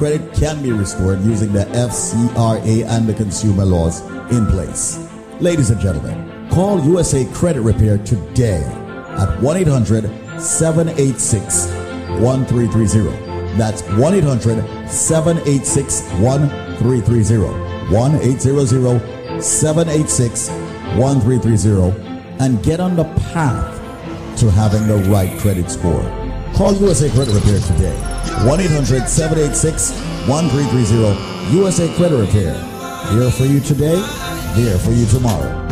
credit can be restored using the FCRA and the consumer laws in place. Ladies and gentlemen, call USA Credit Repair today at 1 800 786 1330. That's 1 800 786 1330. 1 800 786 1330 and get on the path to having the right credit score. Call USA Credit Repair today. 1 800 786 1330. USA Credit Repair. Here for you today, here for you tomorrow.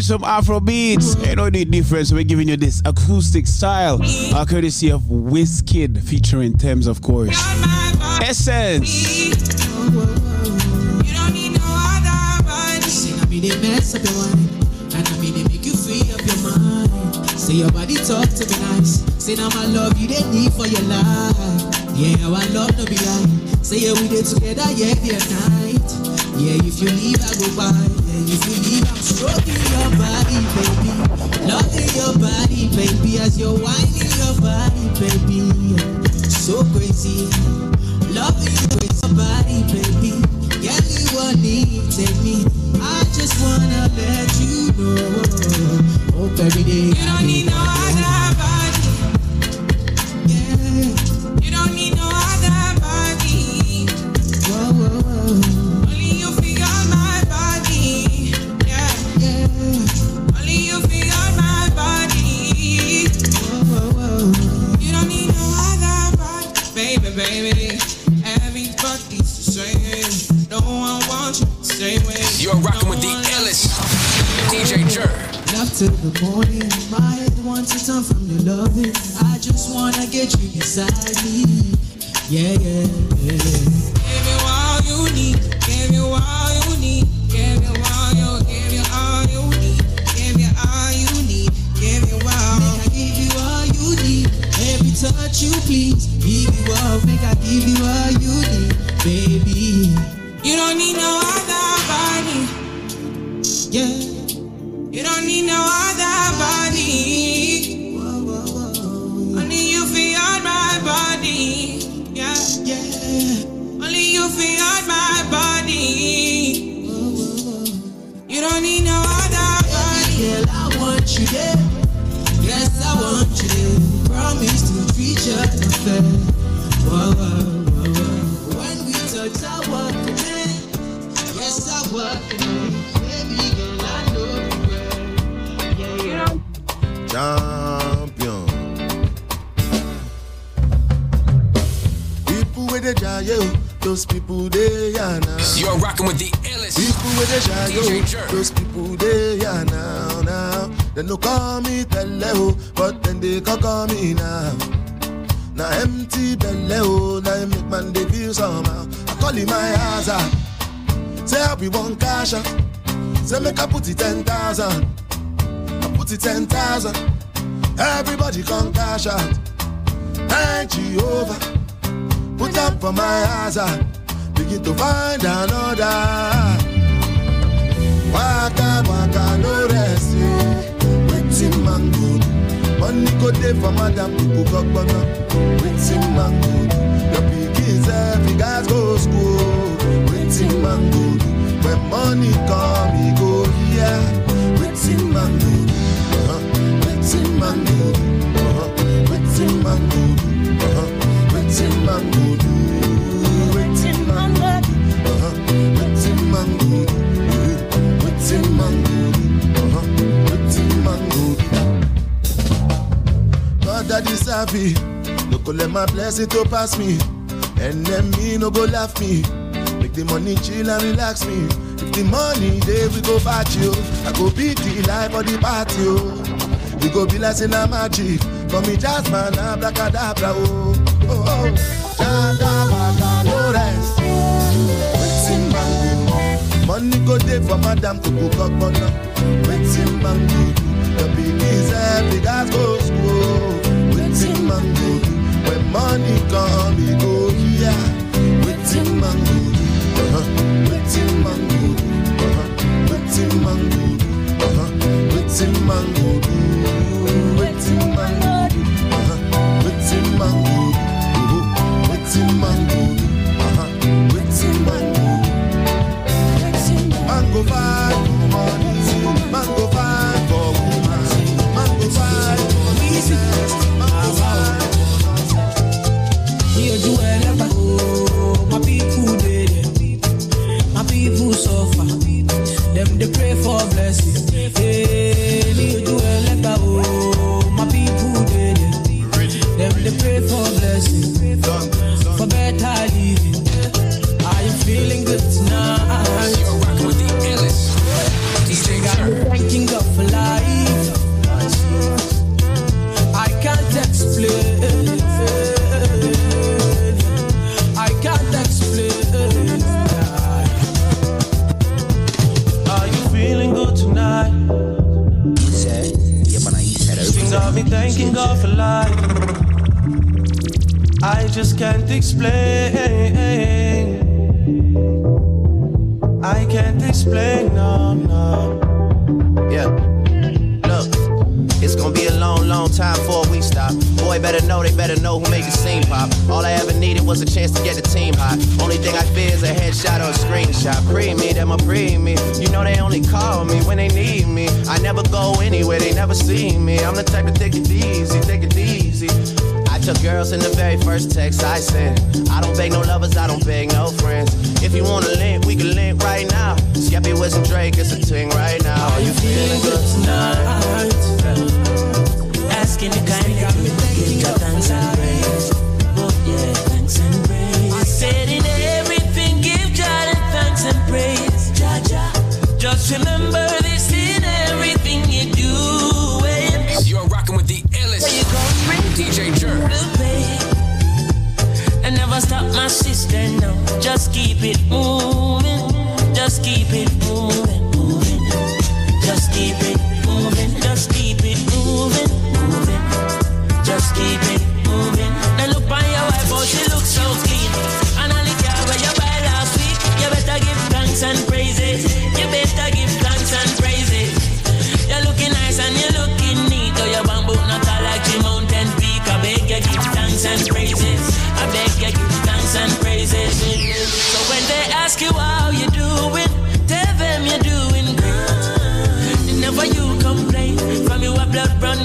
With some Afro beats. You know the difference. We're giving you this acoustic style, uh, courtesy of Wizkid, featuring Tems, of course. Essence. Say your body talk to me nice. Say now my love you didn't need for your life. Yeah, I love to be. Say yeah, we did together, yeah, night. Yeah, if you leave, I go. Yeah, if you leave, stroking your body, baby. Loving your body, baby, as you're whining your body, baby. So crazy. Loving your body, baby. Get me what need, take me. I just wanna let you know. Hope every day. You don't need no my blessing to pass me. And then me no go laugh me. Make the money chill and relax me. If the money day we go back you. I go beat the life of the party. Oh. We go be like in a magic. For me just man abracadabra oh. Oh oh. Jada no rest. Waiting man Money go day for madam to cook up on Waiting man go do. The big is big as go school. Waiting man go do. When money come, he go here. Waiting man go do. Uh-huh. Waiting man go do. Uh-huh. Waiting man go. Uh-huh. Waiting man go do. Waiting man. Just can't explain. I can't explain, no, no. Yeah. Look, it's gonna be a long, long time before we stop. Boy, better know, they better know who make the scene pop. All I ever needed was a chance to get the team hot. Only thing I fear is a headshot or a screenshot. Pre me, them a pre me. You know they only call me when they need me. I never go anywhere, they never see me. I'm the type to take it easy, take it easy. I girls in the very first text I sent. I don't beg no lovers, I don't beg no friends. If you wanna link, we can link right now. Skepta, Wiz, and Drake, it's a thing right now. Are you feeling good tonight? Asking the kind of give your thanks and praise. Oh yeah, thanks and praise. I said in everything, give God thanks and praise. Jah Jah. Just remember this Never stop my sister, no. Just keep it moving. Just keep it moving, moving. Just keep it moving. Just keep it moving, moving. Just keep it moving. Now look by your wife, oh she looks so clean. And I look at where you buy last week. You better give thanks and praises. You better give thanks and praises. You're looking nice and you're looking neat. Oh, your bamboo not a like the mountain peak. I beg you give thanks and praises. I beg you give. So when they ask you how you doing, tell them you're doing great. Never you complain. From your blood running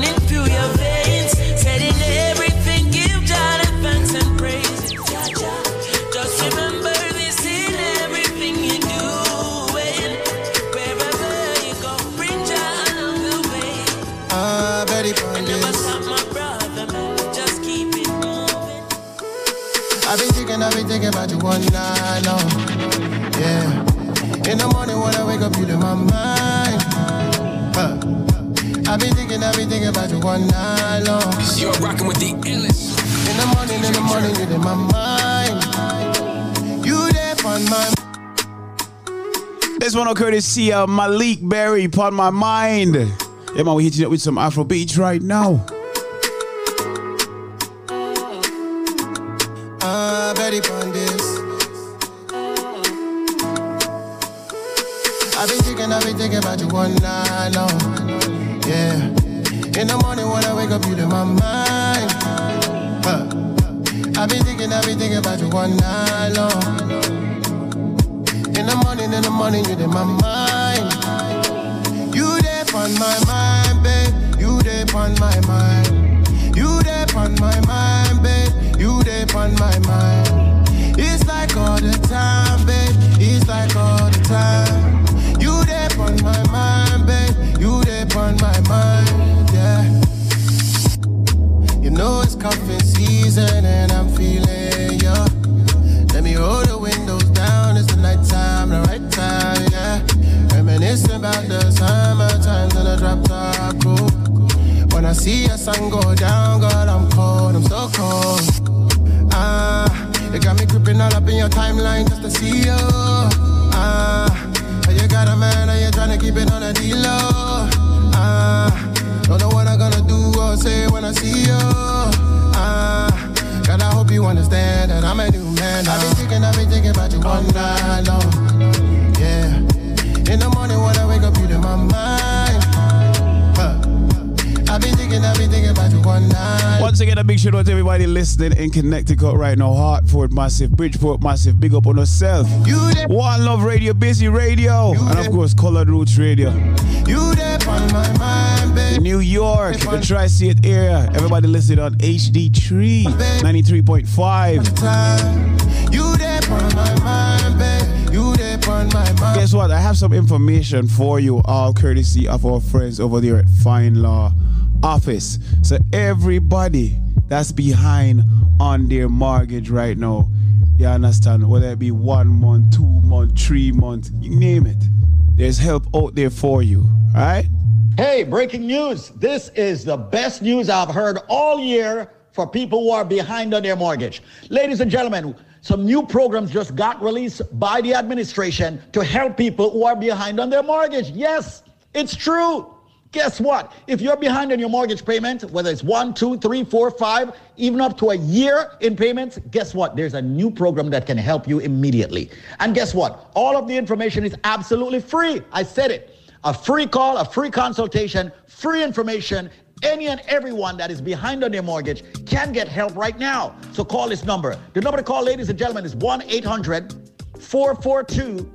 night long. Yeah. In the morning when I wake up, you in my mind. Huh. I've been thinking, I've been thinking about you one night long. You're rocking with the illest. In the morning, in the morning, you in my mind. You there on my This one of courtesy of uh, Malik Berry, upon my mind. Yeah, man, we hitting it with some Afro beats right now. Connecticut right now. Hartford, massive. Bridgeport, massive. Big up on yourself. You there, One Love Radio, Busy Radio, and of course, Colored Roots Radio. you there on my mind, baby. New York, the Tri State area. Everybody listening on HD3, 93.5. Time. You there on my mind, baby. You there on my mind. Guess what? I have some information for you, all courtesy of our friends over there at Fine Law Office. So, everybody that's behind on their mortgage right now, you understand? Whether it be one month, two month, three month, you name it. There's help out there for you. All right? Hey, breaking news. This is the best news I've heard all year for people who are behind on their mortgage. Ladies and gentlemen, some new programs just got released by the administration to help people who are behind on their mortgage. Yes, it's true. Guess what? If you're behind on your mortgage payment, whether it's one, two, three, four, five, even up to a year in payments, guess what? There's a new program that can help you immediately. And guess what? All of the information is absolutely free. I said it. A free call, a free consultation, free information. Any and everyone that is behind on their mortgage can get help right now. So call this number. The number to call, ladies and gentlemen, is 1 800 442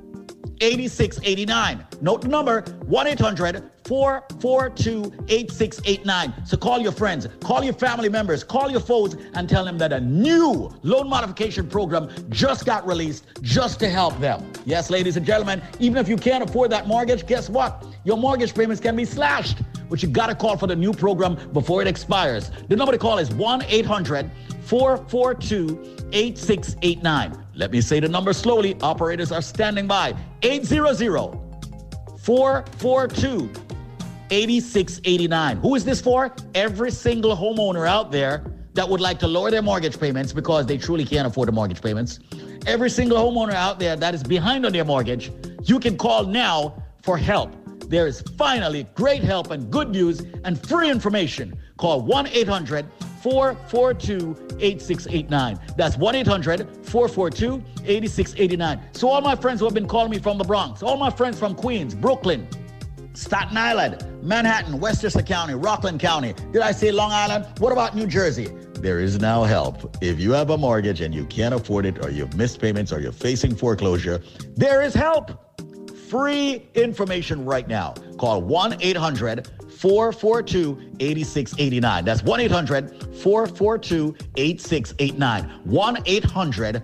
8689. Note the number 1 800 442 8689. So call your friends, call your family members, call your foes, and tell them that a new loan modification program just got released just to help them. Yes, ladies and gentlemen, even if you can't afford that mortgage, guess what? Your mortgage payments can be slashed, but you got to call for the new program before it expires. The number to call is 1 800 442 8689. Let me say the number slowly. Operators are standing by. 800 442 8689. Who is this for? Every single homeowner out there that would like to lower their mortgage payments because they truly can't afford the mortgage payments. Every single homeowner out there that is behind on their mortgage, you can call now for help. There is finally great help and good news and free information. Call 1 800 442 8689. That's 1 800 442 8689. So, all my friends who have been calling me from the Bronx, all my friends from Queens, Brooklyn, Staten Island, Manhattan, Westchester County, Rockland County. Did I say Long Island? What about New Jersey? There is now help. If you have a mortgage and you can't afford it, or you've missed payments, or you're facing foreclosure, there is help. Free information right now. Call 1 800 442 8689. That's 1 800 442 8689. 1 800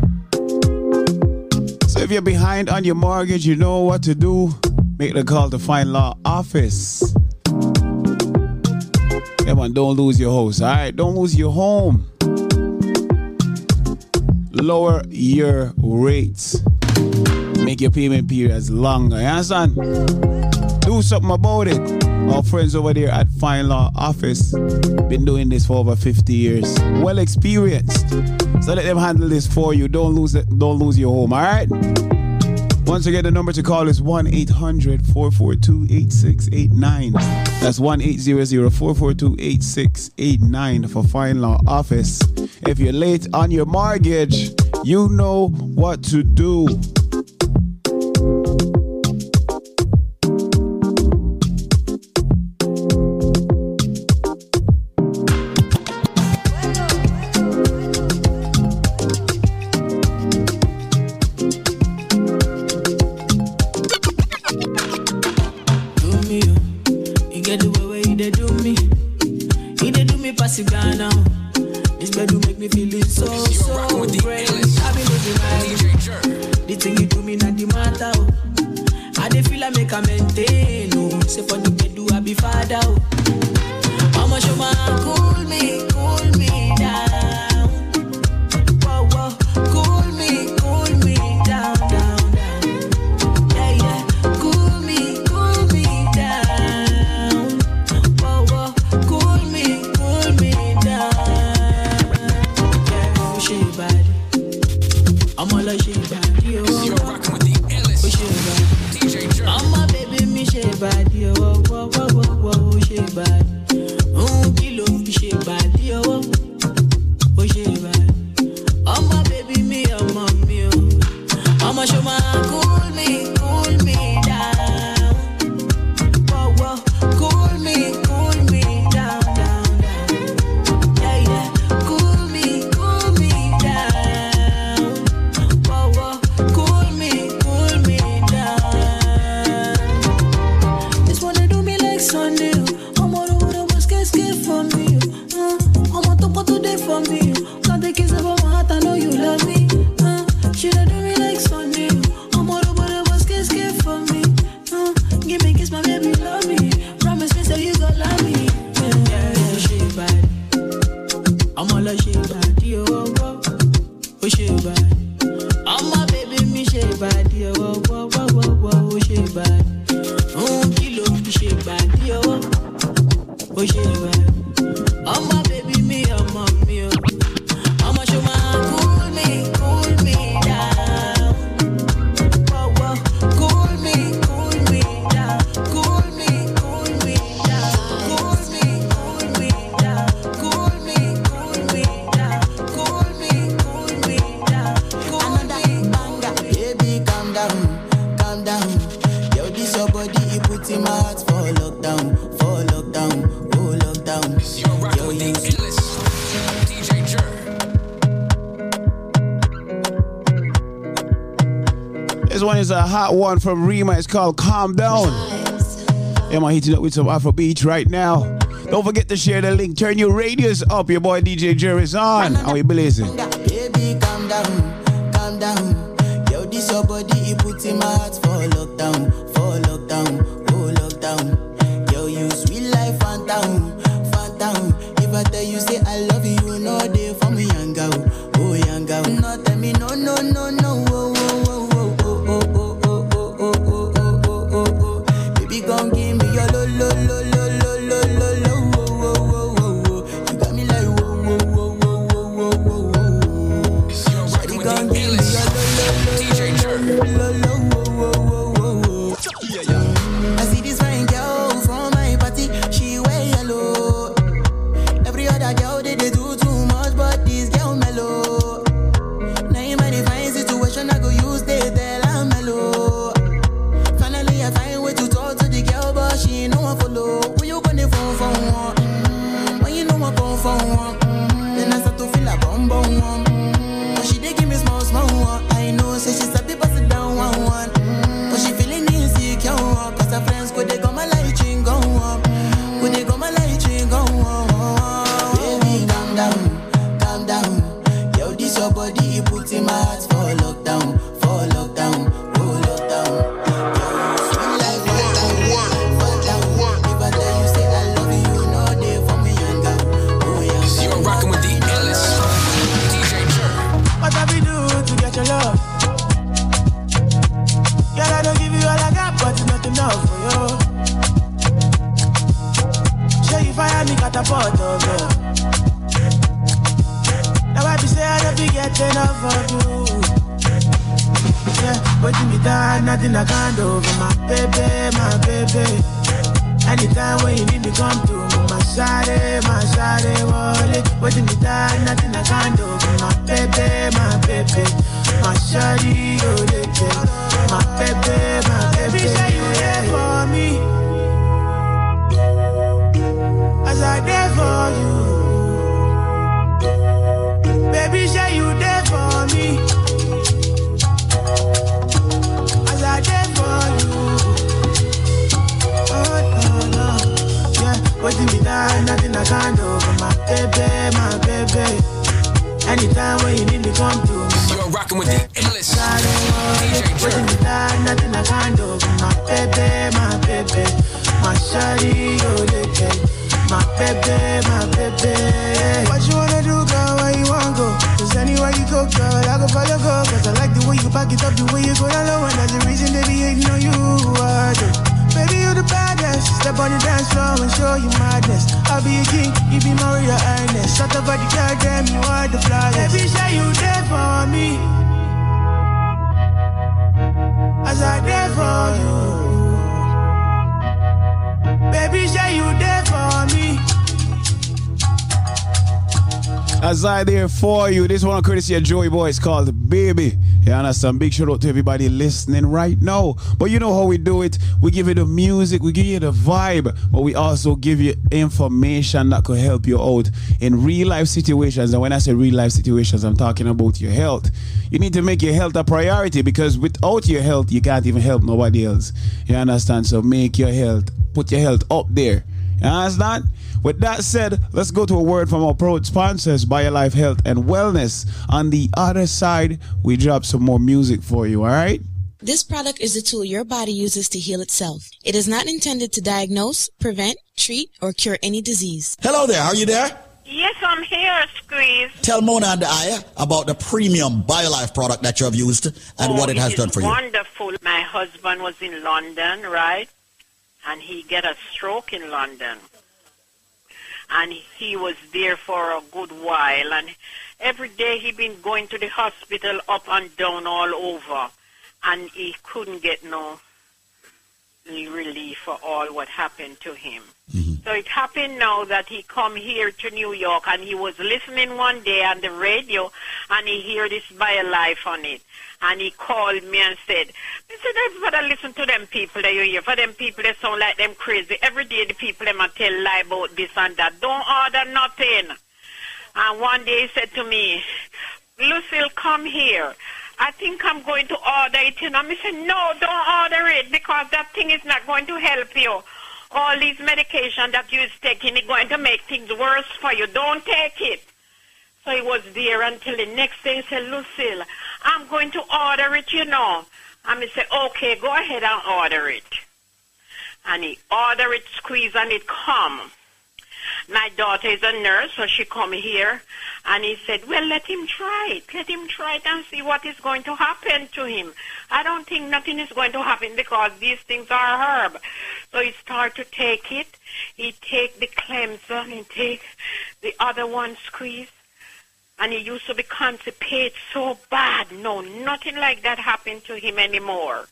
If you're behind on your mortgage, you know what to do. Make the call to Fine Law Office. On, don't lose your house, all right? Don't lose your home. Lower your rates. Make your payment periods longer. You understand? Do something about it. Our friends over there at Fine Law Office been doing this for over 50 years. Well experienced. So let them handle this for you. Don't lose it. Don't lose your home. All right. Once again, the number to call is 1 800 442 8689. That's 1 800 442 8689 for Fine Law Office. If you're late on your mortgage, you know what to do. one from Rema. It's called Calm Down. Am I heating up with some Afro Beats right now? Don't forget to share the link. Turn your radios up. Your boy DJ Jerry's on. How we blazing? Baby, calm down, calm down. Yo, this your body, it puts in my heart for lockdown. This courtesy Joeboy is called Baby. You understand? Big shout out to everybody listening right now. But you know how we do it. We give you the music, we give you the vibe, but we also give you information that could help you out in real life situations. And when I say real life situations, I'm talking about your health. You need to make your health a priority because without your health, you can't even help nobody else. You understand? So make your health, put your health up there. You understand? With that said, let's go to a word from our proud sponsors, BioLife Health and Wellness. On the other side, we drop some more music for you, all right? This product is a tool your body uses to heal itself. It is not intended to diagnose, prevent, treat, or cure any disease. Hello there, are you there? Yes, I'm here, Squeeze. Tell Mona and I about the premium BioLife product that you have used and Oh, what it has is done for you. Wonderful. My husband was in London, right? And he get a stroke in London. And he was there for a good while. And every day he been going to the hospital up and down all over. And he couldn't get no relief for all what happened to him. Mm-hmm. So it happened now that he come here to New York and he was listening one day on the radio and he hear this BioLife on it. And he called me and said, I said, everybody listen to them people that you hear. For them people, they sound like them crazy. Every day the people them a tell lie about this and that. Don't order nothing. And one day he said to me, Lucille, come here. I think I'm going to order it. And I said, no, don't order it because that thing is not going to help you. All these medication that you're taking is going to make things worse for you. Don't take it. So he was there until the next day. He said, Lucille, I'm going to order it, you know. And I said, okay, go ahead and order it. And he order it, squeeze, and it come. My daughter is a nurse, so she come here, and he said, well, let him try it. Let him try it and see what is going to happen to him. I don't think nothing is going to happen because these things are herb. So he start to take it. He take the cleanser, and he take the other one, squeeze. And he used to be constipated so bad. No, nothing like that happened to him anymore.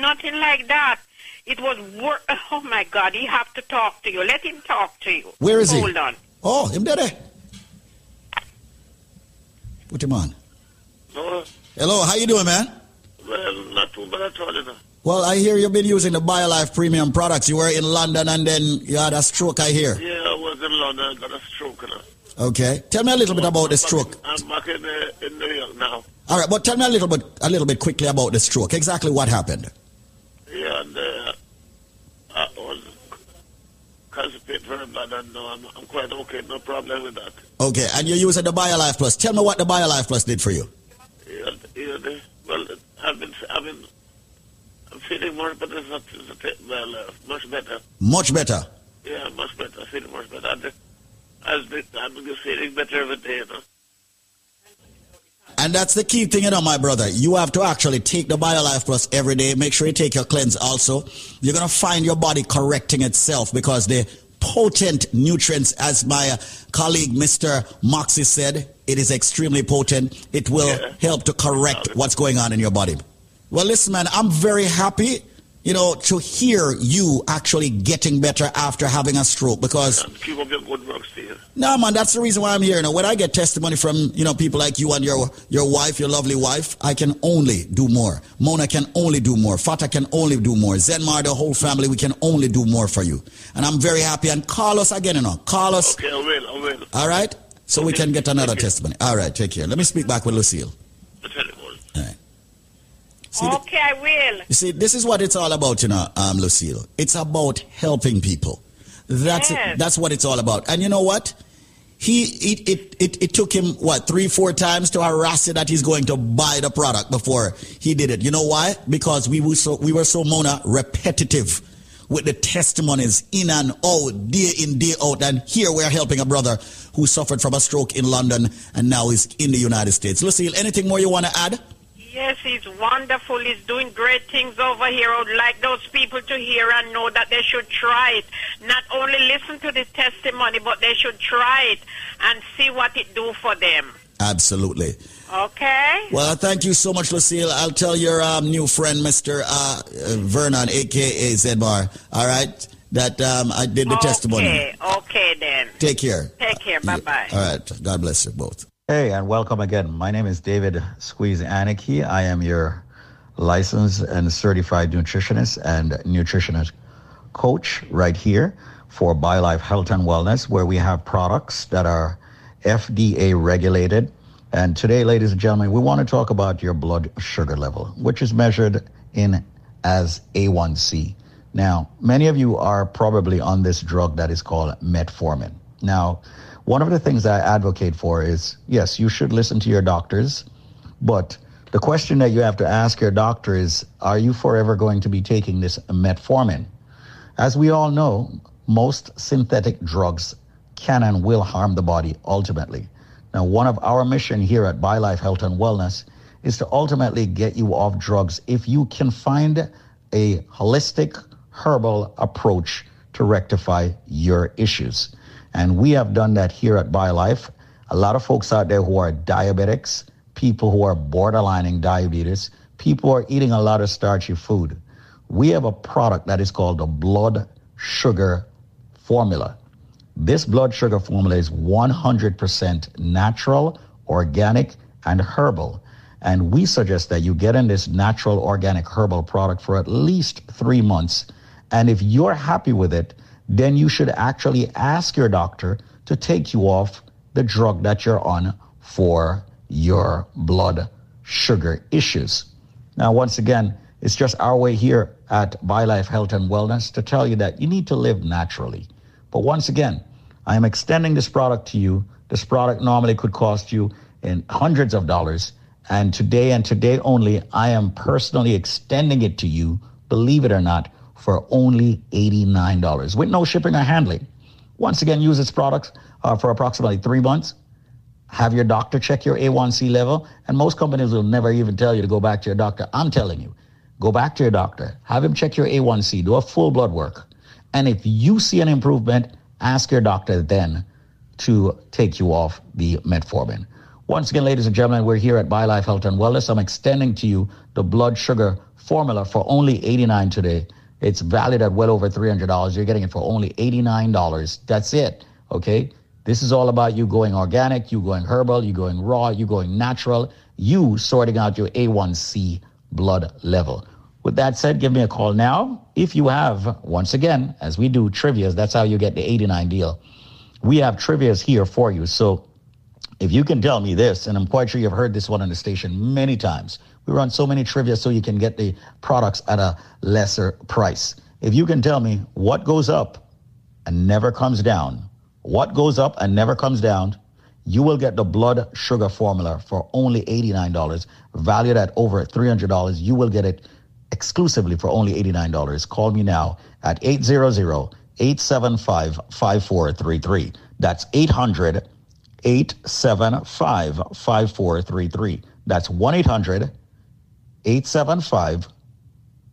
Nothing like that. It was wor- Oh my God, he have to talk to you. Let him talk to you. Where is he? Hold on. Oh, him there. Put him on. No, Hello, how you doing, man? well, not too bad at all, you know. Well, I hear you've been using the BioLife premium products. You were in London and then you had a stroke, I hear. Yeah, I was in London, got a stroke, you know. Okay. Tell me a little bit about the stroke. I'm back in, uh, in New York now. All right, but tell me a little bit a little bit quickly about the stroke. Exactly what happened. Yeah, and uh, I was constipated very bad, and now I'm, I'm quite okay, no problem with that. Okay, and you're using the BioLife Plus. Tell me what the BioLife Plus did for you. Yeah, yeah, well, I've been, I've been, I'm feeling more better, it's not, it's not, well, uh, much better. Much better. Yeah, much better, I feeling much better. Been, I've been feeling better every day, you know. And that's the key thing, you know, my brother. You have to actually take the BioLife Plus every day. Make sure you take your cleanse also. You're going to find your body correcting itself because the potent nutrients, as my colleague Mr. Moxie said, it is extremely potent. It will help to correct what's going on in your body. Well, listen, man, I'm very happy, you know, to hear you actually getting better after having a stroke because Keep up your good work, Steve. no, man, that's the reason why I'm here. Now, when I get testimony from you know people like you and your your wife, your lovely wife, I can only do more. Mona can only do more. Fata can only do more. Zenmar, the whole family, we can only do more for you. And I'm very happy. And call us again, you know. Call us. Okay, I will, I will. All right, so we can get another testimony. All right, take care. Let me speak back with Lucille. See, Okay, I will. you see, this is what it's all about, you know, um, Lucille. It's about helping people. That's Yes. it. That's what it's all about. And you know what? He it, it it it took him what three four times to harass it that he's going to buy the product before he did it. You know why? Because we were so we were so Mona repetitive with the testimonies in and out, day in, day out. And here we're helping a brother who suffered from a stroke in London and now is in the United States. Lucille, anything more you want to add? Yes, he's wonderful. He's doing great things over here. I would like those people to hear and know that they should try it. Not only listen to the testimony, but they should try it and see what it do for them. Absolutely. Okay? Well, thank you so much, Lucille. I'll tell your um, new friend, Mr. Uh, uh, Vernon, a.k.a. Zedbar, all right, that um, I did the testimony. Okay, okay then. Take care. Take care. Bye-bye. All right. God bless you both. Hey, and welcome again. My name is David Squeeze Anarchy. I am your licensed and certified nutritionist and nutritionist coach right here for BioLife Health and Wellness, where we have products that are FDA regulated. And today, ladies and gentlemen, we want to talk about your blood sugar level, which is measured in as A1C. Now, many of you are probably on this drug that is called metformin. Now, one of the things I advocate for is yes, you should listen to your doctors, but the question that you have to ask your doctor is are you forever going to be taking this metformin? As we all know, most synthetic drugs can and will harm the body ultimately. Now, one of our mission here at BioLife Health and Wellness is to ultimately get you off drugs if you can find a holistic herbal approach to rectify your issues. And we have done that here at BioLife. A lot of folks out there who are diabetics, people who are borderlining diabetes, people who are eating a lot of starchy food. We have a product that is called the blood sugar formula. This blood sugar formula is 100% natural, organic, and herbal. And we suggest that you get in this natural, organic, herbal product for at least three months. And if you're happy with it, then you should actually ask your doctor to take you off the drug that you're on for your blood sugar issues. Now, once again, it's just our way here at BioLife Health and Wellness to tell you that you need to live naturally. But once again, I am extending this product to you. This product normally could cost you in hundreds of dollars. And today and today only, I am personally extending it to you, believe it or not, for only $89 with no shipping or handling. Once again, use its products uh, for approximately three months. Have your doctor check your A1C level. And most companies will never even tell you to go back to your doctor. I'm telling you, go back to your doctor, have him check your A1C, do a full blood work. And if you see an improvement, ask your doctor then to take you off the metformin. Once again, ladies and gentlemen, we're here at BioLife Health and Wellness. I'm extending to you the blood sugar formula for only 89 today. It's valued at well over $300. You're getting it for only $89. That's it. Okay. This is all about you going organic, you going herbal, you going raw, you going natural, you sorting out your A1C blood level. With that said, give me a call now. If you have, once again, as we do trivias, that's how you get the 89 deal. We have trivias here for you. So if you can tell me this, and I'm quite sure you've heard this one on the station many times, we run so many trivia so you can get the products at a lesser price. If you can tell me what goes up and never comes down, what goes up and never comes down, you will get the blood sugar formula for only $89, valued at over $300. You will get it exclusively for only $89. Call me now at 800-875-5433. That's 800 875 5433. That's 1 800 875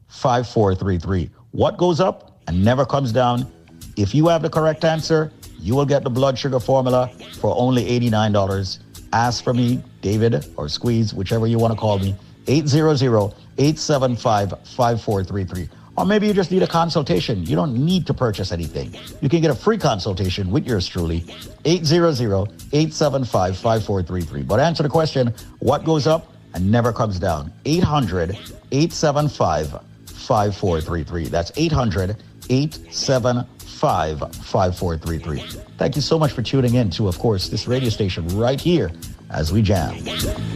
5433. What goes up and never comes down? If you have the correct answer, you will get the blood sugar formula for only $89. Ask for me, David or Squeeze, whichever you want to call me, 800 875 5433. Or maybe you just need a consultation. You don't need to purchase anything. You can get a free consultation with yours truly, 800-875-5433. But answer the question, what goes up and never comes down? 800-875-5433. That's 800-875-5433. Thank you so much for tuning in to, of course, this radio station right here as we jam.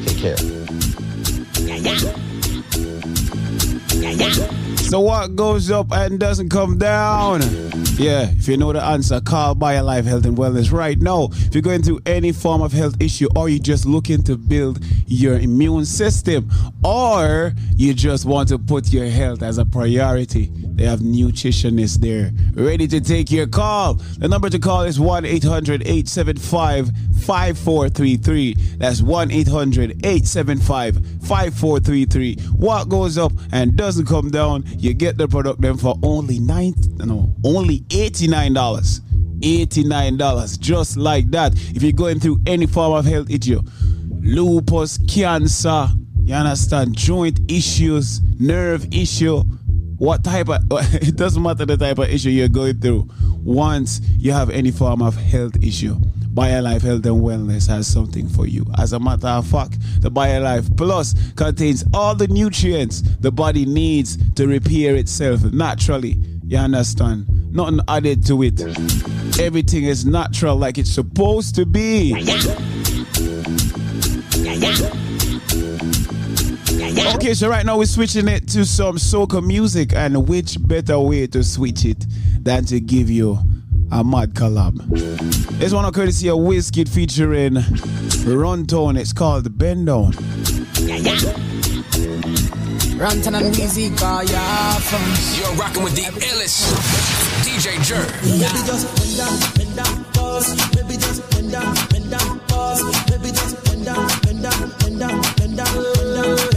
Take care. So what goes up and doesn't come down? Yeah, if you know the answer, call BioLife Health and Wellness right now. If you're going through any form of health issue or you're just looking to build your immune system or you just want to put your health as a priority, they have nutritionists there ready to take your call. The number to call is 1 800 875 5433. That's 1 800 875 5433. What goes up and doesn't come down, you get the product then for only nine, no, only $89. $89 just like that if you're going through any form of health issue lupus cancer you understand joint issues nerve issue what type of it doesn't matter the type of issue you're going through once you have any form of health issue BioLife Health and Wellness has something for you. As a matter of fact, the BioLife Plus contains all the nutrients the body needs to repair itself naturally. You understand? Nothing added to it. Everything is natural like it's supposed to be. Okay, so right now we're switching it to some soca music, and which better way to switch it than to give you a mad collab? This one, courtesy of Wizkid featuring Runtown. It's called Bend Down. Rantan and Weezy got ya from You're rocking with the illest DJ Jerk. Baby just bend down, bend down, pause. Baby just bend down, bend down, pause. Baby just bend down, bend down, bend down, bend down, bend down,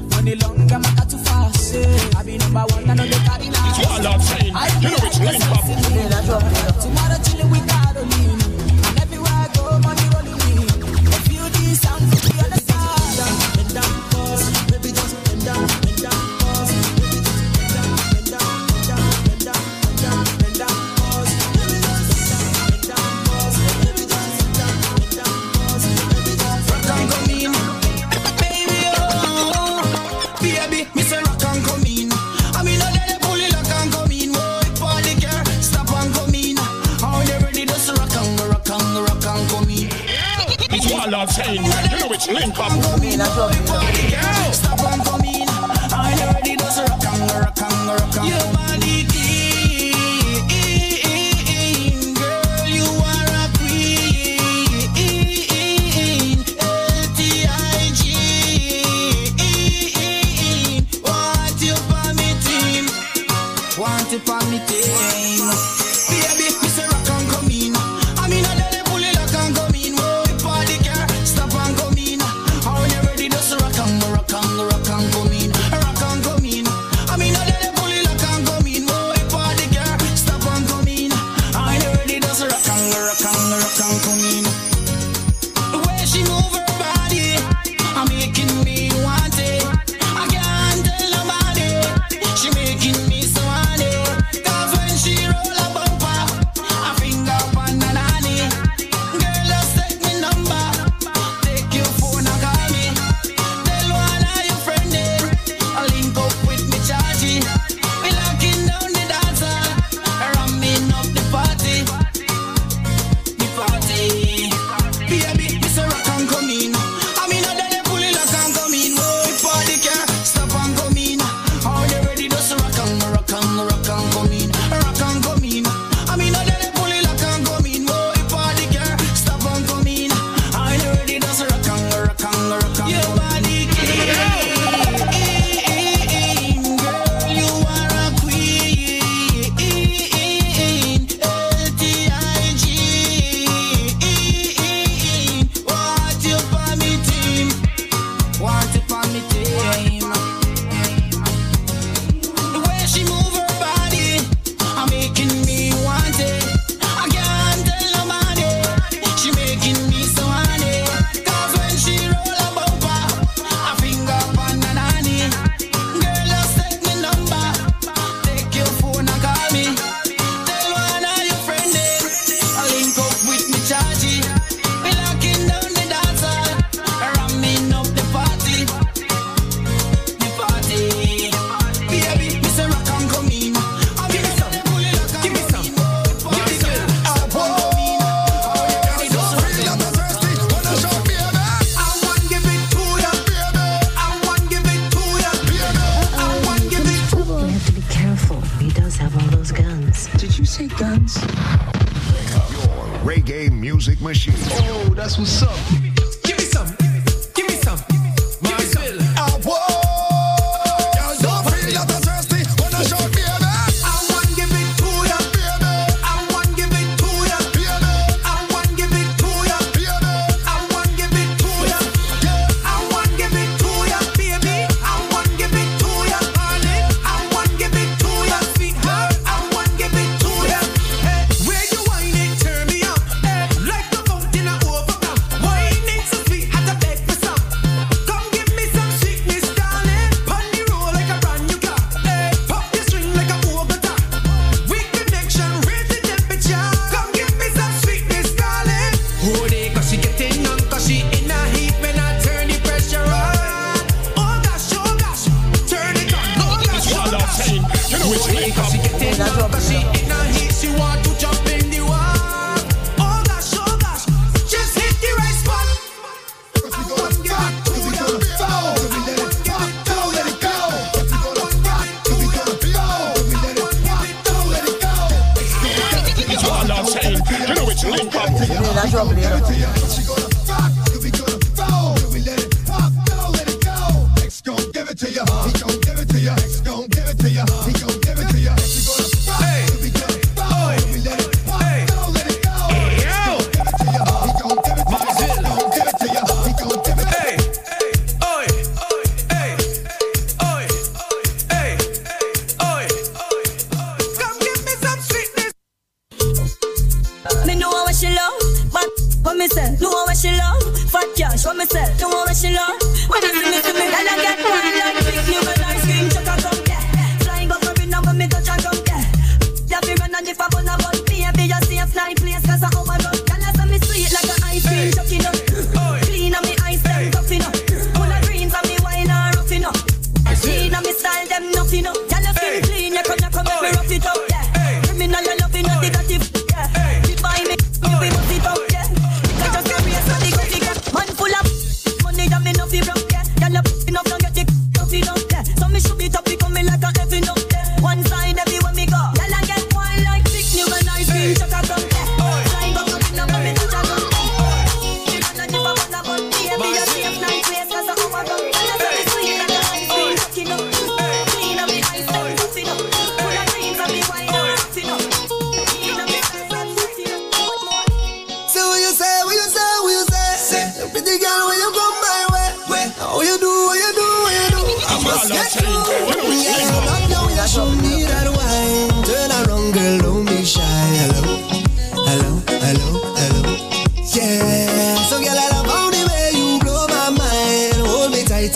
Money long, I'm not too fast. Eh. I be number one, I know they carry now. It's what I'm saying. You know it's pop. Tomorrow chilling with Caroline. And everywhere I go, money rolling in. A few these sounds, Party girl, stop and come in. How you ready? Just rock and rock and rock and.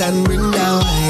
and bring down.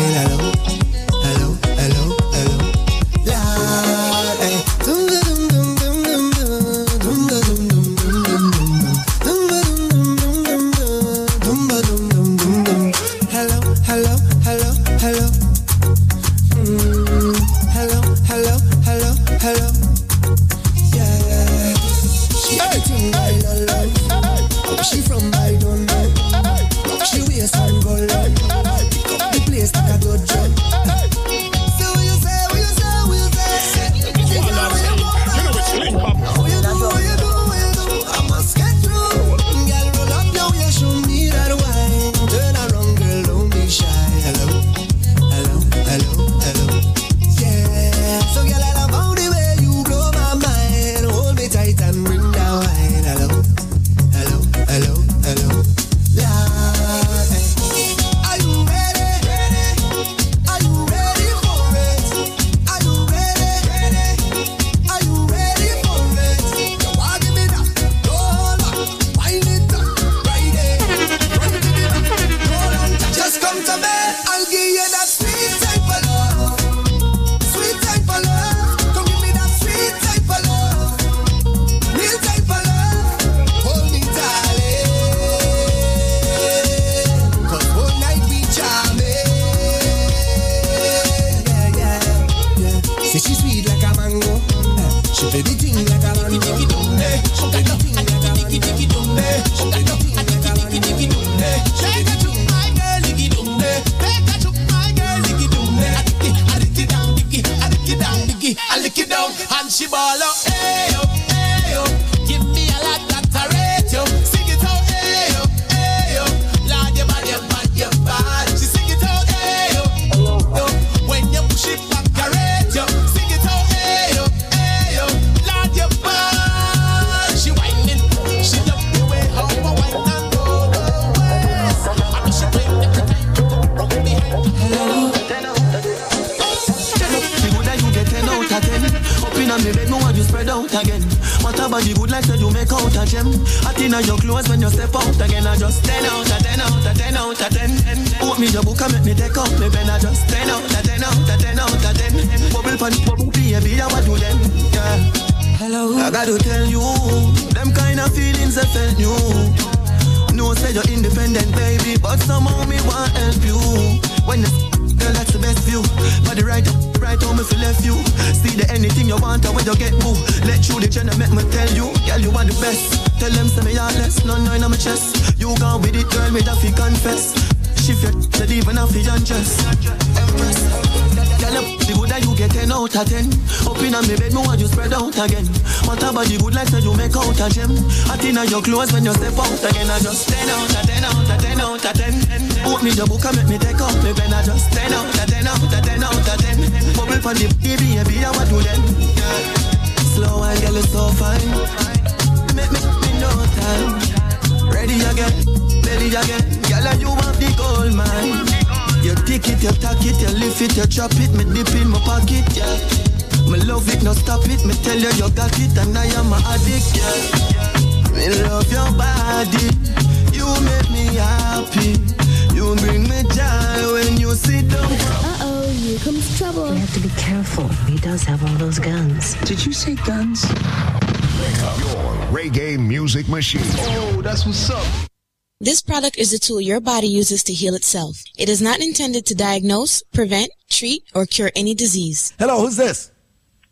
Is a tool your body uses to heal itself. It is not intended to diagnose, prevent, treat, or cure any disease. Hello, who's this?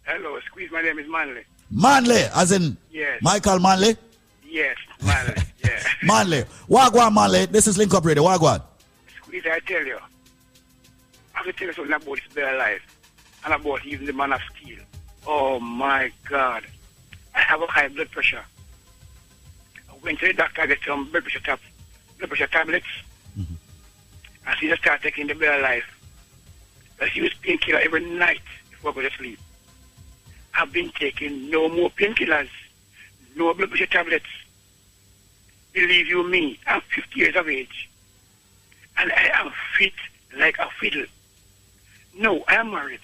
Hello, Squeeze. My name is Manley. Manley, as in Yes. Michael Manley? Yes, Manley. yeah. Manley. Wagwan Manley. This is Link Up Radio. Wagwan. Squeeze, I tell you. I have to tell you something about this bear life and about even the man of steel. Oh my God. I have a high blood pressure. I went to the doctor, I get some blood pressure, tab- blood pressure tablets. And she just started taking the bear life. But she was painkiller every night before I go to sleep. I've been taking no more painkillers, no blood pressure tablets. Believe you me, I'm 50 years of age. And I am fit like a fiddle. No, I am married.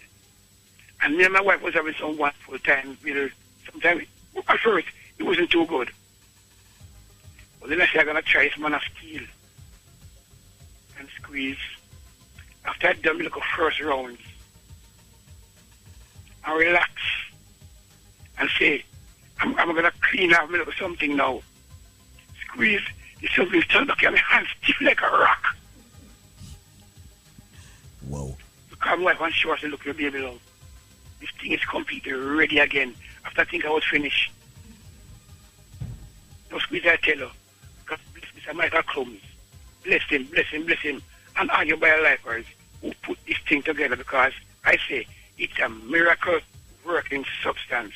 And me and my wife was having some wonderful time. With her sometimes, at first, it wasn't too good. But then I said, I'm going to try this man of steel and squeeze. After I'd done the first rounds, I relax and say, I'm, I'm going to clean up something now. Squeeze, the something still back here, my hands stiff like a rock. Whoa. Because my wife and she was look your baby love. This thing is completely ready again. After I think I was finished. No squeeze I tell her. Michael Clums. Bless him, bless him, bless him. And all your biolifers who put this thing together because I say it's a miracle working substance.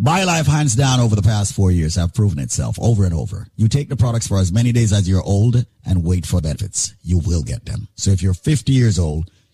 BioLife, hands down, over the past four years have proven itself over and over. You take the products for as many days as you're old and wait for benefits. You will get them. So if you're 50 years old,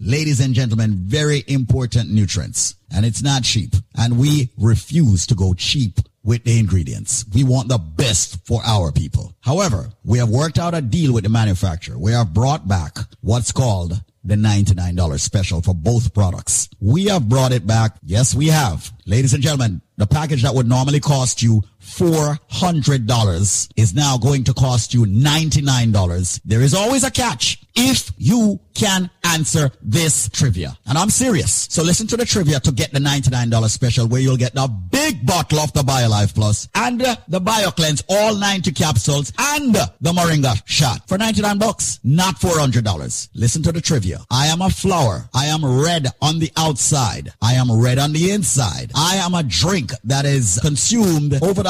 ladies and gentlemen, very important nutrients. And it's not cheap. And we refuse to go cheap with the ingredients. We want the best for our people. However, we have worked out a deal with the manufacturer. We have brought back what's called the $99 special for both products. We have brought it back. Yes, we have. Ladies and gentlemen, the package that would normally cost you $400 is now going to cost you $99. There is always a catch if you can answer this trivia. And I'm serious. So listen to the trivia to get the $99 special where you'll get the big bottle of the BioLife Plus and the BioCleanse, all 90 capsules and the Moringa shot for 99 bucks, not $400. Listen to the trivia. I am a flower. I am red on the outside. I am red on the inside. I am a drink that is consumed over the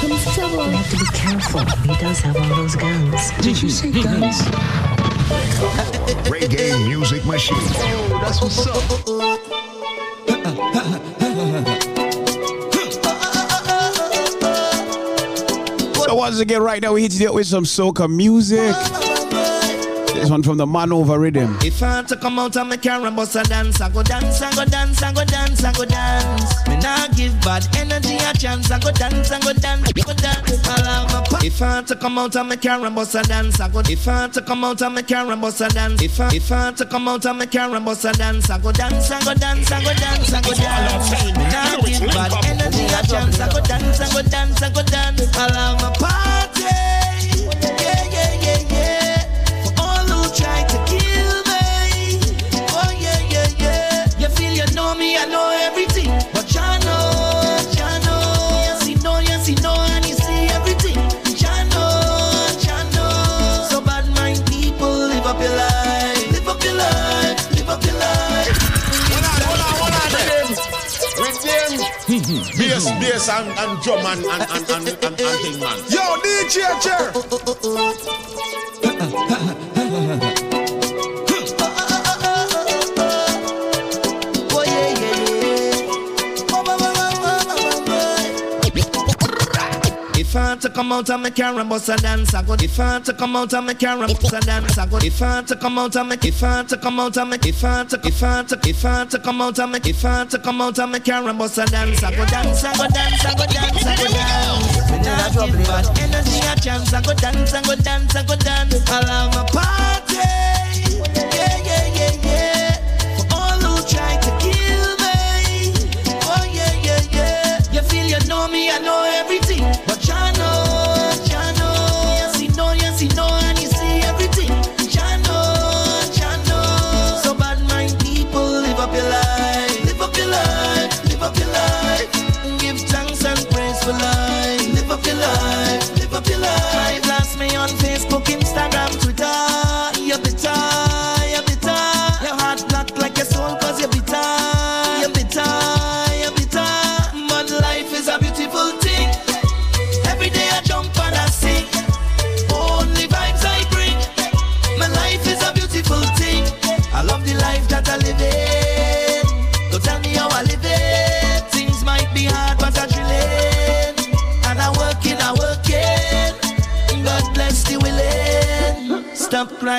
comes trouble. You have to be careful. He does have all those guns. Did you say guns? Reggae music machine. Oh, that's what's up. So once again, right now we hit it with some soca music. This one from the Man Over Rhythm. If I had to come out of my car and bust a dance, I go dance, I go dance, I go dance, I go dance. Me not give bad energy a chance, I go dance, I go dance, I go dance. I love my pa- If I had to come out of my car and bust a dance, I go. If I had to come out of my car and bust a dance, if I if I had to come out of my car and bust a dance, I go dance, I go dance, I go dance, I go dance. Me not give bad energy a chance, I go dance, I go dance, I go dance. I love my party. Bass, mm. bass, and, and drum and, and, and, and, and, and thing, man. Yo, DJ Chair. come out and make her bust a dance, I go. If I to come out and make her bust a dance, I go. If I to come out and make, if I to come out and make, if I to, if I to, if I to come out and make, if I to come out and make her bust a dance, I go dance, I go dance, I go dance, I go dance. Me never give bad energy a chance, I go dance, I go dance, I go dance. I'll have a party.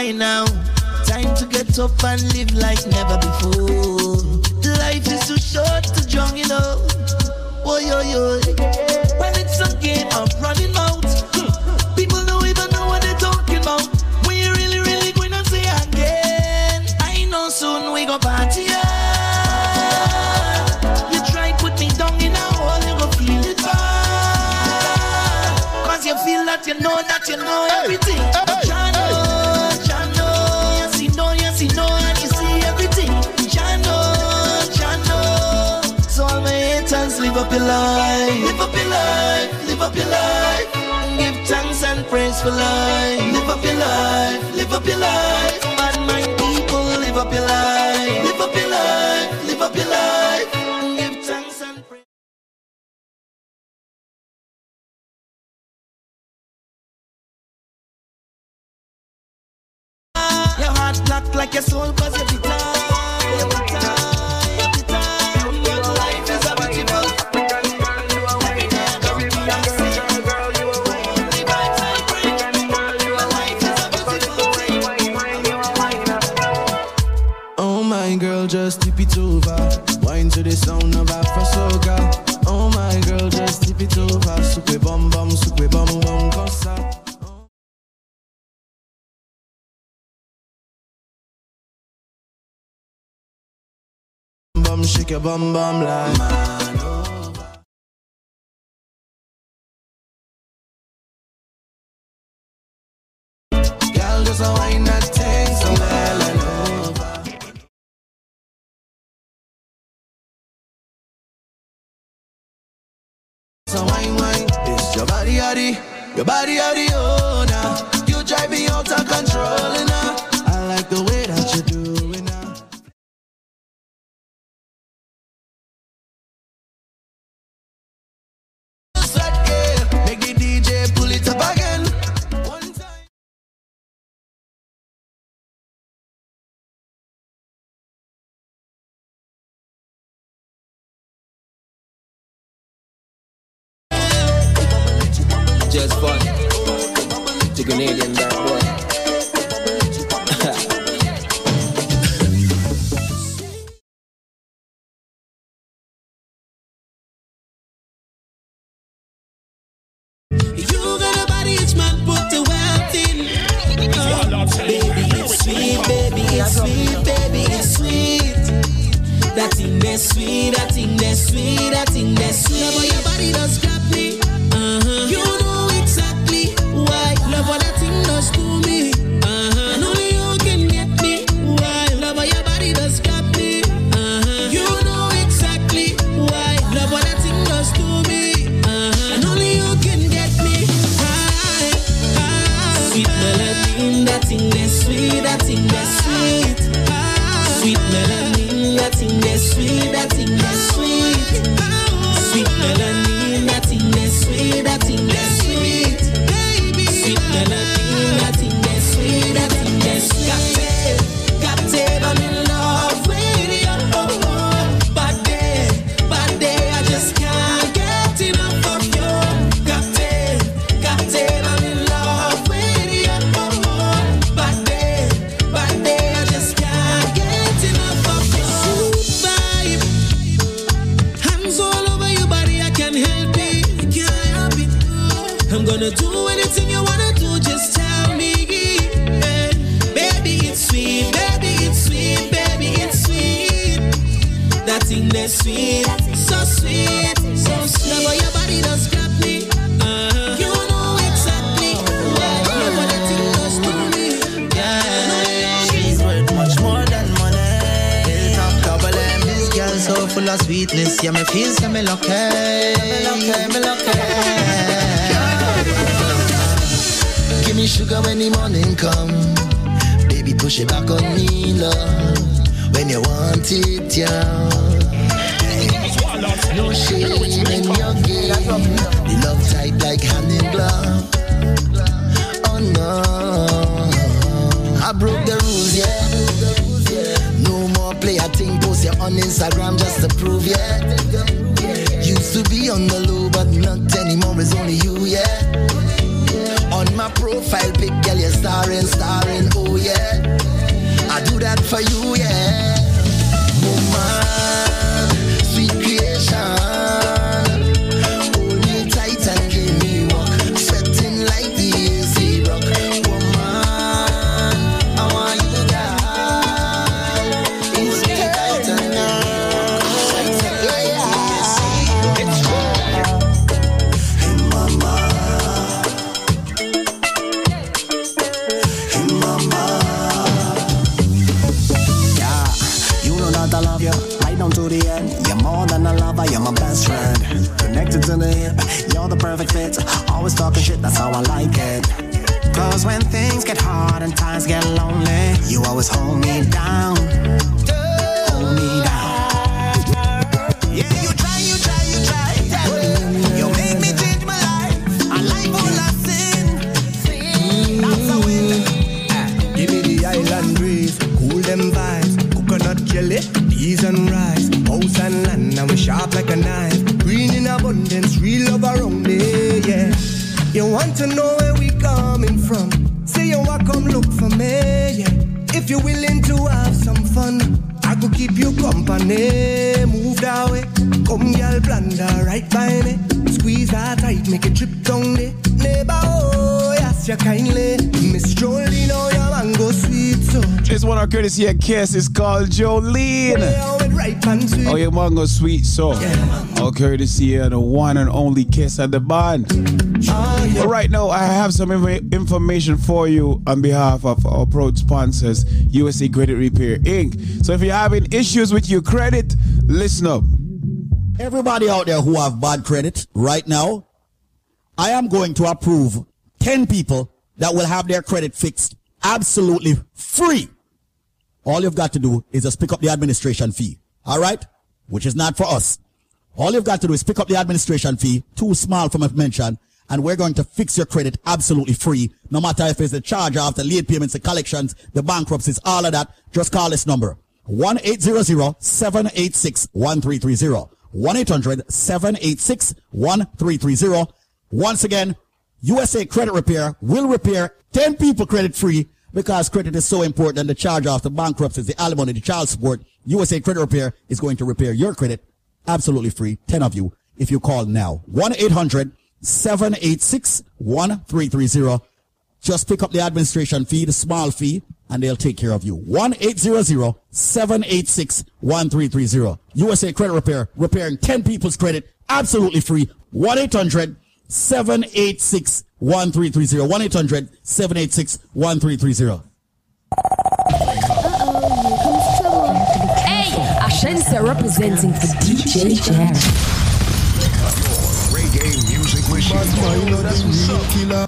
Crying now. Time to get up and live like never before. Life is too short to drown, you know. Oh, yo, yo. When it's a game of running out, people don't even know what they're talking about. You really, really going to say again, I know soon we go party. You try put me down in a hole, you go feel it. Cause you feel that you know that you know everything. Up your life. Live up your life, live up your life. Give thanks and praise for life. Live up your life, live up your life. Bad mind people, live up your life. Live up your life, live up your life. Your bum bum like man. Girl, just a that thing, so melon. So wine, wine, it's your body, body, your body, body, Yeah, me feel so me lucky. Me lucky, me lucky. Give me sugar when the morning come. Baby, push it back on me, love. When you want it, yeah. No shame in your game. The love tight like hand in glove. On Instagram just to prove, yeah. Used to be on the low, but not anymore. It's only you, yeah. On my profile pic, girl, you're starring, starring, oh yeah. I do that for you, one, our Kes is called Jolene. Oh, your mango sweet so. All courtesy of the one and only Kes at the band. But right now, I have some inf- information for you on behalf of our proud sponsors, USA Credit Repair Inc. So if you're having issues with your credit, listen up. Everybody out there who have bad credit right now, I am going to approve 10 people that will have their credit fixed absolutely free. All you've got to do is just pick up the administration fee. All right? Which is not for us. All you've got to do is pick up the administration fee, too small for my mention, and we're going to fix your credit absolutely free. No matter if it's the charge the late payments, the collections, the bankruptcies, all of that. Just call this number. 1-800-786-1330. 1-800-786-1330. Once again, USA Credit Repair will repair 10 people credit free because credit is so important and the charge off, the bankruptcies, the alimony, the child support. USA Credit Repair is going to repair your credit absolutely free. 10 of you if you call now. 1-800-786-1330. Just pick up the administration fee, the small fee, and they'll take care of you. 1-800-786-1330. USA Credit Repair, repairing 10 people's credit absolutely free. 1-800 786 1330. 1 800 786 1330. Hey, Ashense representing for DJ Jerry. Reggae music machine. Bad mind, no, that's real killer.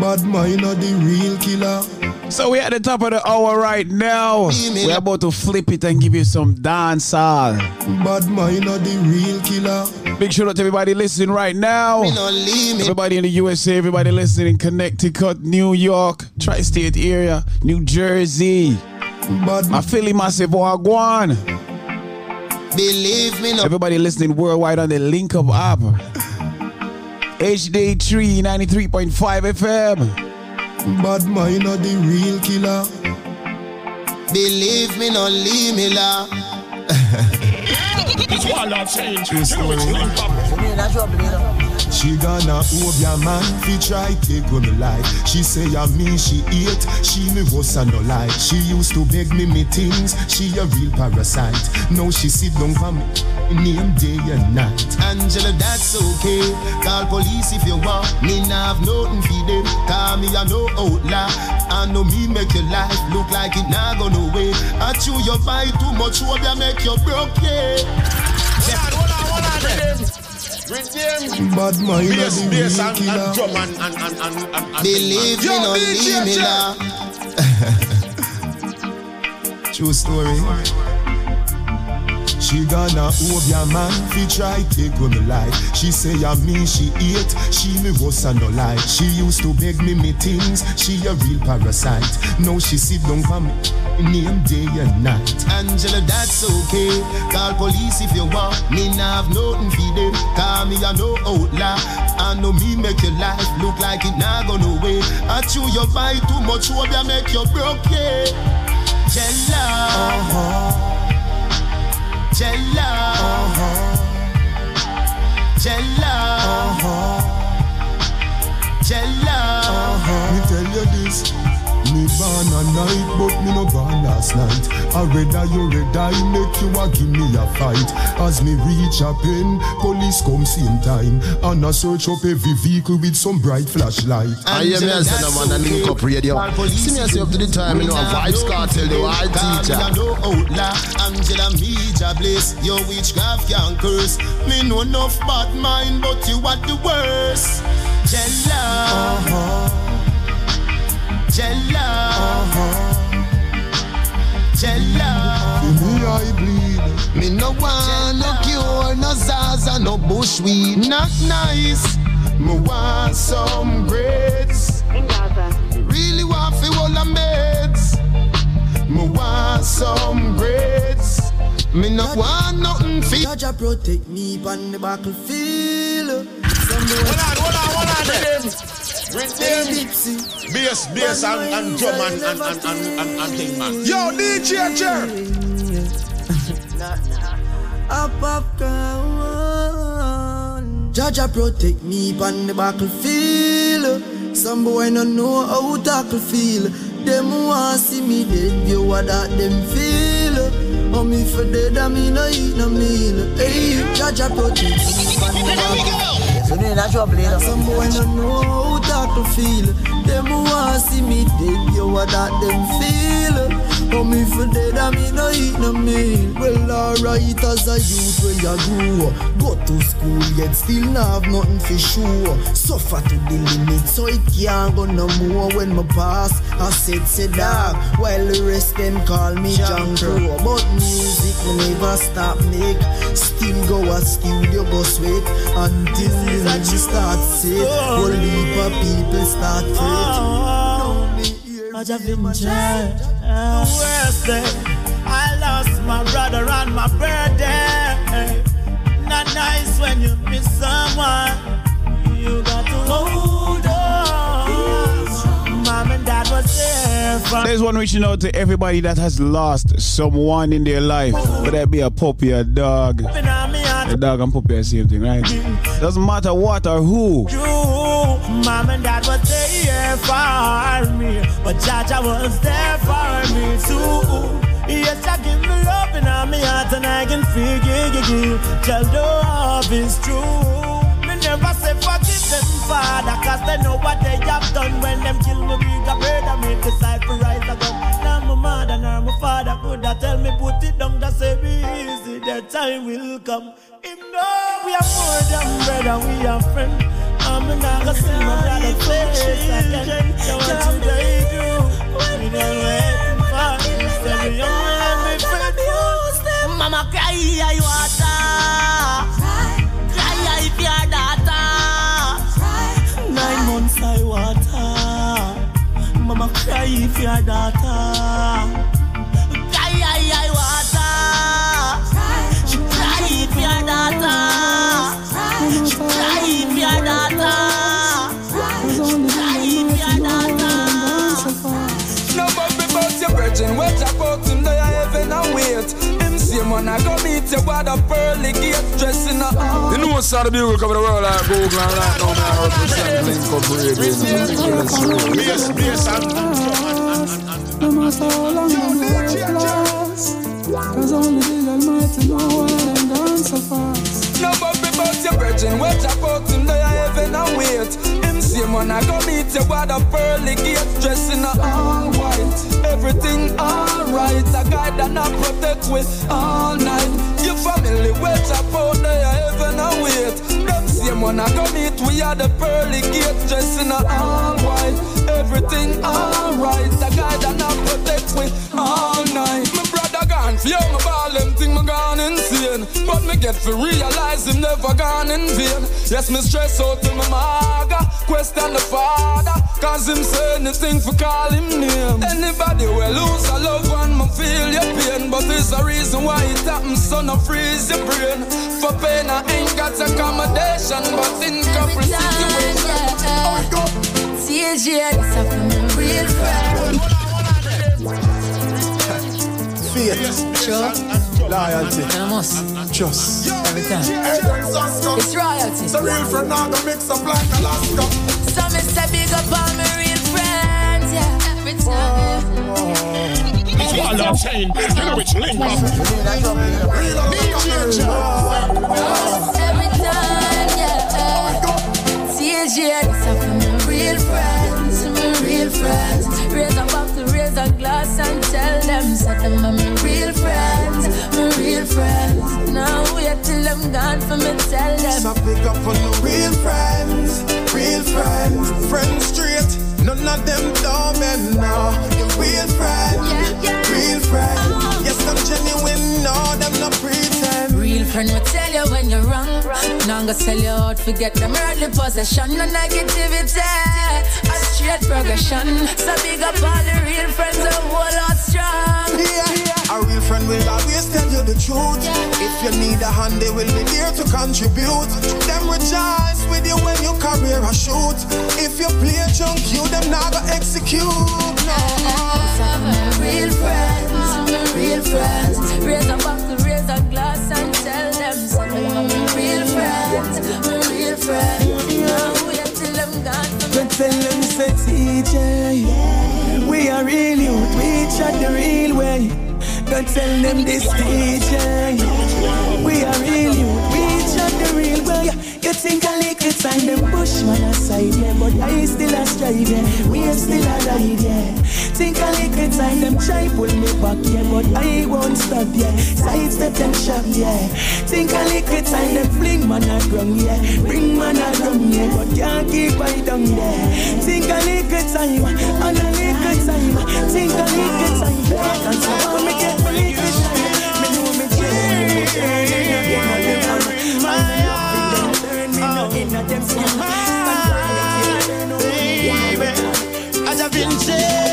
Bad mind, no, the real killer. So we're at the top of the hour right now. We're about to flip it and give you some dancehall. Bad mind, no, the real killer. Big shout out to everybody listening right now. Everybody in the USA, everybody listening in Connecticut, New York, tri-state area, New Jersey. My Philly massive wagwan. Believe me, no. Everybody listening worldwide on the Link Up app. HD3 93.5 FM. Bad mind, no, the real killer. Believe me, no, leave me la. It's one love change. True story. She gonna hold your man, fi try take on me life. She say I me she hate, she me was a no lie. She used to beg me me things, she a real parasite. Now she sit down for me, name day and night. Angela, that's okay. Call police if you want. Me nah have nothing for them. Call me a no outlaw. I know me make your life look like it nah go no way. I chew your buy too much, hope ya make you broke, yeah. Rhythm. Bad mind Bass, of the bass real and, killer. and drum and, and, and, and, and, and Believe Yo, me, no leave me Jer. now. True story. She gonna hold your man fi try take on me life. She say I me she hate, she me was a no lie. She used to beg me me things, she a real parasite. Now she sit down for me, name day and night. Angela, that's okay. Call police if you want. Me nah have nothing for them. Call me a no outlaw. I know me make your life look like it nah go no way. I chew your buy too much, hope ya make you broke, yeah. Jella. Uh-huh. Jella. Jella. Jella. Me tell you this. Me born a night, but me no born last night. I rather you red eye make you a give me a fight. As me reach a pen, police come same time. And I search up every vehicle with some bright flashlight. I hear me as a man and link up radio. See me as you up to the time, you know, a Vybz Kartel, the white teacher. Me no outlaw, Angela me ja bless. Your witchcraft can curse. Me know enough bad mind, but you are the worst. Jella. Uh-huh. Jella. Uh-huh. Jella. Me I bleed. Me no want no cure, no Zaza, no bush bushweed. Not nice. Me want some grades. Really want fi all the meds. Me want some grades. Me no want nothing fi. Jaja protect me on the battlefield. Hold on, hold on, hold on. Rhythm. Rhythm. Bass, bass and, and drum and, and, and, and, and, and thing, man. Yo, DJ Jer. Up, up, down. Jaja protect me on the battlefield. Some boy no know how tackle feel. Them want see me dead, you what that them feel. Oh me for dead, I me no eat no meal. Hey, Jaja protect me on the battlefield. So you not trouble, you know. Some boy no know how tackle feel. Them who want see me dead, you what that them feel. Oh me for dead, I me no eat no meal. Well alright as a youth where you grew. Go to school yet still not have nothing for sure. Suffer to the limit so it can't go no more. When my pass, I said say dog. While the rest them call me John Crow. But music never stop make. Still go a studio go sweat until the music start set. Whole heap of people start fret. I just been The worst day, I lost my brother on my birthday. Not nice when you miss someone. You got to hold on. Mom and dad was there for There's one reaching out to everybody that has lost someone in their life. Whether it be a puppy, a dog. A dog and puppy are the same right? Doesn't matter what or who. you. Mom and dad was there for me, but Jaja was there for me too. Yes, I give me love in my heart and I can figure you. Tell the love is true. Never say forgive them, Father, cause they know what they have done when them kill me big a brother, me decide to rise again. Now my mother, now my father could have tell me put it down, just say be easy, that time will come. Him know we are more than brother, we are friends. I'm not gonna see my brother face again. So what should I do? We don't waiting for you, stay young and be faithful. Mama cry, I water. Cry, I fear daughter. Nine months I water. Mama cry if your daughter. Man, I go meet you by the pearly gate, dressing up. You know what's the bugle cover the world like Google and right now, man, I represent Link Up Radio. Bass, bass, and No matter how long I'm last, cause only the Almighty know why them gone so fast. No but about your virgin, watch about him there heaven and wait. Same one I go meet you by the pearly gate, dressing up all white. Everything alright, a guy that not protect with all night. Your family watch about there heaven and wait. Them same one I go meet, we are the pearly gate, dressing up all white. Everything alright, a guy that not protect with all night. My brother gone, feel my ball, them think me gone insane. But me get to realize him never gone in vain. Yes, me stress out to my maga, question the father. Cause him say anything for call him name. Anybody will lose a loved one, me feel your pain. But there's a reason why it happens, so no freeze your brain. For pain, I ain't got accommodation, but in couple situations. Oh, go. This up my real Faith, Sure. loyalty, Vamos. trust. Every time. It's royalty. So real friend now go mix up like Alaska. So me say big up all my real friends, yeah. Every time. It's what I'm saying. You know which link up. Every time, yeah. TJ, this up for my real friends, my real friends. Raise a bottle, raise a glass and tell them, say them are my real friends, my real friends. Now wait till I'm gone for me, tell them. So pick up on the real friends, real friends, friends straight. None of them dumb and now. Your real friends, real friends. Uh-huh. Yes, I'm genuine, no, them not pretend. Real friend will tell you when you're wrong. Now I'm gonna sell you out, forget them earthly possession, no negativity. A straight progression. So big up all the real friends, a whole lot strong. Yeah, a real friend will always tell you the truth. If you need a hand, they will be there to contribute. Them rejoice with you when your career a shoot. If you play a junk, you them not execute. No. Real friends, real friends. Raise a bottle, tell them say TJ We are real youth, we chat the real way. Don't tell them this DJ We are real youth, the real way You think I lick it time them push bushman aside, yeah. But I still a strive, yeah. We are still a ride, yeah. Think I lick it time them try pull me back, yeah. But I won't stop, yeah. Sidestep them shot, yeah. Think I lick it time them fling man a ground, yeah. Bring man a ground, yeah. But can't keep I down, yeah. Think I lick it time And I lick it time Think I lick it time Back and so on me get lick it time Me know me change Turn me no oh. in a them skin. Baby, I've been said,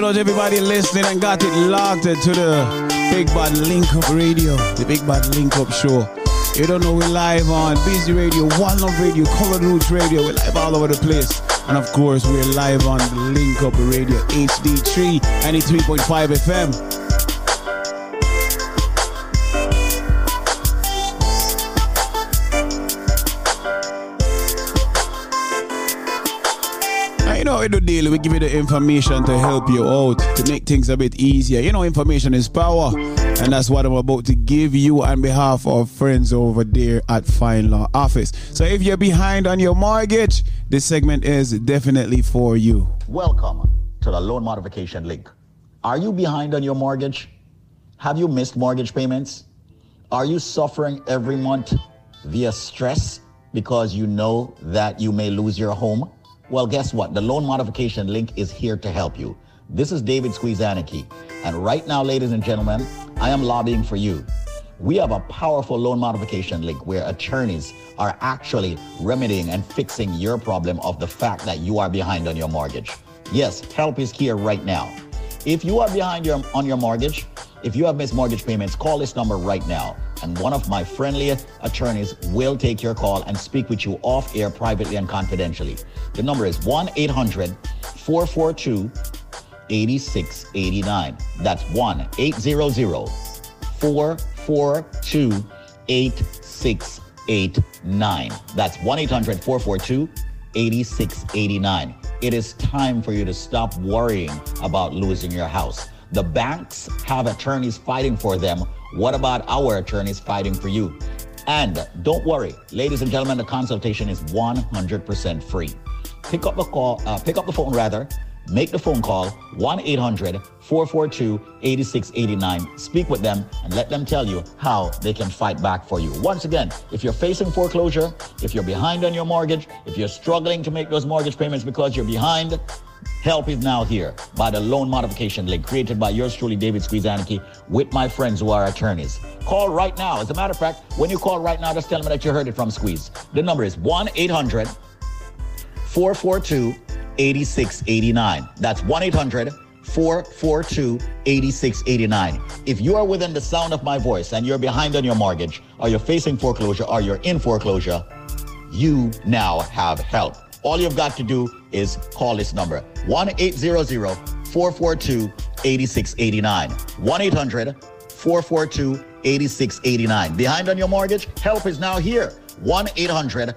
out to everybody listening and got it locked to the Big Bad Link Up Radio, the Big Bad Link Up Show. You don't know we're live on Busy Radio, One Love Radio, Colored Roots Radio. We're live all over the place. And of course, we're live on Link Up Radio HD3 93.5 FM. We do daily, we give you the information to help you out, to make things a bit easier. You know, information is power. And that's what I'm about to give you on behalf of friends over there at Fine Law Office. So if you're behind on your mortgage, this segment is definitely for you. Welcome to the loan modification link. Are you behind on your mortgage? Have you missed mortgage payments? Are you suffering every month via stress because you know that you may lose your home? Well, guess what? The loan modification link is here to help you. This is David Squeezaniki. And right now, ladies and gentlemen, I am lobbying for you. We have a powerful loan modification link where attorneys are actually remedying and fixing your problem of the fact that you are behind on your mortgage. Yes, help is here right now. If you are behind your, on your mortgage, if you have missed mortgage payments, call this number right now. And one of my friendly attorneys will take your call and speak with you off air privately and confidentially. The number is 1 800 442 8689. That's 1 800 442 8689. That's 1 800 442 8689. It is time for you to stop worrying about losing your house. The banks have attorneys fighting for them. What about our attorneys fighting for you? And don't worry, ladies and gentlemen, the consultation is 100% free. Pick up the call, uh, pick up the phone rather, make the phone call 1-800-442-8689. Speak with them and let them tell you how they can fight back for you. Once again, if you're facing foreclosure, if you're behind on your mortgage, if you're struggling to make those mortgage payments because you're behind, Help is now here by the loan modification link created by yours truly, David Squeezaniki, with my friends who are attorneys. Call right now. As a matter of fact, when you call right now, just tell them that you heard it from Squeeze. The number is 1 800 442 8689. That's 1 800 442 8689. If you are within the sound of my voice and you're behind on your mortgage, or you're facing foreclosure, or you're in foreclosure, you now have help. All you've got to do is call this number 1 800 442 8689. 1 800 442 8689. Behind on your mortgage? Help is now here. 1 800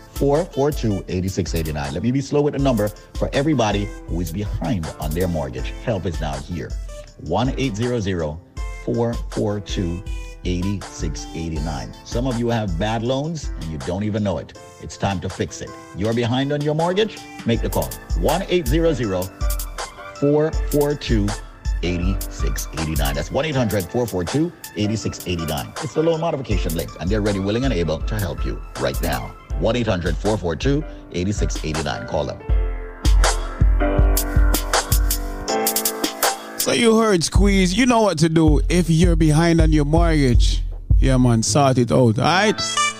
442 8689. Let me be slow with the number for everybody who is behind on their mortgage. Help is now here. 1 800 442 8689. Some of you have bad loans and you don't even know it. It's time to fix it. You're behind on your mortgage? Make the call. 1 800 442 8689. That's 1 800 442 8689. It's the loan modification link, and they're ready, willing, and able to help you right now. 1 800 442 8689. Call them. So you heard Squeeze. You know what to do if you're behind on your mortgage. Yeah, man, sort it out, alright? Up,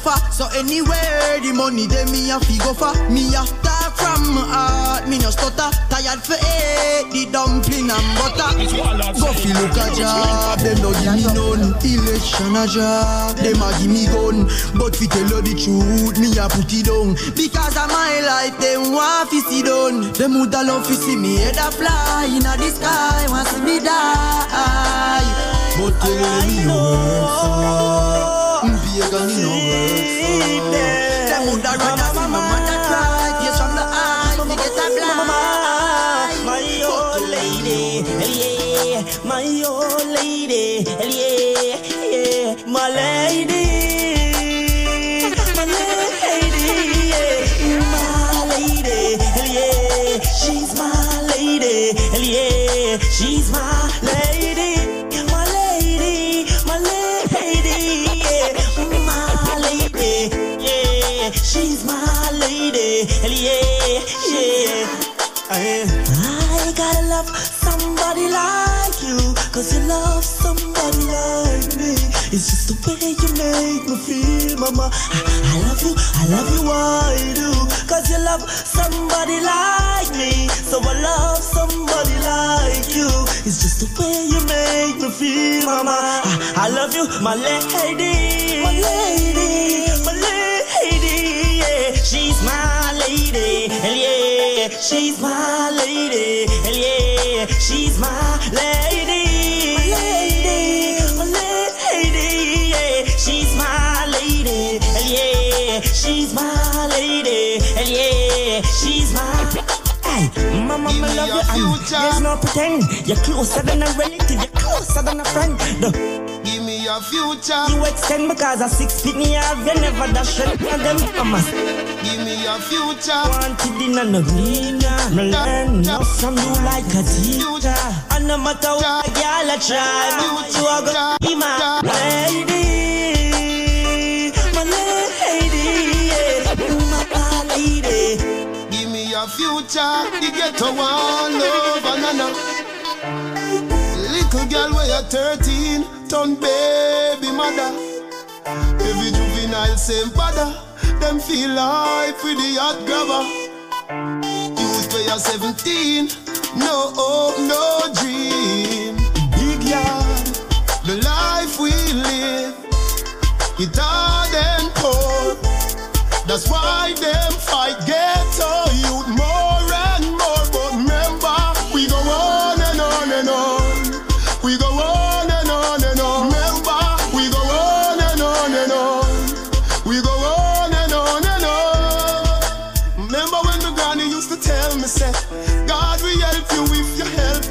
suffer. So anywhere the money they me a fi go for. Me a start from my heart, me no stutter. Tired for eat the dumpling and butter. Go fi look a job, them no give me none. Election a job, them a give me gun. But fi tell you the truth, me a put it down. Because of my life, them want fi see done. Them woulda love fi see me head a fly inna the sky, want see me die. But tell me no work for. Pagan me no work for. Oh. Them woulda rather see my mother cry. Tears from the eyes, me get a blind. My old lady, yeah. My old lady, yeah, yeah. My lady, my lady, yeah. My lady, hell yeah. She's my lady, yeah. She's my you make me feel, mama. I, I love you, I love you, I do. Cause you love somebody like me. So I love somebody like you. It's just the way you make me feel, mama. I, I love you, my lady. My lady, my lady, yeah. She's my lady, hell yeah. She's my lady, hell yeah. She's my lady yeah She's my Hey, mama, me love you and there's no pretend You're closer than a relative, you're closer than a friend. The, Give me your future. You extend because a six feet have you never dash it. And them mama. Give me your future. Wanted in a arena Me learn now from you like a teacher. And no matter what a girl I try. You are gonna be my lady The ghetto one love and Little girl where you're 13, turn baby mother. Every juvenile same father. Them feel life with the hot grabber. Youth where you're 17, no hope, no dream. Big yard, the life we live, it hard and cold. That's why them fight ghetto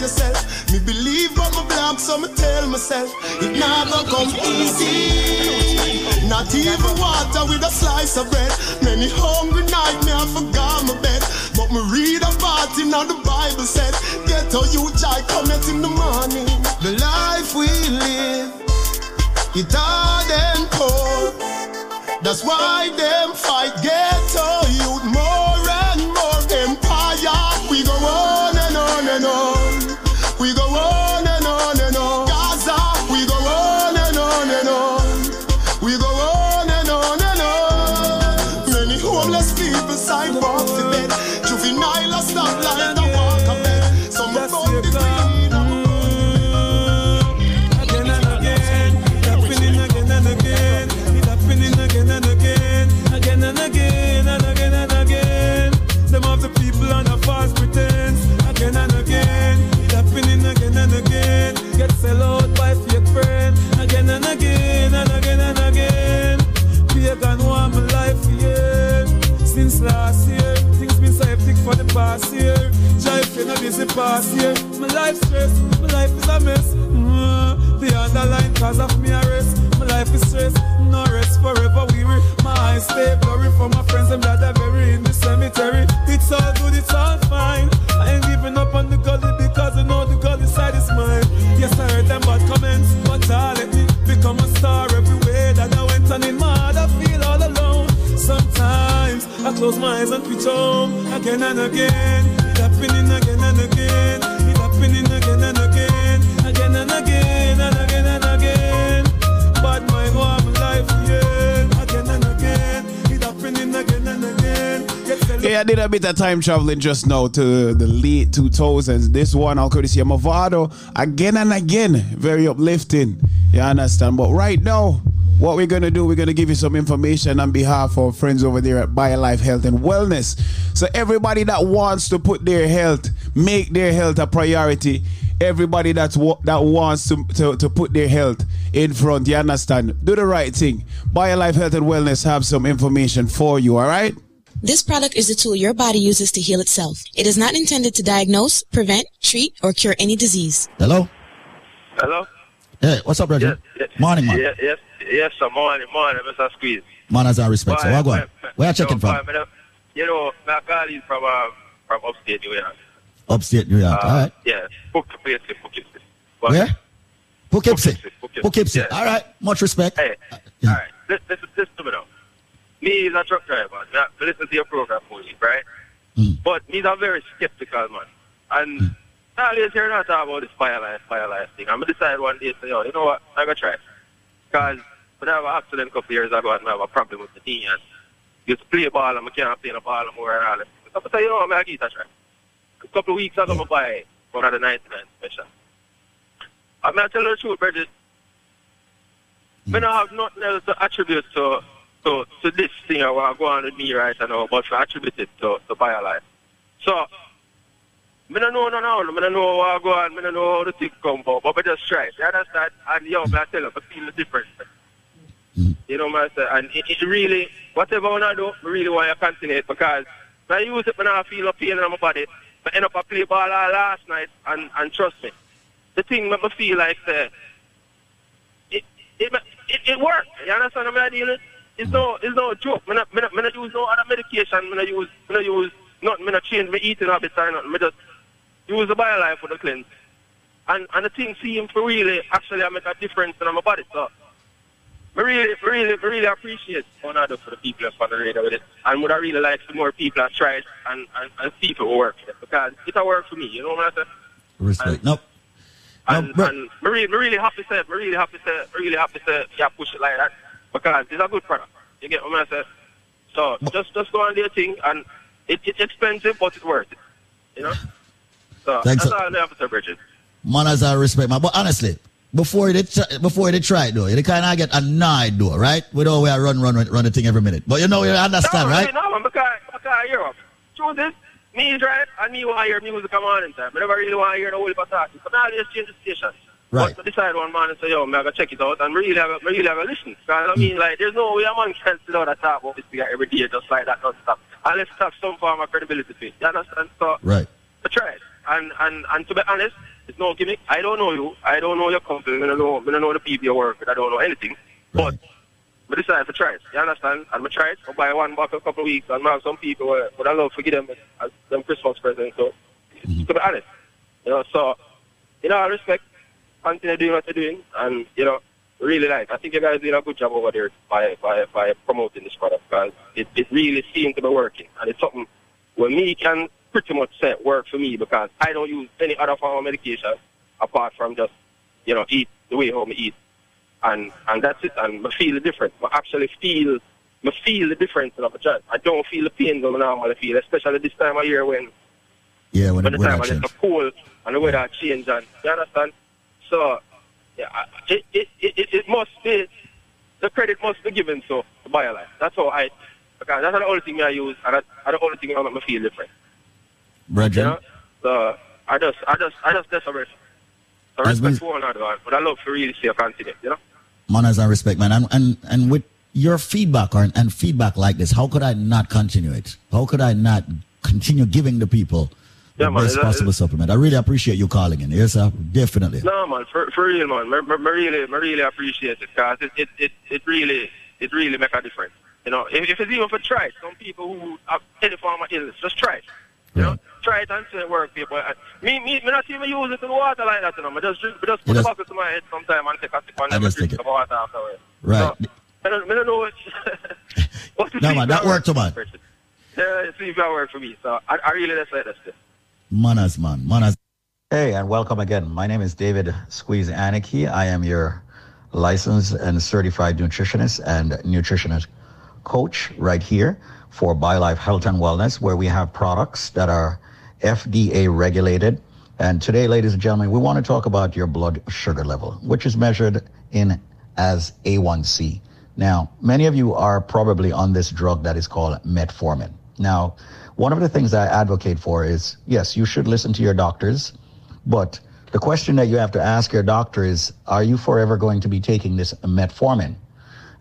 yourself. Me believe but my black, so me tell myself, it never come easy. Not even water with a slice of bread. Many hungry night me I forgot my bed. But me read a part in the Bible said, Get a you child cometh in the morning. The life we live, it hard and cold. That's why them fight ghetto Jive in a busy past year. My life stress, my life is a mess. Mm, the underlying cause of me arrest. My life is stress, no rest forever weary. My eyes stay blurry for my friends and that are buried in the cemetery. It's all good, it's all fine. I ain't giving up on the gully because I know the gully side is mine. Yes, I heard them bad comments, but I let me become a star everywhere that I went and in my heart I feel all alone. Sometimes I close my eyes and picture home again and again. And and and and and yeah. And and I did a bit of time traveling just now to the late 2000s. This one, I'll courtesy of Mavado, again and again, very uplifting. You understand? But right now, what we're going to do, we're going to give you some information on behalf of friends over there at BioLife Health and Wellness. So, everybody that wants to put their health, make their health a priority, everybody that's wa- that wants to, to, to put their health in front, you understand? Do the right thing. BioLife Health and Wellness have some information for you, all right? This product is a tool your body uses to heal itself. It is not intended to diagnose, prevent, treat, or cure any disease. Hello? Hello? Hey, what's up, brother? Roger? Morning, man. Yes, yes, yes, sir. Morning, morning, Mr. Squeeze. Manners and respect. So, Boy, what go on? boy, Where you checking from? You know, my call is from, um, from upstate New York. Upstate New York. Uh, all right. Yeah, Poughkeepsie, Poughkeepsie. Where? Poughkeepsie. Poughkeepsie. Poughkeepsie. Yeah. All right. Much respect. Hey, all right. Listen, listen, listen to me now. Me is a truck driver. I listen to your program, only, right? Hmm. But me's a very skeptical man. And always hear not talk about this fire life, fire life thing. I'm going to decide one day, say, yo, you know what? I'm going to try. Because when I have an accident a couple of years ago and I have a problem with the knee and used to play ball and I can't play the ball anymore and all that. So I say, you know what, I'm going to give it a try. A couple of weeks ago, I buy one of the 99 special. I'm going to tell you the truth, Bridget. I don't have nothing else to attribute to to, to this thing I want to go on with me right now, but to attribute it to, to BioLife. So, I don't know no, no, I don't know what I go on, I don't know how the thing come about, but I just try. You understand? And yo, I tell you, I feel the difference. You know I say? And it, it really, whatever I want to do, I really want to continue it because I use it when I feel no pain in my body, I end up I play ball all last night and, and trust me, the thing make me feel like say, it, it, it, it works. You understand what I'm dealing? It's no, it's no joke. I not, me not, me not use no other medication. I not use, me not use nothing. Me not change my eating habits or nothing. Me just use the BioLife for the cleanse. And and the thing seems to really actually I make a difference in my body. So, I really, really, really appreciate what for the people that's on the radio with it. And would I really like some more people that try it and, and, and see if it will work. Because it will work for me. You know what I'm saying? Respect. Nope. And, and I really, really happy to, say, I really happy to, I really happy to, yeah, push it like that because it's a good product. You get what I'm saying? So just, just go on your thing, and it, it's expensive, but it's worth it. You know. So Thanks, that's sir. all I have to say, Bridget. Manners and respect, man. But honestly, before they try, before they try it, though, they kind of get annoyed, though, right? We don't we run, run, run the thing every minute. But you know, you understand, no, right? No, man, because, because I hear them. Truth is, me right, and me want to hear music come on in time. I never really want to hear the whole party. So now I just change the station. Right. But to decide one man and say, yo, I'm going to check it out and really have a, really have a listen. Because, I mm. mean, like, there's no way a man can sit down and talk about this thing every day just like that non-stop. Unless it have some form of credibility to it. You understand? So, Right. I tried. And, and, and to be honest, it's no gimmick. I don't know you. I don't know your company. I don't know, I don't know the people you work with. I don't know anything. But but I decided to try it. You understand? And I try it. I buy one bottle a couple of weeks. And I have some people where, but I love to give them as them Christmas presents. So, mm-hmm. to be honest, you know, so, you know, I respect, continue doing what you're doing. And, you know, really like, I think you guys did a good job over there by, by, by promoting this product because it, it really seems to be working. And it's something where me can pretty much say work for me because I don't use any other form of medication apart from just, you know, eat the way home eat. And and that's it. And I feel the difference. I actually feel I feel the difference in my joint. I don't feel the pain that I normally feel, especially this time of year when Yeah, when, when the time when it's cold and the weather change and you understand? So yeah, I- it, it, it, it, must be the credit must be given so to BioLife. That's how I because that's the only thing I use and that's the only thing that make me feel different. Brethren, know? So I just I just I just desperate. So As respect to one another, but I love to really see a continent, you know? manners and respect, man. And, and, and with your feedback or, and feedback like this, how could I not continue it? How could I not continue giving the people the Yeah, man, best possible supplement? I really appreciate you calling in. Yes, sir. Definitely. No, man, for, for real, man. I, really, I really appreciate it because it, it, it, it really, it really make a difference. You know, if, if it's even for try, some people who have any form of illness, just try it. You know, try it and see it work, people. And me, me, me not even use it in water like that, you know. I just drink, I just put the just- bottle to my head sometime and take a sip and I just drink take the water afterwards. Right. I don't, I don't know what, what to No, man, that worked, works man. Yeah, see if that work for me. So I, I really just like that stuff. Manners, man. Manners. Hey, and welcome again. My name is David Squeeze Anarchy. I am your licensed and certified nutritionist and nutritionist coach right here for BioLife Health and Wellness, where we have products that are FDA regulated. And today, ladies and gentlemen, we want to talk about your blood sugar level, which is measured in as A1C. Now, many of you are probably on this drug that is called metformin. Now, one of the things I advocate for is yes, you should listen to your doctors, but the question that you have to ask your doctor is are you forever going to be taking this metformin?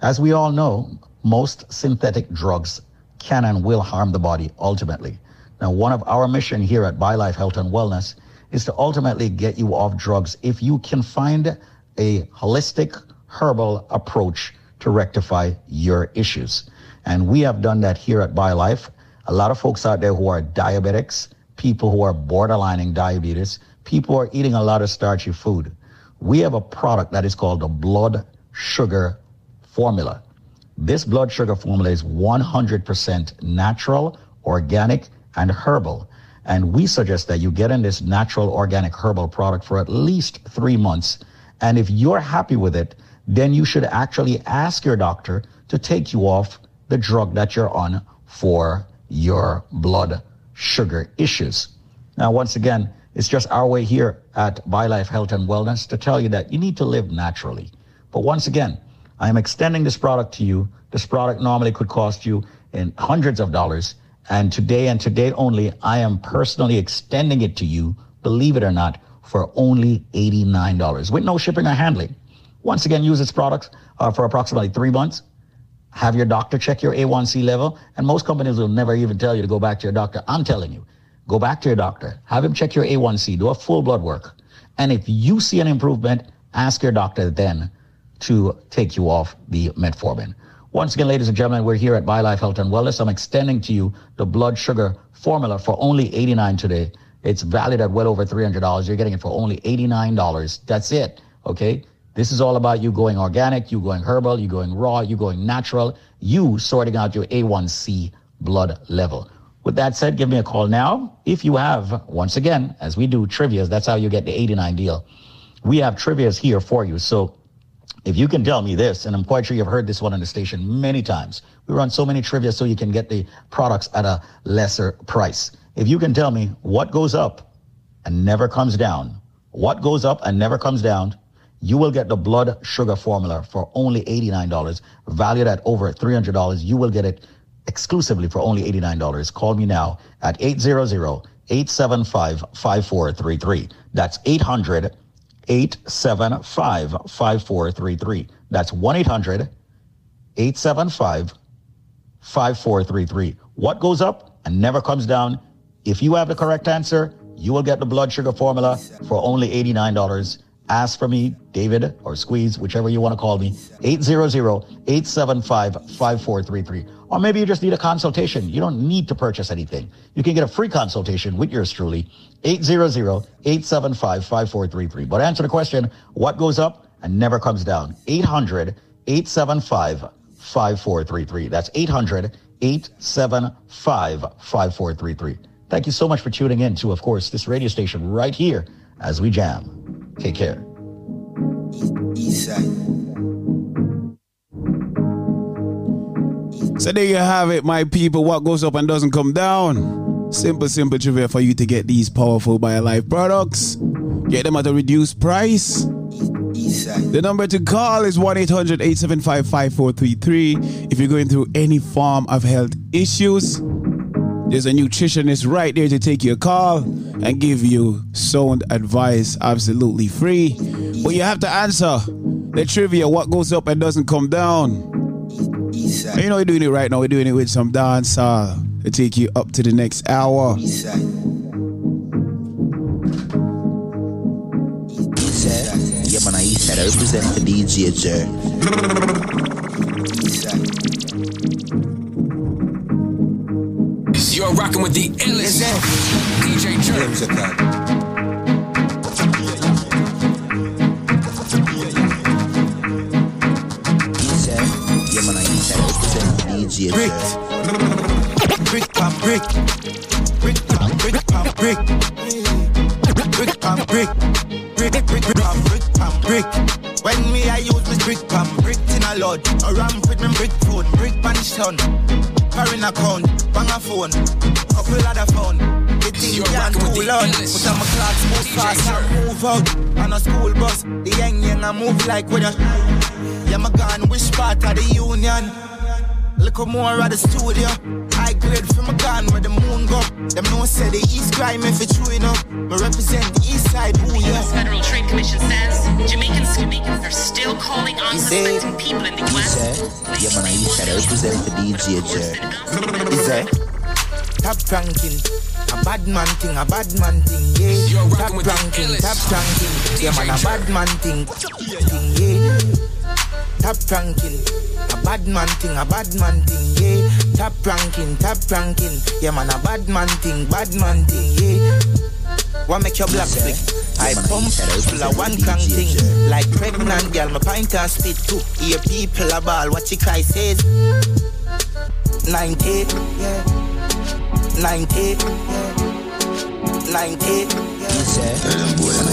As we all know, most synthetic drugs can and will harm the body ultimately. Now, one of our mission here at BioLife Health and Wellness is to ultimately get you off drugs if you can find a holistic herbal approach to rectify your issues. And we have done that here at BioLife. A lot of folks out there who are diabetics, people who are borderlining diabetes, people who are eating a lot of starchy food. We have a product that is called the blood sugar formula. This blood sugar formula is 100% natural, organic, and herbal. And we suggest that you get in this natural, organic, herbal product for at least three months. And if you're happy with it, then you should actually ask your doctor to take you off the drug that you're on for your blood sugar issues. Now, once again, it's just our way here at BioLife Health and Wellness to tell you that you need to live naturally. But once again, I am extending this product to you. This product normally could cost you in hundreds of dollars. And today and today only, I am personally extending it to you, believe it or not, for only $89 with no shipping or handling. Once again, use this product uh, for approximately three months. Have your doctor check your A1C level. And most companies will never even tell you to go back to your doctor. I'm telling you, go back to your doctor, have him check your A1C, do a full blood work. And if you see an improvement, ask your doctor then to take you off the metformin. Once again, ladies and gentlemen, we're here at BioLife Health and Wellness. I'm extending to you the blood sugar formula for only 89 today. It's valued at well over $300. You're getting it for only $89. That's it. Okay. This is all about you going organic, you going herbal, you going raw, you going natural, you sorting out your A1C blood level. With that said, give me a call now. If you have, once again, as we do trivias, that's how you get the 89 deal. We have trivias here for you. So if you can tell me this, and I'm quite sure you've heard this one on the station many times, we run so many trivia so you can get the products at a lesser price. If you can tell me what goes up and never comes down, what goes up and never comes down, you will get the blood sugar formula for only $89, valued at over $300. You will get it exclusively for only $89. Call me now at 800-875-5433. That's 800 875 5433. That's 1 800 875 5433. What goes up and never comes down? If you have the correct answer, you will get the blood sugar formula for only $89. Ask for me, David or Squeeze, whichever you want to call me, 800-875-5433. Or maybe you just need a consultation. You don't need to purchase anything. You can get a free consultation with yours truly, 800-875-5433. But answer the question, what goes up and never comes down? 800-875-5433. That's 800-875-5433. Thank you so much for tuning in to, of course, this radio station right here as we jam. Take care. So there you have it, my people. What goes up and doesn't come down. Simple, simple trivia for you to get these powerful BioLife products. Get them at a reduced price. The number to call is 1 800 875 5433. If you're going through any form of health issues, there's a nutritionist right there to take your call and give you sound advice absolutely free. But you have to answer the trivia what goes up and doesn't come down. And you know, we're doing it right now. We're doing it with some dancehall to take you up to the next hour. Yeah, man, I Eastside. I represent the DJ, sir. You're rocking with the illest DJ Jerk. DJ, Brick. Brick pam brick. Brick pam brick pam brick. Brick pam brick. Brick brick brick pam brick pam brick. When me I use me brick pam brick in a lot. I ramp with me brick foot, brick pan sun. foreign account, bang a phone, couple other phone. Thing can't too loud. Put on my clocks, move fast and move out. On a school bus, the young young I move like with a. Yeah, my gun, which part of the union? Look more at the studio. High grade from a gun where the moon go. Them no say the east crime if it's true enough. Me represent the east side, ooh yeah. U.S. Federal Trade Commission says Jamaicans, Jamaicans are still calling on suspecting people in the U.S. Yeah, man, I used to represent the DJ Jer. Is that? Top ranking. A bad man thing, a bad man thing, yeah. Top ranking, top ranking. Yeah, man, a bad man thing, thing, yeah. Top ranking. A bad man thing, a bad man thing, yeah. Top ranking, top ranking. Yeah, man, a bad man thing, bad man thing, yeah. What make your black flick? I pump full of one crank thing. Like pregnant girl, my pint and spit too. Hear people a ball, what you cry says. 90, yeah. 90, yeah. 90,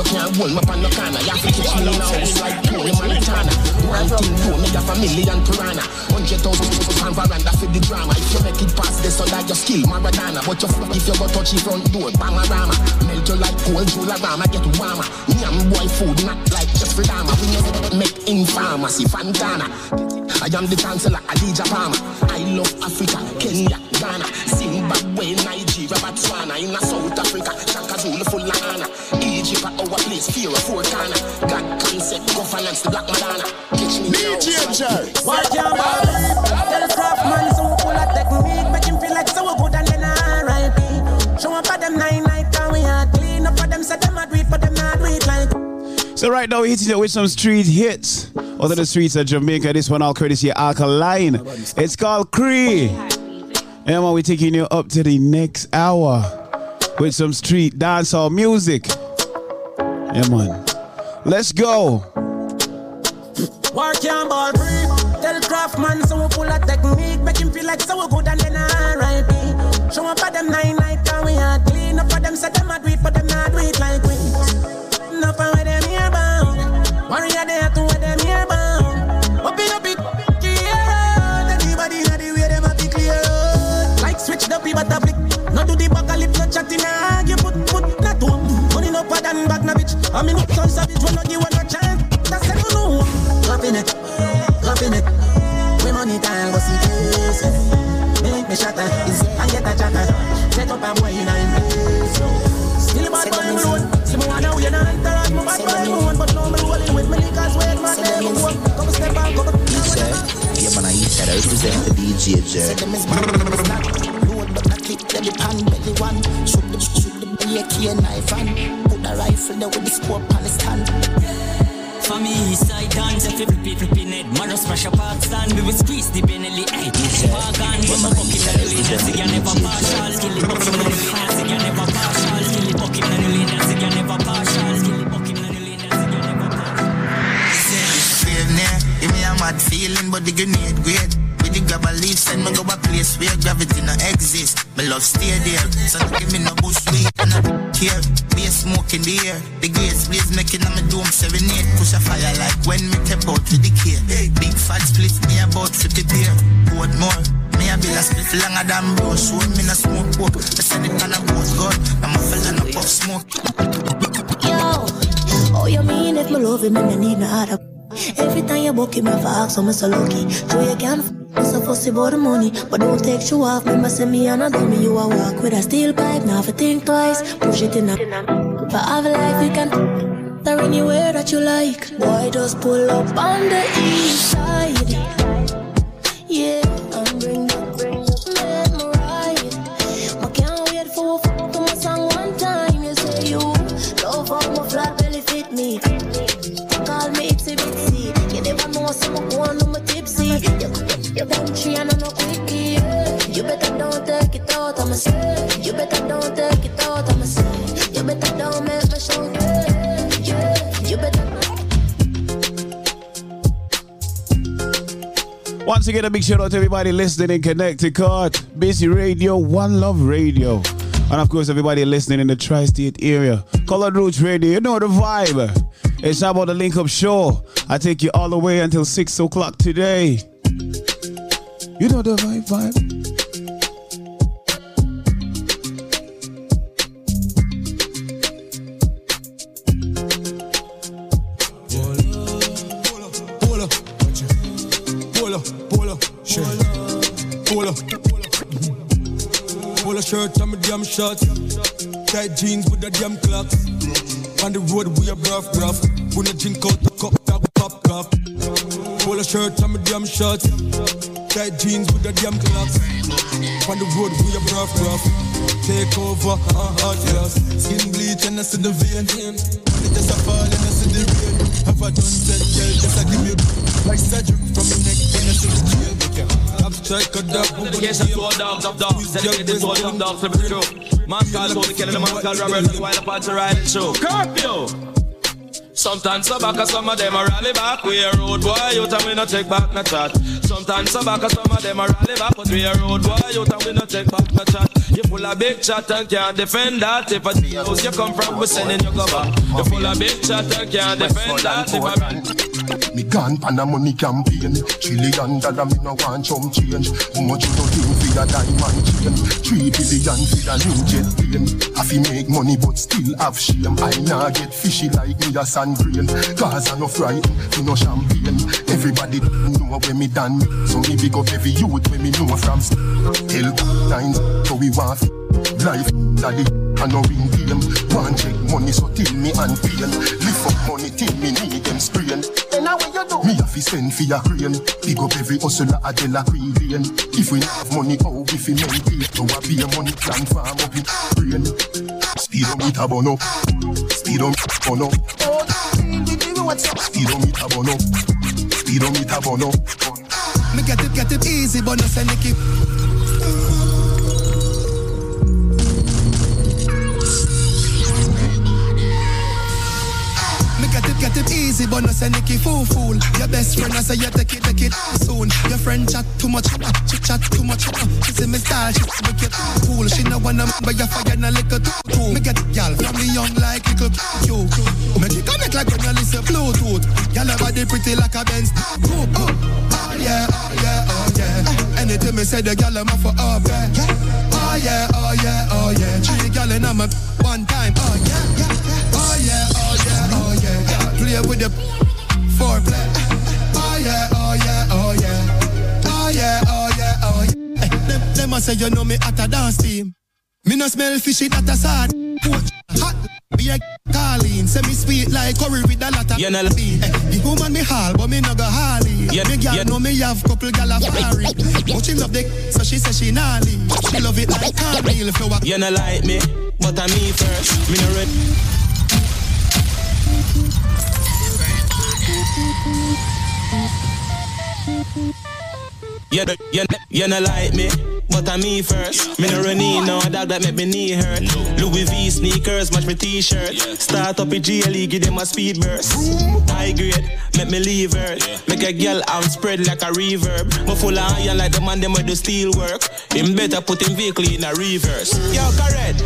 You can't hold me on the corner. You have to catch me now. It's like Tony Montana. One thing to me, have a million piranha. Hundred thousand pound veranda for the drama. If you make it past this, so like your skill, Maradona. But you fuck if you go touch the front door, Bamarama. Melt you like cold Jularama, get warmer. Yam boy food, not like Jeffrey Dahmer. We never make in pharmacy, Fantana. I am the chancellor, Adidja Palmer. I love Africa, Kenya, Ghana, Zimbabwe, Nigeria, Botswana, in South Africa, Shaka Zulu at our place, fear of four corner. God concept, governance, the Black Madonna. Catch me now. Why can't buy? Tell Craftman so full of technique, make him feel like so good and then R.I.P. Show up at them nine night and we hard clean up for them, say them a do it, but them not do it like. So right now we're hitting it with some street hits. Out of the streets of Jamaica, this one all courtesy of Alkaline. It's called Cree. And man, we're taking you up to the next hour with some street dancehall music. Yeah, man. Let's go. War can't ball free. Tell so of technique, make him feel like so good and then R.I.P. Show up them nine night and we hard clean up for them, them a but them not like we. Enough of where them here bound. To where them here bound. Up in the way them a be clear. Like switch the people flick. No do the lip, no chatting, argue, put, put, not to Money no bitch. I mean, up some savage, when no give one no chance. That's a no. Dropping it, it. We money time, go see this. Make me shatter, and get a chatter. Set up a boy in a. Still a me road. See me wanna win and enter my bad boy but now me rolling with me niggas wait man. There me. Come step come. Yeah, man, I used to represent the DJ Jer. Load but not click the pan belly one. Shoot the shoot the belly key knife and put the rifle there with the scope on the stand. For me, east side dance, if you flip it, flip it, man, just smash a park stand, we will squeeze the Benelli, hey, Bargain, when my bucket in the lane, that's again never partial, kill it, bucket in the lane, that's again never partial, kill it, bucket in the lane, again never partial, kill it, bucket in the lane, that's again never Fear near, give me a mad feeling, but the grenade great. With the grab a leaf, send me go a place where gravity no exist. My love stay there, so don't give me no bush weed and I care. Be a smoke in the air, the grace blaze making on my dome serenade. Push a fire like when me tap out with the care. Big fat split me about 50 pair. What more? Me a bill a split longer than bro. Show me no smoke up. I send it on a ghost god. I'm a fella no puff smoke. Yo, oh you mean if me love him and me need no other Mm. Every time you book him, I ask, so me so lucky. True, you can f*** so fussy about the money But don't take you off, remember say me and a dummy You a walk with a steel pipe, now fi think twice. Push it in a For have a life you can There anywhere that you like. Boy, just pull up on the east side. Yeah, you, and no quickie. You better don't take it out, You better don't take it out, You better don't me Once again, a big shout out to everybody listening in Connecticut. Busy Radio, One Love Radio. And of course, everybody listening in the tri state area. Colored Roots Radio, you know the vibe. It's about the link up show. I take you all the way until 6 o'clock today. You know the vibe, vibe. Shirt my damn shorts. Tight jeans with the damn clocks. On the road we a rough rough. We no drink out the cup, that pop cup. Polo shirt and my damn shorts. Tight jeans with the damn clocks. On the road we a rough rough. Take over, uh uh yes. Skin bleach and I see the vein. It just a fall and I see the rain. Have a done said, girl, just a give me like surgery from my neck and I see the jail. Strike a dub. Dedication to all dogs of dogs. Dedicated to all young dogs. Let me true. Man called Tony Kelly, the man called Robert, and while apart to ride the show. Curfew. Sometimes so back, some of them are rally back. We a road boy, you tell me no take back no chat. Sometimes so back, some of them are rally back, but we a road boy, you tell me no take back no chat. You full of big chat and can't defend that. If a house you come from, we sending you go back. You full of big chat and can't defend that. If a me gone pan a money campaign. Trillion dollar me no want chum change. How much you do think for a diamond chain. Three billion for a new jet plane. I fi make money but still have shame. I nah get fishy like me a sand grain Cause I no frightened for no champagne Everybody know where me done So me big up every youth when me know from Tell nines so we want Life daddy. I no ring game. Want check money so till me and pain Lift up money till me need them sprain. Then how you do? Me have to spend for your crane Big up every hustler a de la Lane If we have money how we fi maintain So I be a money plan farm up in brain Speed on me tabono Speed on me tabono oh, Speed on me tabono Speed on me tabono Me get it, get it easy, but no send it keep Get it easy, but no say Nicky fool fool. Your best friend I say you take it, take it soon. Your friend chat too much, uh, she chat too much. Uh, she say me style, she make you cool. She no wanna but you fire na little too cool. Me get y'all from me young like little you. Make it connect like when you listen Bluetooth. Y'all body pretty like a Benz. Oh, oh, oh yeah, oh yeah, oh yeah. Anything me say the y'all am for oh, up. Oh yeah, oh yeah, oh yeah. Three y'all in my one time. Oh yeah, oh yeah, oh yeah, oh yeah play with the foreplay. Oh yeah, oh yeah, oh yeah. Oh yeah, oh yeah, oh yeah. Them, them a say you know me at a dance team. Me no smell fishy that a sad. Hot, be a Carlene. Say me sweet like curry with a lot of no, bean. Hey, eh, the woman me hall, but me no go Harley. Yeah, me girl yeah. know me have couple gal a Ferrari. But she love the, so she say she leave. She love it like cornmeal flour. You no like me, but I me first. Me no ready. You, you, you you not like me, but I me first. Me no run in no dog that make me knee hurt. Louis V sneakers match my t-shirt. Start up a GLE, give them a speed burst. High grade, make me leave her. Make a girl arm spread like a reverb. But full of iron like the man them with the steel work. Him better put him vehicle in a reverse. Yo, correct.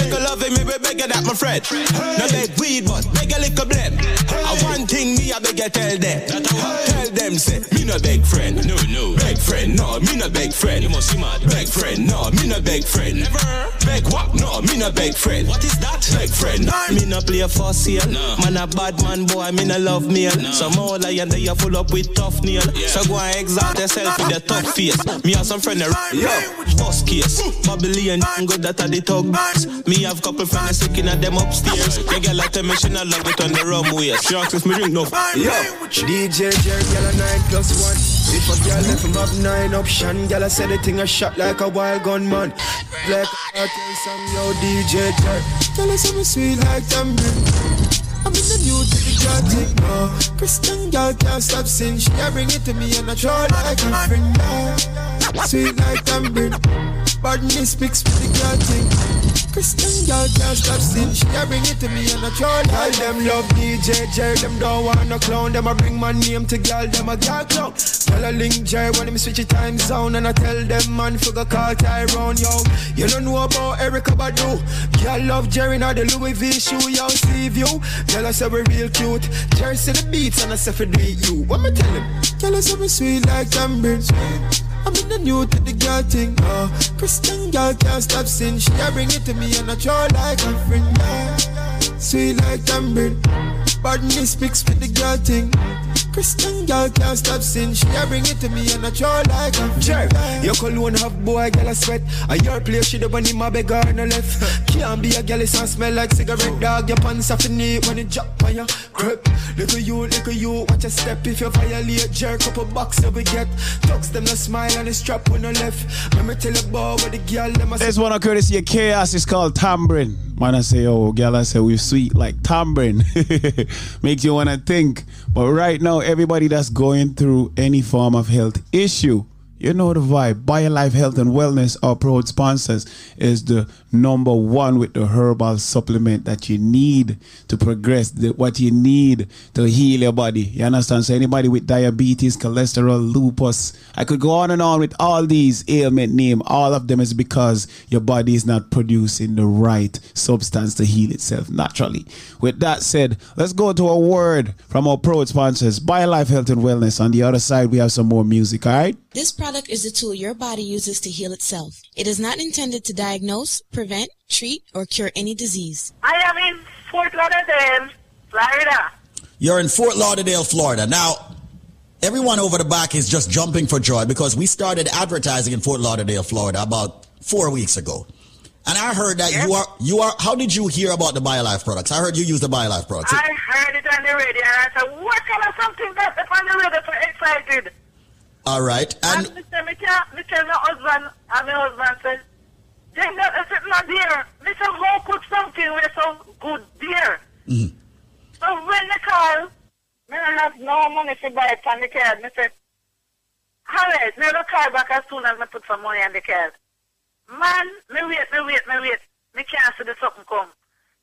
Like a love him, me beg you that my friend. No beg weed, but beg a little blend. I one thing me I beg you tell them. Tell them say me no beg friend. No, no. Beg friend, no, me no beg friend. You must see mad. Beg friend, no, me no beg friend. Never. Beg what? No, me no beg friend. What is that? Beg friend. No. Me no play for sale. No. Man a bad man boy, me no love meal. No. Some more lion they are full up with tough nail. Yeah. So go and exalt yourself with the tough face. Me have some friend that yo, boss case. Babylon good that are the tug Me have couple friends sticking at them upstairs. The girl like tell me she not love it on the rum waist. She asks me drink no. Yo. DJ Jerry, girl a nine plus one. If a girl left him have nine option, girl I said the thing a shot like a wild gun man. Like a some yo DJ. Girl I say me sweet like tambourine. I'm in the new to the thing now. Christian girl can't stop sing. She a bring it to me and I try like a friend now. Sweet like tambourine. Badness mixed with the girl thing. Christian girl can't stop sin. She a bring it to me and I try. Girl them love DJ Jerry, them don't want no clown. Them a bring my name to girl, them a girl clown. Girl a link Jerry when them switch the time zone and I tell them man figure call Tyrone yo. You don't know about Erykah Badu. Girl love Jerry now the Louis V shoe yo. See you. Girl I say we real cute. Jerry see the beats and I say for do you. What me tell him? Girl I say we sweet like tambourine. I'm in the new to the girl thing. Uh, Christian girl can't stop sin. She a bring it to me and I try like a friend. Yeah. Sweet like tambourine. Badness mixed with the girl thing. Christian girl can't stop sin. She a bring it to me and I try like a Sure. Your cologne have boy girl a sweat. A your place she the one in my beg her no left. Can't be a girl it smell like cigarette dog. Your pants off in it when it drop on your grip. Look at you, look at you. Watch a step if you violate. Jerk up a box that we get. Talks them no smile and the strap when no left. Let me tell a boy what the girl them a There's one of courtesy of chaos. It's called tambourine. Man, I say, oh, girl, I say we sweet like tambourine. Makes you wanna think. But right now, everybody that's going through any form of health issue, you know the vibe. BioLife Health and Wellness, our proud sponsors, is the number one with the herbal supplement that you need to progress, the, what you need to heal your body. You understand? So anybody with diabetes, cholesterol, lupus, I could go on and on with all these ailment name. All of them is because your body is not producing the right substance to heal itself naturally. With that said, let's go to a word from our proud sponsors, BioLife Health and Wellness. On the other side, we have some more music, all right? This product is a tool your body uses to heal itself. It is not intended to diagnose, prevent, treat, or cure any disease. I am in Fort Lauderdale, Florida. You're in Fort Lauderdale, Florida. Now, everyone over the back is just jumping for joy because we started advertising in Fort Lauderdale, Florida about four weeks ago. And I heard that you are you are how did you hear about the BioLife products? I heard you use the BioLife products. I heard it on the radio and I said, what kind of something that's on the radio so excited? All right. And, And me say, me tell, me tell my husband, and my husband said, then that is it not there. Me say, how could something be so good there? Mhm. So when they call, me don't have no money to buy it on the card. Me say, alright, me will call back as soon as me put some money on the card. Man, me wait, me wait, me wait. Me can't see the something come.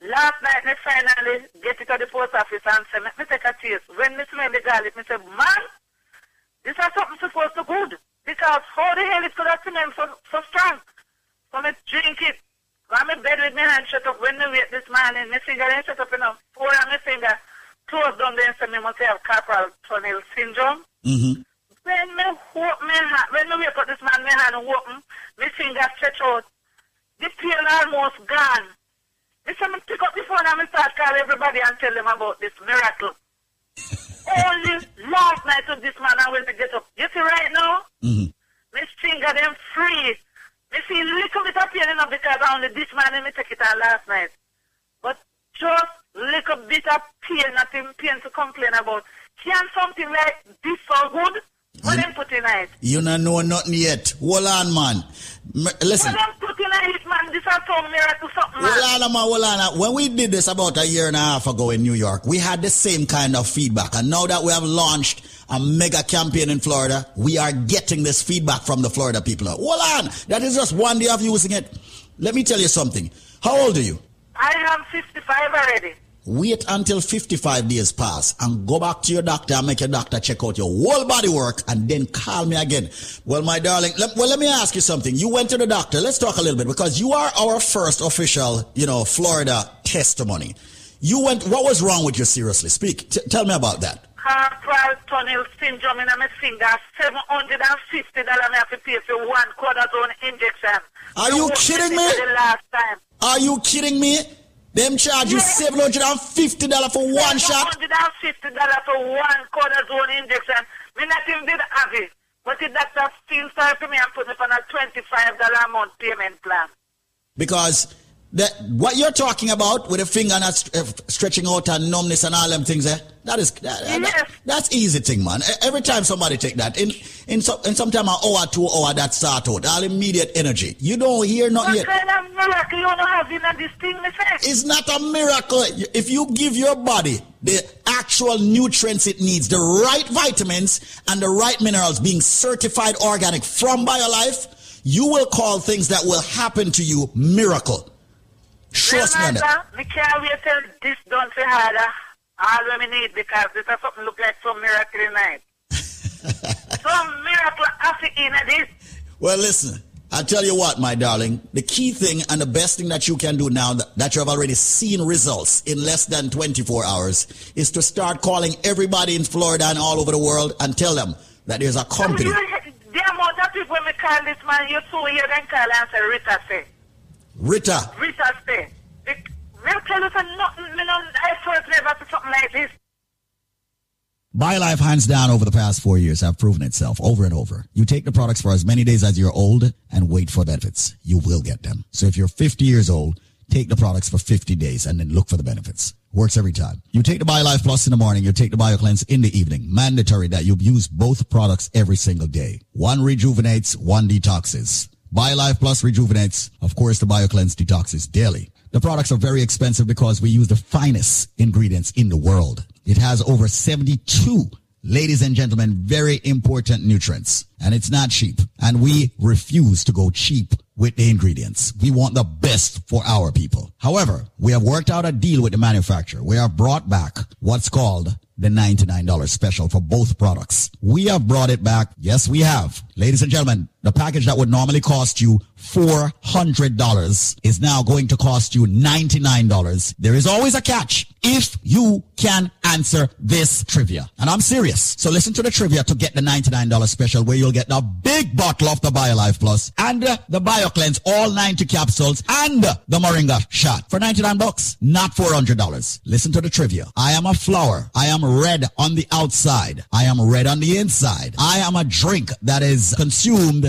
Last night, me finally get it to the post office and say, me, me take a taste. When me smell the garlic, me say, man, this is something supposed to be good. Because how the hell it could have smelled so, so strong? So me drink it. When me bed with my hand shut up, when me wait this morning, my finger ain't shut up enough. Four on my finger, close down there and say me must have carpal tunnel syndrome. Mm-hmm. When me open my hand, when me wake up this man, my hand open, my finger stretch out. The pain almost gone. Me say me pick up the phone and me start call everybody and tell them about this miracle. Only last night of this man I will me get up. You see right now? Mm-hmm. My finger them free. Me feel a little bit of pain enough because I only this man and me take it out last night. But just little bit of pain, nothing pain to complain about. Can something like this so good? What them put in it? you not know nothing yet. Hold on, man. M- listen. What them put in it, man? This is some miracle something, man. Hold on, man, hold on. When we did this about a year and a half ago in New York, we had the same kind of feedback. And now that we have launched a mega campaign in Florida, we are getting this feedback from the Florida people. Hold on. That is just one day of using it. Let me tell you something. How old are you? I am 55 already. Wait until 55 days pass and go back to your doctor and make your doctor check out your whole body work and then call me again. Well, my darling, let, well, let me ask you something. You went to the doctor. Let's talk a little bit because you are our first official, you know, Florida testimony. You went, what was wrong with you seriously? Speak. T- tell me about that. Carpal tunnel syndrome in my finger. $750 I have to pay for one cortisone injection. Are you kidding me? The last time. Are you kidding me? Them charge you $750 for one shot? $750 for one cortisone injection. Me not even did have it. But the doctor feel sorry for me and put me on a $25 a month payment plan. Because that what you're talking about with a finger not st- uh, stretching out and numbness and all them things there, that is that, that- that's easy thing, man. Every time somebody take that in in some in sometime an hour, two hour, that start out all immediate energy. You don't hear nothing yet. kind of miracle you don't have in this thing. It's not a miracle. If you give your body the actual nutrients it needs, the right vitamins and the right minerals being certified organic from BioLife, you will call things that will happen to you miracle. Trust me Remember, me can't wait till this done for harder. All me need because this is something look like some miracle tonight. some miracle after in this. Well, listen. I'll tell you what, my darling. The key thing and the best thing that you can do now that, that you have already seen results in less than 24 hours is to start calling everybody in Florida and all over the world and tell them that there's a company. The amount of people when me call this man, you two hear them call and say, Rita say. Rita, Rita say. Me tell you say nothing, me no, I first never see something like this. BioLife, hands down, over the past four years have proven itself over and over. You take the products for as many days as you're old and wait for benefits. You will get them. So if you're 50 years old, take the products for 50 days and then look for the benefits. Works every time. You take the BioLife Plus in the morning, you take the BioCleanse in the evening. Mandatory that you use both products every single day. One rejuvenates, one detoxes. BioLife Plus rejuvenates. Of course, the BioCleanse detoxes daily. The products are very expensive because we use the finest ingredients in the world. It has over 72, ladies and gentlemen, very important nutrients. And it's not cheap. And we refuse to go cheap with the ingredients. We want the best for our people. However, we have worked out a deal with the manufacturer. We have brought back what's called the $99 special for both products. We have brought it back. Yes, we have. Ladies and gentlemen, the package that would normally cost you $400 is now going to cost you $99. There is always a catch if you can answer this trivia. And I'm serious. So listen to the trivia to get the $99 special where you'll get the big bottle of the BioLife Plus and the BioCleanse, all 90 capsules and the Moringa shot for 99 bucks, not $400. Listen to the trivia. I am a flower. I am red on the outside. I am red on the inside. I am a drink that is consumed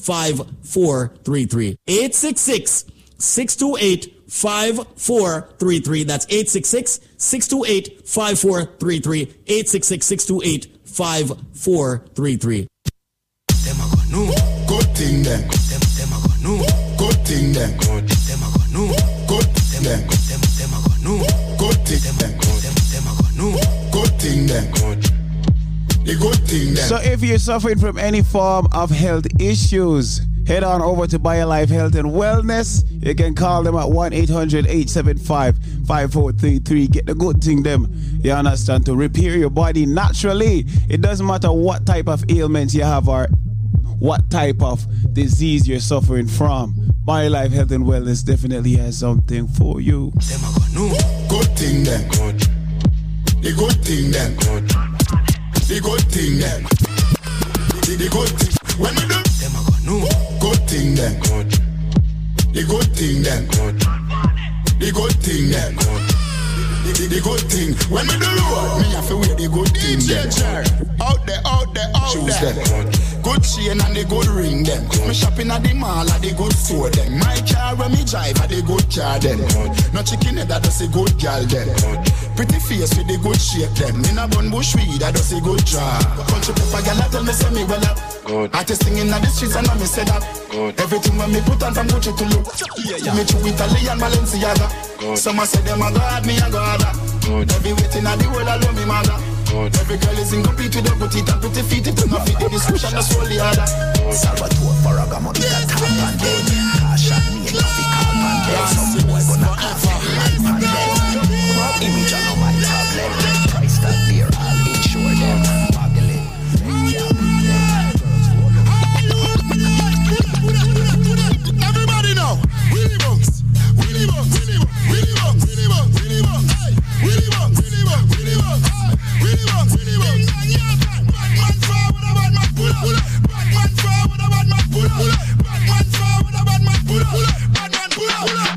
5433. 866 628 5433. That's 866 628 5433. 866 628 5433. Them a go new. Good thing them. Them them a go new. Good thing them. Good them a go new. Good them them them. Good thing them. Them. Good thing. Good so if you're suffering from any form of health issues, head on over to BioLife Health and Wellness. You can call them at 1-800-875-5433. Get the good thing them. You understand? To repair your body naturally. It doesn't matter what type of ailments you have or what type of disease you're suffering from. BioLife Health and Wellness definitely has something for you. Good thing then. Good. The good thing then. The good thing then. The, the good thing. When we do. Them a go no. Good thing then. Good. The good thing then. Good. The good thing then. Good. The, the, the good thing. When we do road, me have to wear the good thing then. Out there, out there, out there. Choose. Them. Good chain and the good ring them. Me shopping at the mall at the good store them. My car when me drive at the good car them. No chicken head that does a good gal them. Pretty face with the good shape them. In a bun bush weed that does a good job. Country pepper gal tell me say me well up. Good. Artist singing at the streets and I me say that. Good. Everything when me put on from Gucci to look. Yeah, yeah. Me true Italian Balenciaga. Good. Some say them a god, me a god. Good. Every waiting at the world I love me mother. Good. Every girl is incomplete with a petite and pretty feet. If you not fit the description, that's all the other. Salvatore Ferragamo did a tap and then Man with a bad man pull up. Man with a bad man pull up. Man with a bad man pull up. Bad man pull up.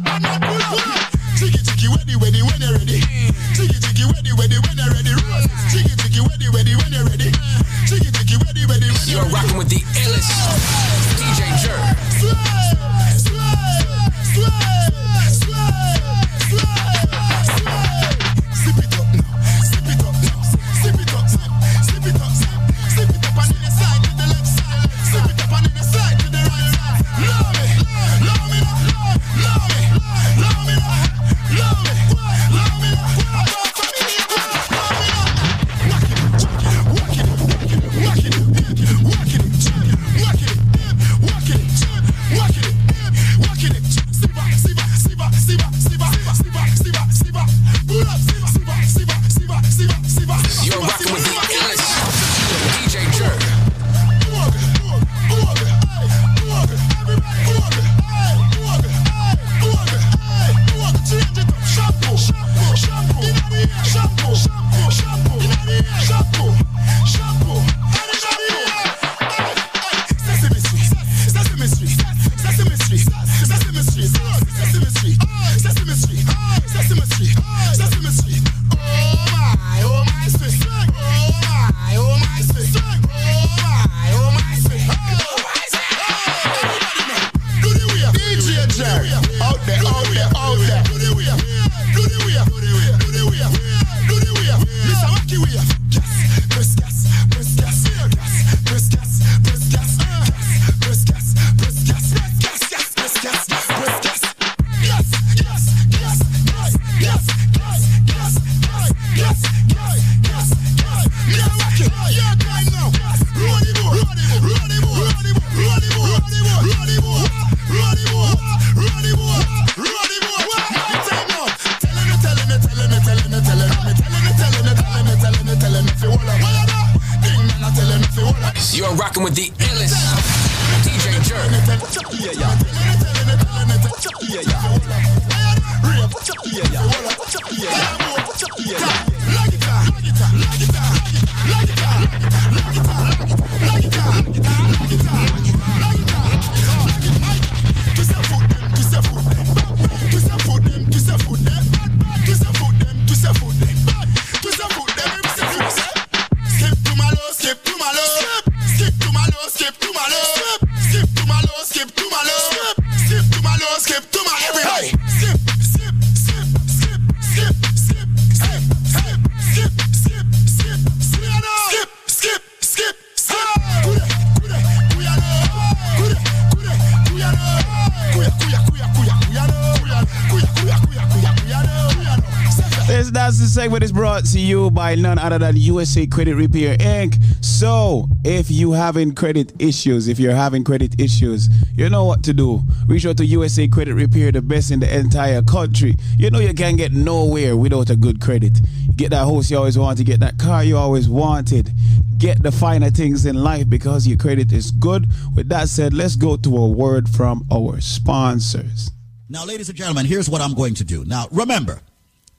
Other than USA Credit Repair Inc. So if you having credit issues, if you're having credit issues, you know what to do. Reach out to USA Credit Repair, the best in the entire country. You know you can't get nowhere without a good credit. Get that house you always wanted, get that car you always wanted. Get the finer things in life because your credit is good. With that said, let's go to a word from our sponsors. Now, ladies and gentlemen, here's what I'm going to do. Now, remember,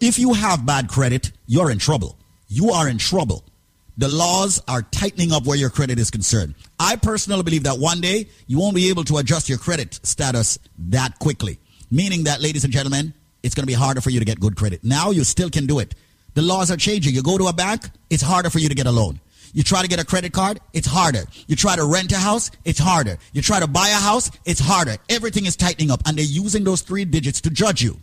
if you have bad credit, you're in trouble. You are in trouble. The laws are tightening up where your credit is concerned. I personally believe that one day you won't be able to adjust your credit status that quickly. Meaning that, ladies and gentlemen, it's going to be harder for you to get good credit. Now you still can do it. The laws are changing. You go to a bank, it's harder for you to get a loan. You try to get a credit card, it's harder. You try to rent a house, it's harder. You try to buy a house, it's harder. Everything is tightening up and they're using those three digits to judge you.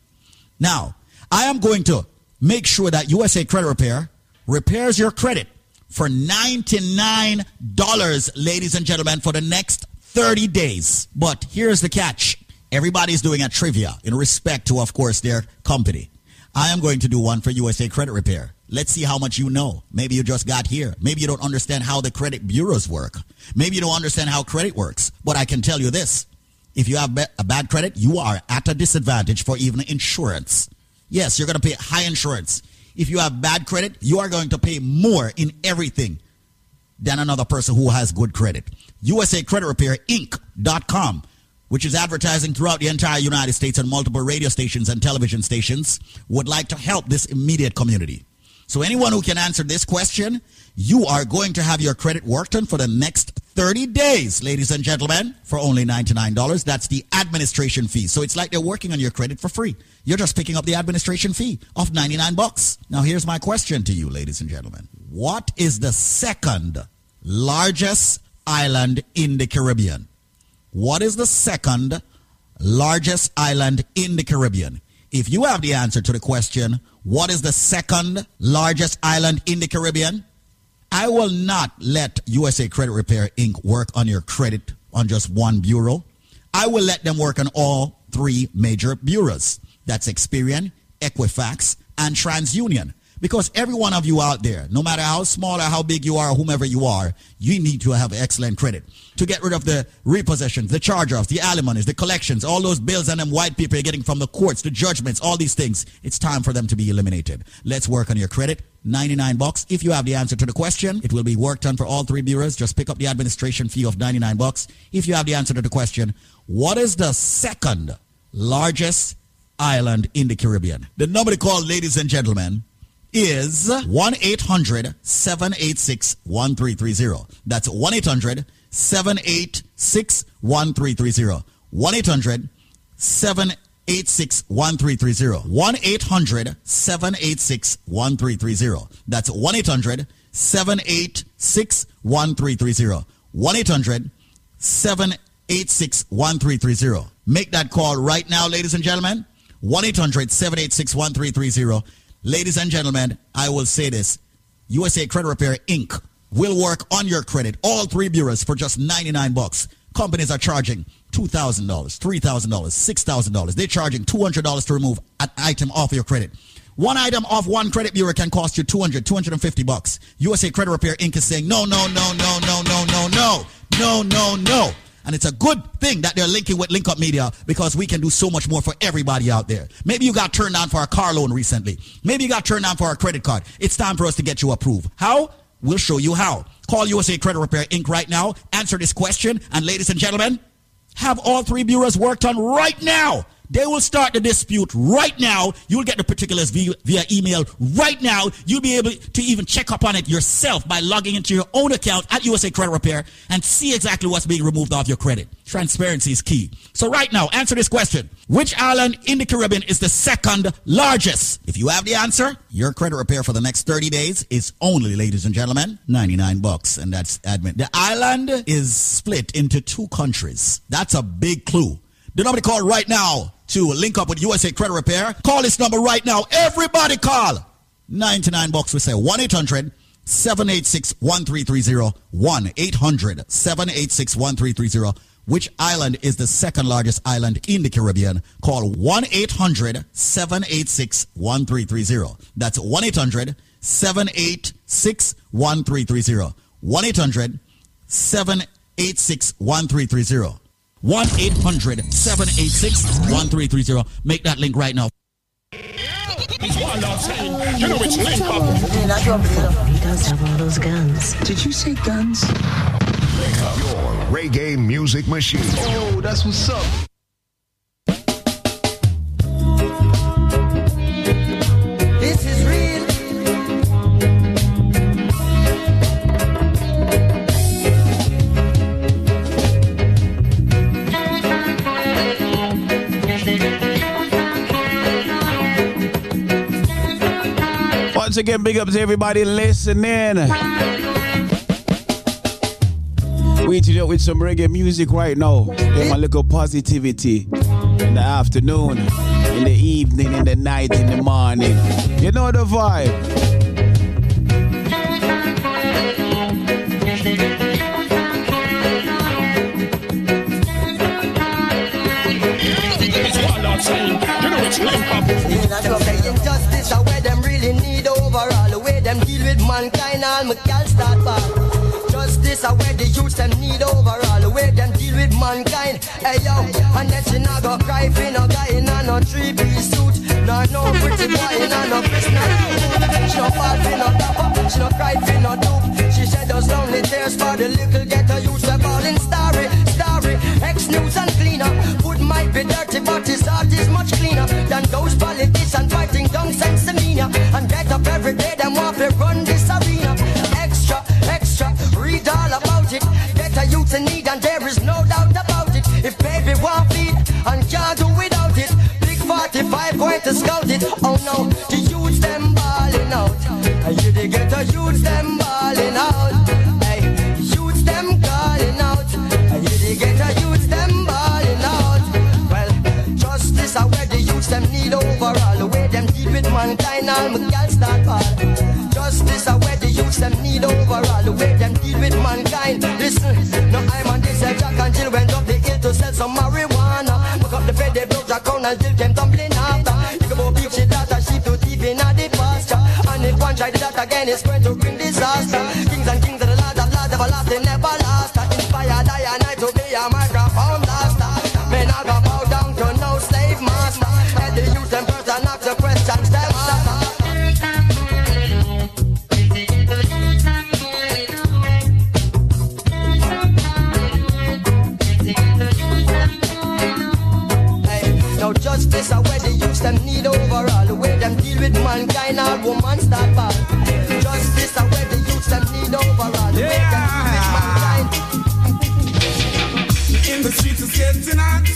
Now, I am going to make sure that USA Credit Repair repairs your credit for $99, ladies and gentlemen, for the next 30 days. But here's the catch. Everybody's doing a trivia in respect to, of course, their company. I am going to do one for USA Credit Repair. Let's see how much you know. Maybe you just got here. Maybe you don't understand how the credit bureaus work. Maybe you don't understand how credit works. But I can tell you this. If you have a bad credit, you are at a disadvantage for even insurance. Yes, you're going to pay high insurance. If you have bad credit, you are going to pay more in everything than another person who has good credit. USA Credit Repair Inc.com which is advertising throughout the entire United States and multiple radio stations and television stations, would like to help this immediate community. So anyone who can answer this question, you are going to have your credit worked on for the next 30 days, ladies and gentlemen, for only $99. That's the administration fee. So it's like they're working on your credit for free. You're just picking up the administration fee of 99 bucks. Now here's my question to you, ladies and gentlemen. What is the second largest island in the Caribbean? What is the second largest island in the Caribbean? If you have the answer to the question, what is the second largest island in the Caribbean? I will not let USA Credit Repair Inc. work on your credit on just one bureau. I will let them work on all three major bureaus. That's Experian, Equifax, and TransUnion. Because every one of you out there, no matter how small or how big you are or whomever you are, you need to have excellent credit. To get rid of the repossessions, the charge-offs, the alimonies, the collections, all those bills and them white people you're getting from the courts, the judgments, all these things, it's time for them to be eliminated. Let's work on your credit. 99 bucks. If you have the answer to the question, it will be worked on for all three bureaus. Just pick up the administration fee of 99 bucks. If you have the answer to the question, what is the second largest island in the Caribbean? The number to call, ladies and gentlemen, is 1-800-786-1330. That's 1-800-786-1330. 1-800-786-1330. 1-800-786-1330. That's 1-800-786-1330. 1-800-786-1330. Make that call right now, ladies and gentlemen. 1-800-786-1330. Ladies and gentlemen, I will say this. USA Credit Repair Inc. will work on your credit, all three bureaus for just 99 bucks. Companies are charging $2,000, $3,000, $6,000. They're charging $200 to remove an item off your credit. One item off one credit bureau can cost you 200, 250 bucks. USA Credit Repair Inc. is saying no, no, no, no, no, no, no, no, no, no, no. And it's a good thing that they're linking with Link Media because we can do so much more for everybody out there. Maybe you got turned down for a car loan recently. Maybe you got turned down for a credit card. It's time for us to get you approved. How? We'll show you how. Call USA Credit Repair Inc. right now. Answer this question. And ladies and gentlemen, have all three bureaus worked on right now. They will start the dispute right now. You'll get the particulars via, via, email right now. You'll be able to even check up on it yourself by logging into your own account at USA Credit Repair and see exactly what's being removed off your credit. Transparency is key. So right now, answer this question. Which island in the Caribbean is the second largest? If you have the answer, your credit repair for the next 30 days is only, ladies and gentlemen, 99 bucks. And that's admin. The island is split into two countries. That's a big clue. The number call right now to link up with USA Credit Repair. Call this number right now. Everybody call. 99 bucks. We say 1-800 786 1330. 1 800 786 1330. which island is the second largest island in the Caribbean, call 1 800 786 1330. That's 1 800 786 1330. 1 800 786 1330. 1 800 786 1330. Make that link right now. He's wild outside. You know it's link up. He does have all those guns. Did you say guns? Your reggae music machine. Oh, that's what's up. Once again, big up to everybody listening. We introduce with some reggae music right now. Get my little positivity in the afternoon, in the evening, in the night, in the morning. You know the vibe. He's wild outside. You know it's link up. In a drug the injustice are where them really need overall. The way them deal with mankind, all my gal start back. Justice are where the youths them need overall. The way them deal with mankind. Hey yo, and then she not go cry for no guy in a no three piece suit. Nor no pretty boy in a no prisoner. She no fall for no dapper. She no cry for no dupe. She shed those lonely tears for the little ghetto youths. We're calling starry, Ex news and cleaner. Food might be dirty, but his heart is much cleaner than those politicians fighting down sense demeanor. And get up every day, them want to run this arena. Extra, extra, read all about it. A youth in need, and there is no doubt about it. If baby want feed and can't do without it, big 45 going to scout it. Oh no, the youths them balling out. You they get a youths them balling out. Mankind, all my gal start ball. Justice are where the youths them need overall. The way them deal with mankind. Listen, no I'm on this uh, Jack and Jill went up the hill to sell some marijuana. Look up the fed, they broke Jack on and Jill came tumbling after. Think about beef, she daughter, sheep to thief in the pasture. And if one try that again, it's going to bring disaster. Kings and kings of the land of everlasting, mankind, all woman start bad. Justice are where the youths them need overall. The way them deal with mankind. In the streets it's getting hot,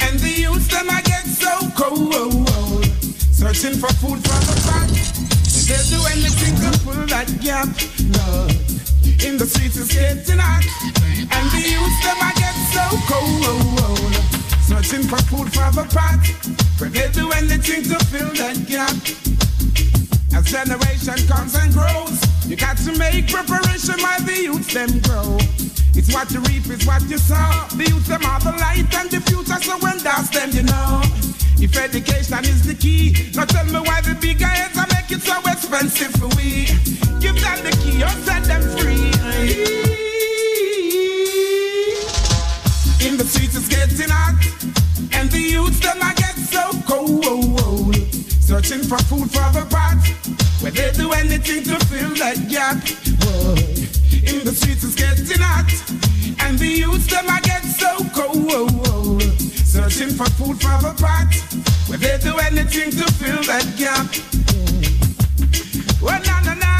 and the youths them I get so cold. Searching for food from the pot, and they'll do anything to pull that gap. Lord. In the streets it's getting hot, and the youths them I get so cold. Searching for food for the pot, but they'll do anything to fill that gap. As generation comes and grows, you got to make preparation while the youth them grow. It's what you reap, it's what you sow. The youth them are the light and the future, so when that's them, you know. If education is the key, now tell me why the big heads are make it so expensive for we. Give them the key or set them free. In the streets it's getting hot, and the youths them I get so cold. Searching for food for the pot, where they do anything to fill that gap. Whoa. In the streets it's getting hot, and the youths them I get so cold. Searching for food for the pot, where they do anything to fill that gap. Well, na na na.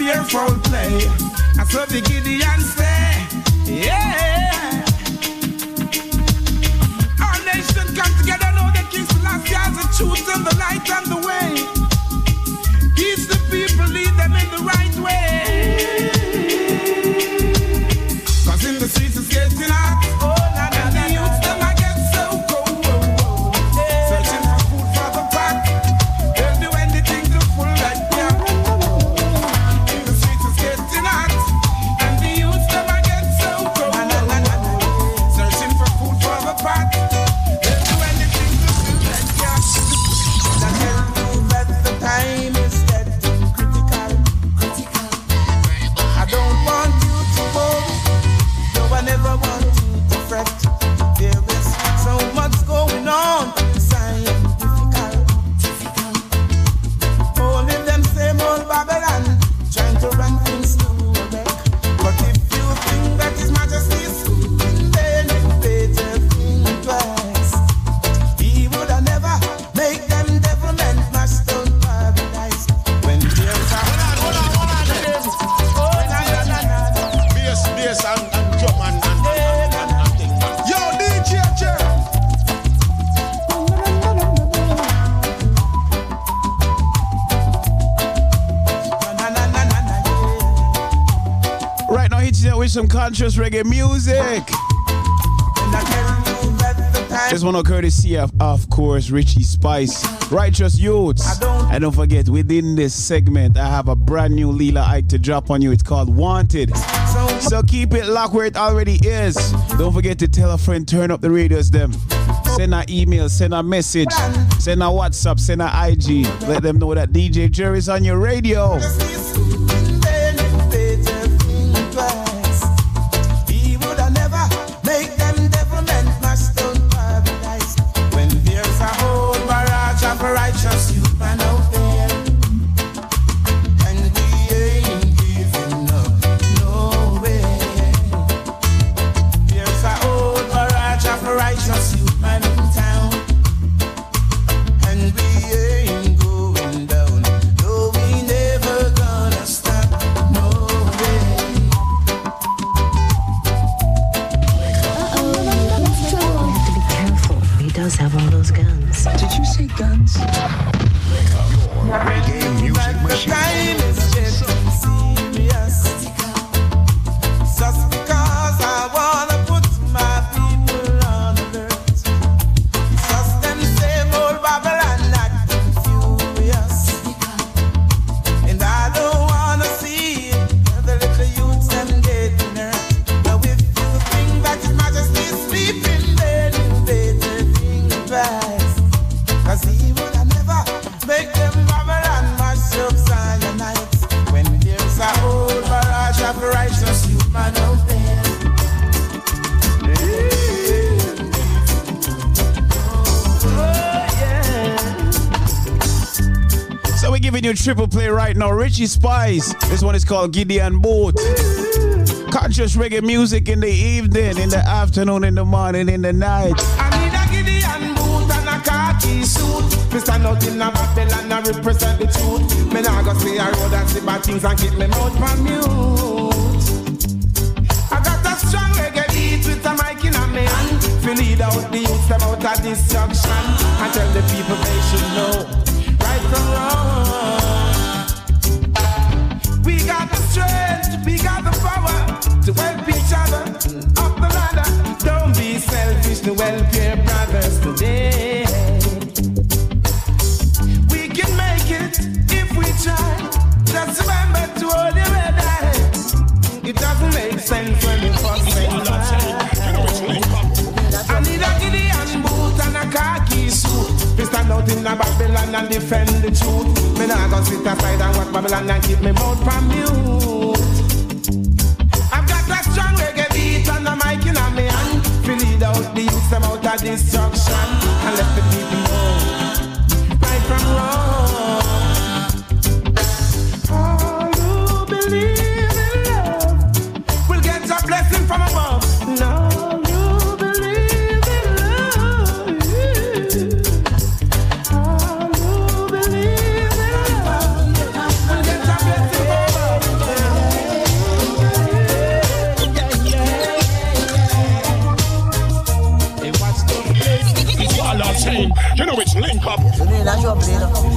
See play. I saw the Gideon say, yeah. Our nation come together, know that King Selassie has the truth and the light and the some conscious reggae music. This one courtesy of, of course, Richie Spice, Righteous Youths. And don't forget, within this segment, I have a brand new Lila Ike to drop on you. It's called Wanted. So keep it locked where it already is. Don't forget to tell a friend, turn up the radios, them. Send an email, send a message, send a WhatsApp, send a IG. Let them know that DJ Jerry's on your radio. Richie Spice. This one is called Gideon Boot. Conscious reggae music in the evening, in the afternoon, in the morning, in the night. I need a Gideon boot and a khaki suit. Me stand out in a Babylon and represent the truth. Me nah go see a road and see bad things and keep me mouth from mute. I got a strong reggae beat with a mic in me hand. Feel lead out the youth them out of destruction and tell the people they should know we got the power to help each other up the ladder. Don't be selfish to help your brothers today. We can make it if we try. Just remember to hold your head high. It doesn't make sense when you fuss and I need a Gideon boot and a khaki suit. We stand out in a Babylon and defend the truth. Me nah go sit aside and watch Babylon and keep me mouth from mute. Of destruction. And let the people Donnez-la, j'ai.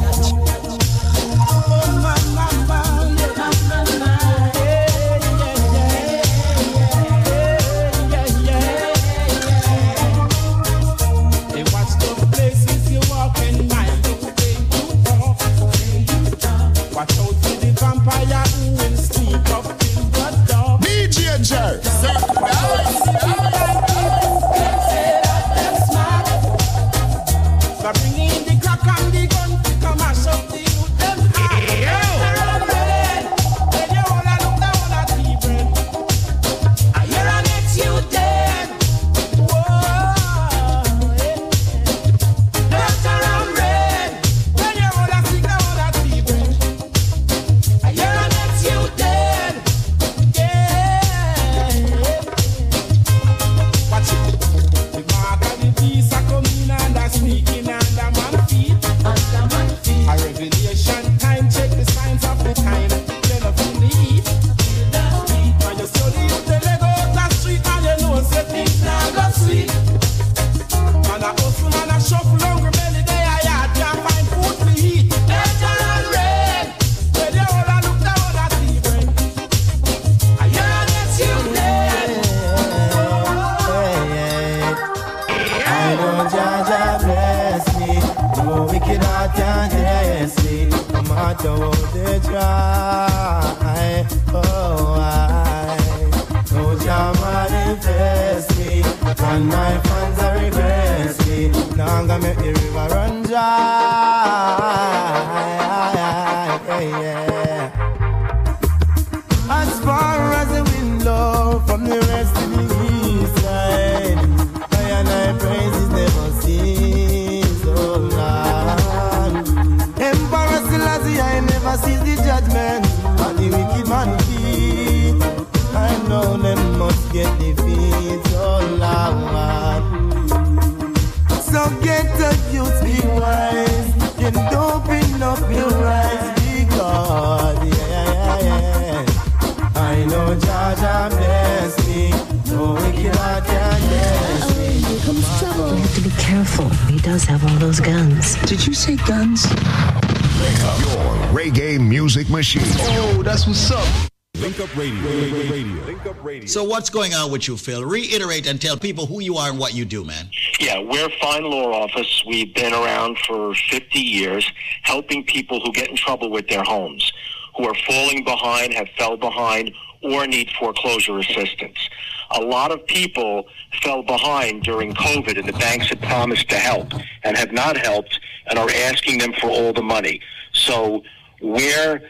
Radio. So what's going on with you, Phil? Reiterate and tell people who you are and what you do, man. Yeah, we're Fine Law Office. We've been around for 50 years helping people who get in trouble with their homes, who are falling behind, have fell behind, or need foreclosure assistance. A lot of people fell behind during COVID and the banks had promised to help and have not helped and are asking them for all the money. So we're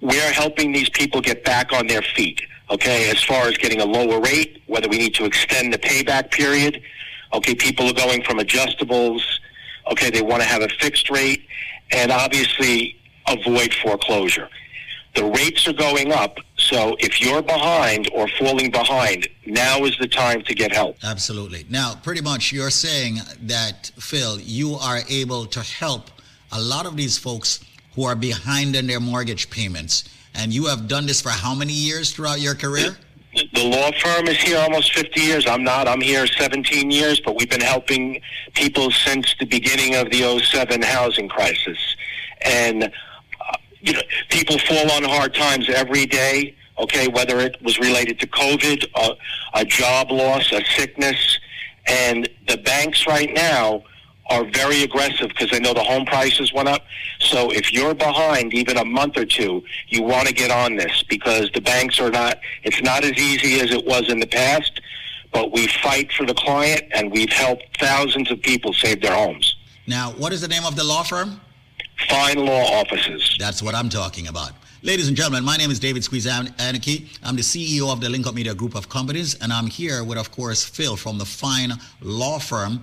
we're helping these people get back on their feet. Okay, as far as getting a lower rate, whether we need to extend the payback period. Okay, people are going from adjustables. Okay, they want to have a fixed rate, and obviously avoid foreclosure. The rates are going up, so if you're behind or falling behind, now is the time to get help. Absolutely. Now, pretty much you're saying that, Phil, you are able to help a lot of these folks who are behind in their mortgage payments. And you have done this for how many years throughout your career? The law firm is here almost 50 years. I'm not. I'm here 17 years, but we've been helping people since the beginning of the 07 housing crisis. And, uh, you know, people fall on hard times every day, okay, whether it was related to COVID, a, a job loss, a sickness. And the banks right now are very aggressive because they know the home prices went up. So if you're behind even a month or two, you want to get on this because the banks are not, it's not as easy as it was in the past, but we fight for the client and we've helped thousands of people save their homes. Now, what is the name of the law firm? Fine Law Offices. That's what I'm talking about. Ladies and gentlemen, my name is David Squeeze Anarchy. I'm the CEO of the Link Up Media Group of Companies, and I'm here with, of course, Phil from the Fine Law Firm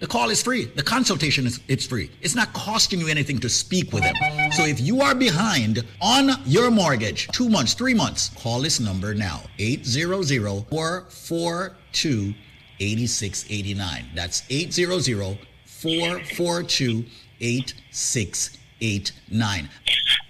the call is free. The consultation is it's free. It's not costing you anything to speak with him. So if you are behind on your mortgage, two months, three months, call this number now. 800-442-8689. That's 800-442-8689.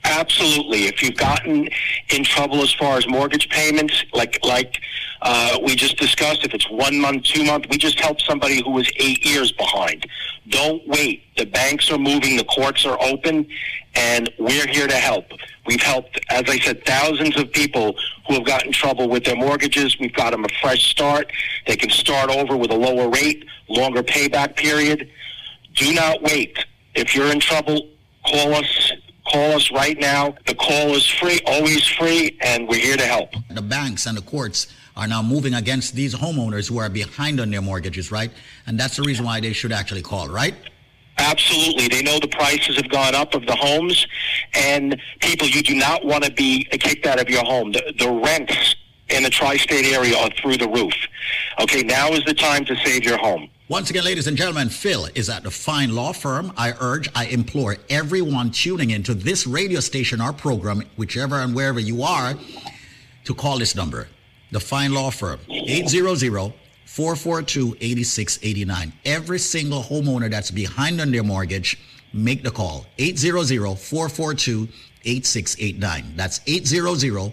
Absolutely. If you've gotten in trouble as far as mortgage payments, like like uh, we just discussed, if it's one month, two month, we just helped somebody who was eight years behind. Don't wait. The banks are moving, the courts are open, and we're here to help. We've helped, as I said, thousands of people who have gotten trouble with their mortgages. We've got them a fresh start. They can start over with a lower rate, longer payback period. Do not wait. If you're in trouble, call us. Call us right now. The call is free, always free, and we're here to help. The banks and the courts are now moving against these homeowners who are behind on their mortgages, right? And that's the reason why they should actually call, right? Absolutely. They know the prices have gone up of the homes, and people, you do not want to be kicked out of your home. The, the rents in the tri-state area are through the roof. Okay, now is the time to save your home. Once again, ladies and gentlemen, Phil is at the fine law firm. I urge, I implore everyone tuning into this radio station, our program, whichever and wherever you are, to call this number. The fine law firm, 800-442-8689. Every single homeowner that's behind on their mortgage, make the call. 800-442-8689. That's 800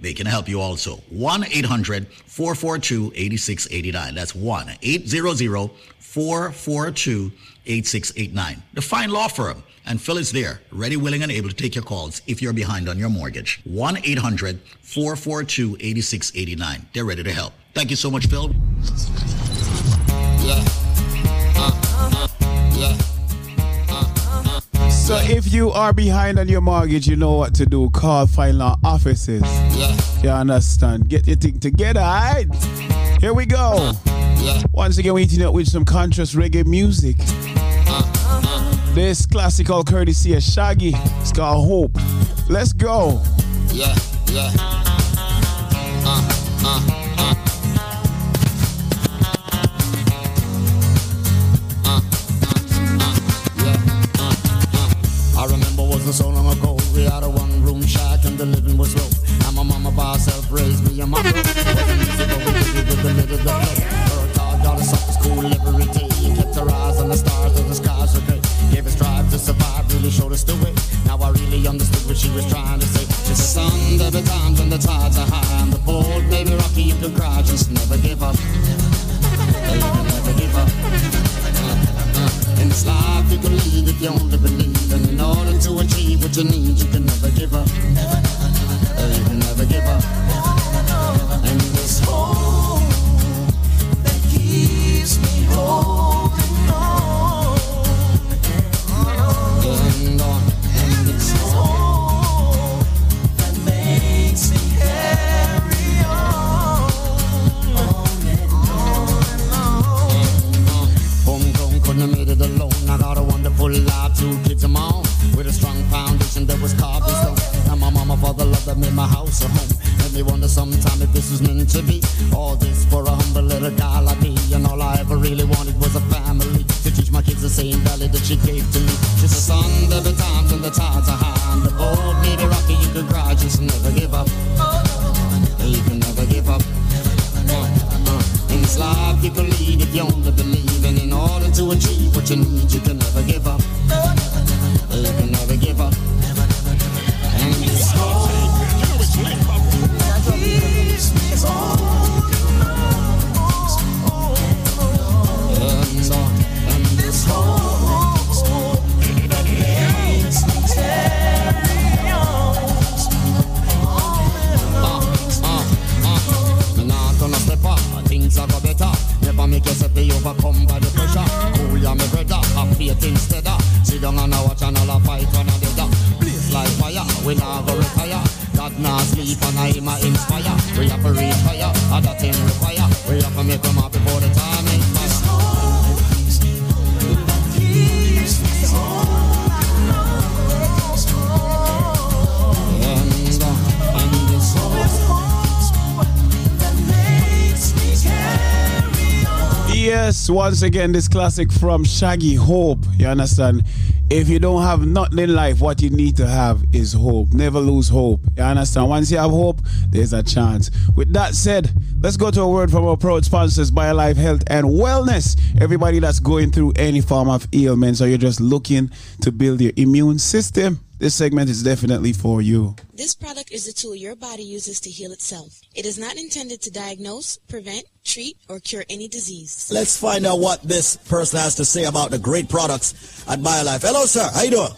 They can help you also. 1 800 442 8689. That's 1 800 442 8689. The fine law firm. And Phil is there, ready, willing, and able to take your calls if you're behind on your mortgage. 1 800 442 8689. They're ready to help. Thank you so much, Phil. Yeah. Uh, uh, yeah. So if you are behind on your mortgage, you know what to do. Call Fine Law offices. Yeah. You understand? Get your thing together, alright? Here we go. Yeah. Once again, we're eating up with some contrast reggae music. This classical courtesy of Shaggy. It's called Hope. Let's go. Yeah, yeah. Uh, uh. Remember wasn't so long ago. We had a one room shack and the living was low. And my mama by herself raised me and my brother. Wasn't easy, the hard, got us school every day. Kept our eyes on the stars of the skies were great. Gave us drive to survive, really showed us the way. Now I really understood what she was trying to say. She said, son, there times when the tides are high and the boat may be rocky, you can cry, just never give up. Can never give up. In this life you can lead if you only believe And in order to achieve what you need You can never give up. You can never give up. And this hope That keeps me holding love made my house a home. Made me wonder sometime if this was meant to be. All this for a humble little guy like me. And all I ever really wanted was a family. To teach my kids the same value that she gave to me. She said, son, there be times when the tides are high. And the boat may be rocky, you can cry, just never give up. You can never give up. Uh, uh. In this life you can lead if you only believe And in order to achieve what you need You can never give up overcome by the pressure. Cool ya, me brother, have faith instead of sit down and a watch and all a fight one another. Blaze like fire, we go retire. God not sleep and I him a inspire. We have to reach fire, other thing require. We have to make up Yes, once again, this classic from Shaggy Hope. You understand? If you don't have nothing in life, what you need to have is hope. Never lose hope. You understand? Once you have hope, there's a chance. With that said, let's go to a word from our proud sponsors, BioLife Health and Wellness. Everybody that's going through any form of ailments or you're just looking to build your immune system, this segment is definitely for you. This product is a tool your body uses to heal itself. It is not intended to diagnose, prevent, treat, or cure any disease. Let's find out what this person has to say about the great products at BioLife. Hello, sir. How you doing?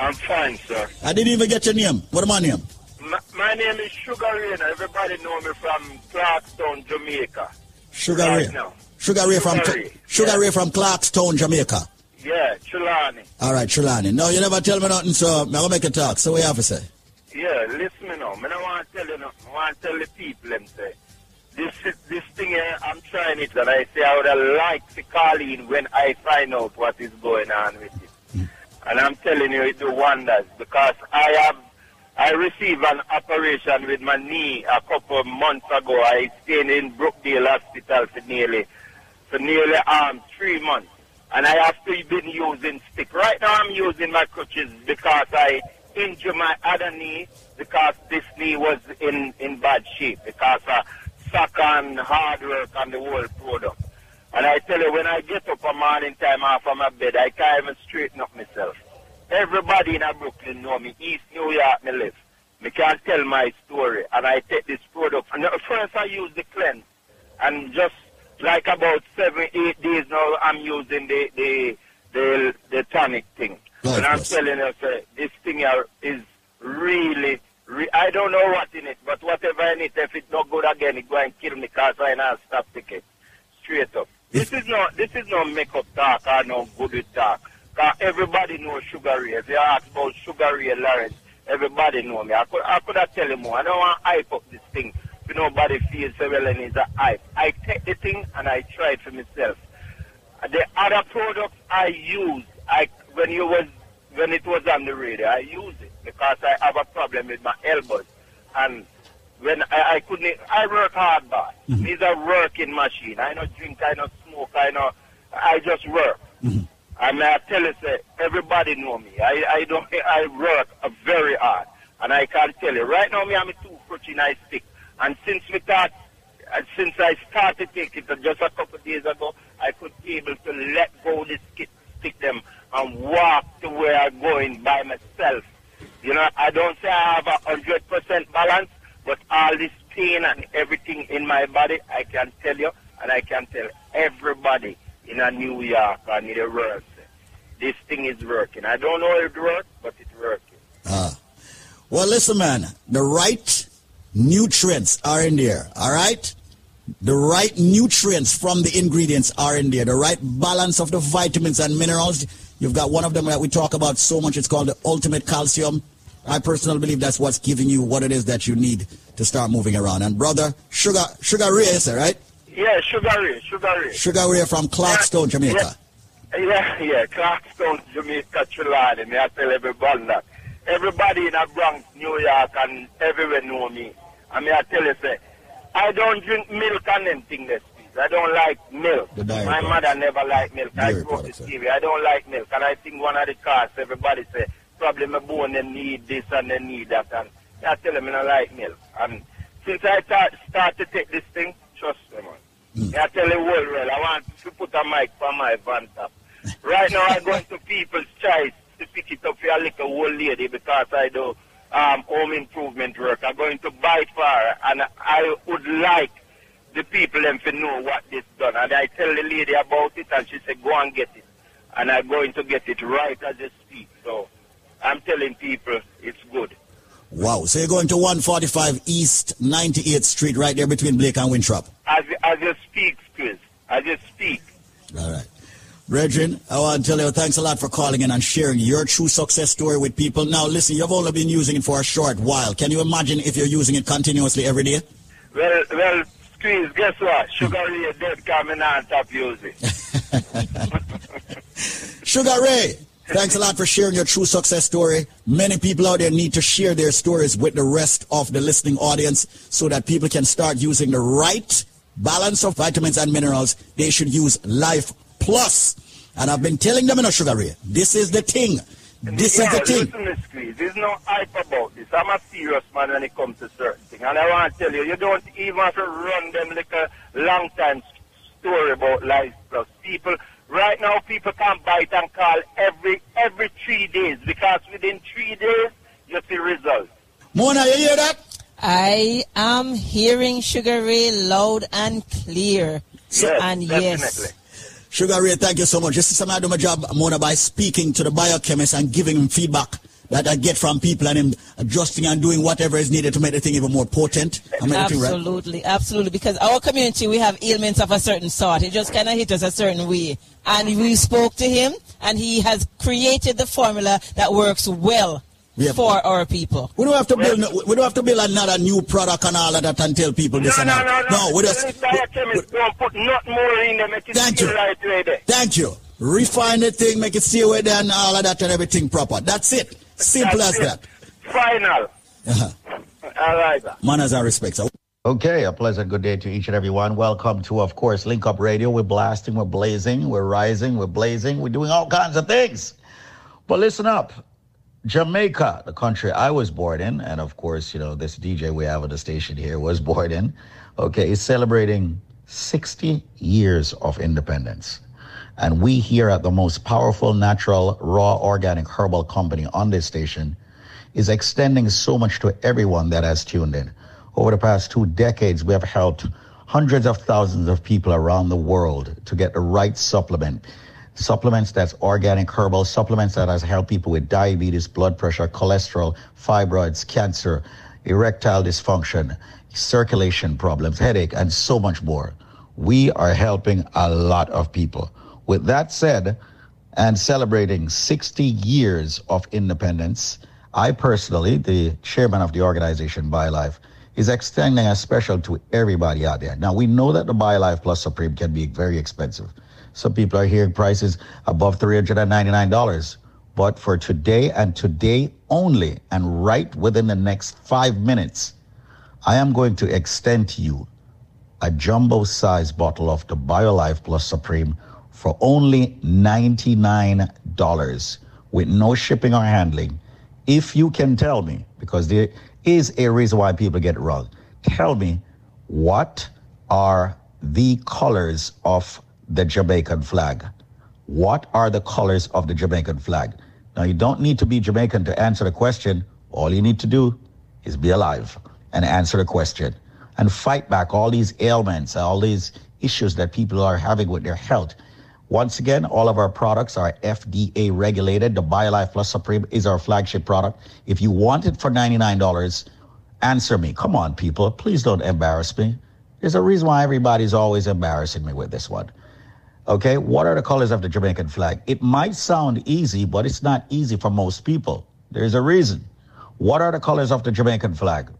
I'm fine, sir. I didn't even get your name. What am I name? My, my name is Sugar Ray. and Everybody know me from Clarkstown, Jamaica. Sugar Right Ray. now. Sugar Ray from Sugar Ray, Sugar Ray from Clarkstown, Jamaica. Yeah, Chulani. All right, Trelawney. No, you never tell me nothing, so I'm gonna make a talk. So what you have to say? Yeah, listen me now. I don't want to tell you nothing. I want to tell the people them say. This this thing here, I'm trying it and I say I would have liked to call in when I find out what is going on with it. And I'm telling you, it do wonders because I have I received an operation with my knee a couple of months ago. I stayed in Brookdale Hospital for nearly for nearly um three months. And I have to been using stick. Right now I'm using my crutches because I injured my other knee because this knee was in, in bad shape because of and hard work on the whole product. And I tell you, when I get up a morning time off of my bed, I can't even straighten up myself. Everybody in Brooklyn know me. East New York, me live. Me can't tell my story. And I take this product. And first I use the cleanse. And just like about seven, eight days now, I'm using the the the, the tonic thing. Right, and I'm telling you, sir, this thing here is really, re- I don't know what in it, but whatever in it, if it's not good again, it go and kill me because I not stop ticket. Straight up. This is not this is no makeup talk or no good talk. Cause everybody knows Sugar Ray. If you ask about Sugar Ray Lawrence, everybody know me. I could, I could have tell you more. I don't want to hype up this thing. If nobody feels so well and it's a hype. I take the thing and I try it for myself. The other products I use, I when you was when it was on the radio, I use it because I have a problem with my elbows, and when I, I couldn't, I work hard, boss. These mm-hmm. a working machine. I don't drink, I don't smoke, I not, I just work. Mm-hmm. And I tell you, say, everybody know me. I, I don't, I work very hard, and I can tell you right now, me I'm a two crutching I stick, and since we start, uh, since I started taking it just a couple of days ago, I could be able to let go the stick, stick them and walk to where I'm going by myself. You know, I don't say I have a hundred percent balance, but all this pain and everything in my body, I can tell you, and I can tell everybody in a New York and in the world, this thing is working. I don't know if it works, but it's working. Ah. Well, listen, man. The right nutrients are in there. All right. The right nutrients from the ingredients are in there. The right balance of the vitamins and minerals. You've got one of them that we talk about so much. It's called the ultimate calcium. I personally believe that's what's giving you what it is that you need to start moving around. And brother, sugar, sugar Ray, is it right? Yeah, Sugar Ray, Sugar Ray. Sugar Ray from Clarkstown, Jamaica. Yeah, yeah, Clarkstown, Jamaica, Trelawney. Me I tell everybody that. Everybody in the Bronx, New York, and everywhere know me. And mean, I tell you, say, I don't drink milk and anything, this. I don't like milk. My products. mother never liked milk. I Dairy grew up TV. Eh? I don't like milk. And I think one of the cars, everybody say, probably my bone them need this and they need that. And I tell them I don't like milk. And since I start, start to take this thing, trust me, man. Hmm. I tell the whole well, I want to put a mic for my van top. Right now, I go into people's choice to pick it up for a little old lady because I do um, home improvement work. I'm going to buy it for and I would like the people them to know what this done. And I tell the lady about it, and she said, go and get it. And I'm going to get it right as I speak. So I'm telling people it's good. Wow. So you're going to 145 East 98th Street right there between Blake and Winthrop. As, as you speak, Chris, as you speak. All right. Brethren, I want to tell you thanks a lot for calling in and sharing your true success story with people. Now, listen, you've only been using it for a short while. Can you imagine if you're using it continuously every day? Well, well, Squeeze, guess what? Sugar Ray is dead coming on top music. Sugar Ray, thanks a lot for sharing your true success story. Many people out there need to share their stories with the rest of the listening audience so that people can start using the right balance of vitamins and minerals. They should use Life Plus. And I've been telling them in a Sugar Ray, this is the thing. This yeah, is the thing. Listen, Miss Squeeze, there's no hype about this. I'm a serious man when it comes to certain things. And I want to tell you, you don't even have to run them like a long time story about Life Plus. People, right now, people can bite and call every every three days because within three days, you see results. Mona, you hear that? I am hearing Sugar Ray loud and clear. and yes. Sugar Ray, thank you so much. This is something I do my job, Mona, by speaking to the biochemist and giving him feedback. that I get from people and him adjusting and doing whatever is needed to make the thing even more potent. Thing right. Absolutely, absolutely. Because our community, we have ailments of a certain sort. It just kind of hit us a certain way. And we spoke to him, and he has created the formula that works well for our people. We don't have to build. no- We don't have to build another new product and all of that and tell people this No, and no, that. no, no. we just. This biochemist don't put nothing more in there. Make Thank you. right way there. Thank you. Refine the thing, make it stay away there and all of that and everything proper. That's it. Simple That's as it. that. Final. Uh-huh. All right. sir. Manners and respect. sir. Okay, a pleasant good day to each and every one. Welcome to, of course, Link Up Radio. We're blasting, we're blazing, we're rising, we're blazing, we're doing all kinds of things. But listen up. Jamaica, the country I was born in, and of course, you know, this DJ we have on the station here was born in, okay, is celebrating 60 years of independence. And we here at the most powerful natural, raw, organic herbal company on this station is extending so much to everyone that has tuned in. Over the past two decades, we have helped hundreds of thousands of people around the world to get the right supplement. Supplements that's organic herbal, supplements that has helped people with diabetes, blood pressure, cholesterol, fibroids, cancer, erectile dysfunction, circulation problems, headache, and so much more. We are helping a lot of people. With that said, and celebrating 60 years of independence, I personally, the chairman of the organization BioLife, is extending a special to everybody out there. Now, we know that the BioLife Plus Supreme can be very expensive. Some people are hearing prices above $399. But for today and today only, and right within the next five minutes, I am going to extend to you a jumbo size bottle of the BioLife Plus Supreme for only $99 with no shipping or handling. If you can tell me, because there is a reason why people get it wrong, tell me what are the colors of the Jamaican flag? What are the colors of the Jamaican flag? Now, you don't need to be Jamaican to answer the question. All you need to do is be alive and answer the question and fight back all these ailments, all these issues that people are having with their health. Once again, all of our products are FDA regulated. The BioLife Plus Supreme is our flagship product. If you want it for $99, answer me. Come on, people. Please don't embarrass me. There's a reason why everybody's always embarrassing me with this one. Okay, what are the colors of the Jamaican flag? It might sound easy, but it's not easy for most people. There's a reason. What are the colors of the Jamaican flag?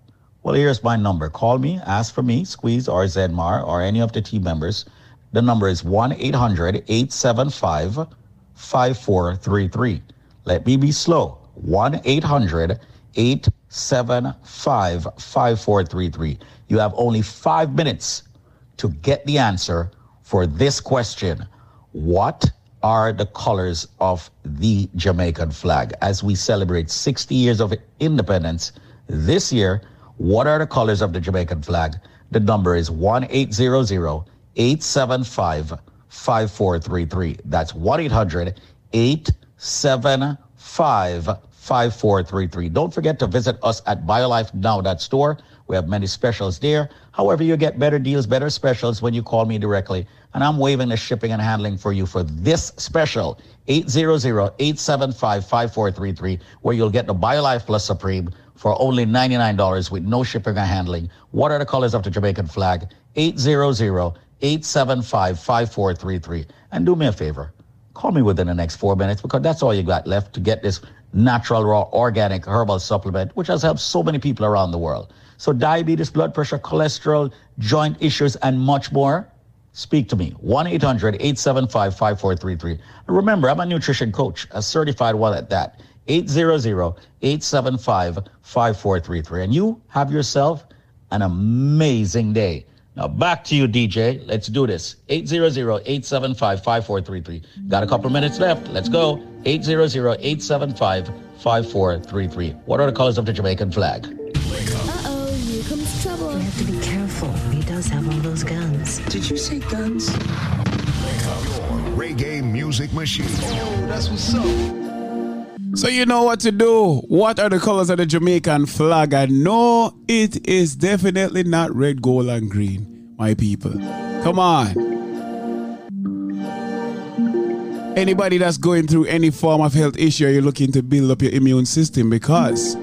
Well, here's my number. Call me, ask for me, Squeeze or Zedmar or any of the team members. The number is 1 800 875 5433. Let me be slow. 1 800 875 5433. You have only five minutes to get the answer for this question What are the colors of the Jamaican flag? As we celebrate 60 years of independence this year, what are the colors of the Jamaican flag? The number is 1 800 875 5433. That's 1 800 875 5433. Don't forget to visit us at biolifenow.store. We have many specials there. However, you get better deals, better specials when you call me directly. And I'm waiving the shipping and handling for you for this special 800-875-5433, where you'll get the BioLife Plus Supreme for only $99 with no shipping and handling. What are the colors of the Jamaican flag? 800-875-5433. And do me a favor. Call me within the next four minutes because that's all you got left to get this natural, raw, organic herbal supplement, which has helped so many people around the world. So diabetes, blood pressure, cholesterol, joint issues, and much more, speak to me. 1-800-875-5433. Remember, I'm a nutrition coach, a certified one at that. 800-875-5433. And you have yourself an amazing day. Now back to you, DJ. Let's do this. 800-875-5433. Got a couple of minutes left. Let's go. 800-875-5433. What are the colors of the Jamaican flag? Uh-oh, here comes trouble. You have to be careful. He does have all those guns. Did you say guns? Reggae music machine. Oh, that's what's up. So you know what to do. What are the colors of the Jamaican flag? And no, it is definitely not red, gold, and green, my people. Come on. Anybody that's going through any form of health issue, you're looking to build up your immune system because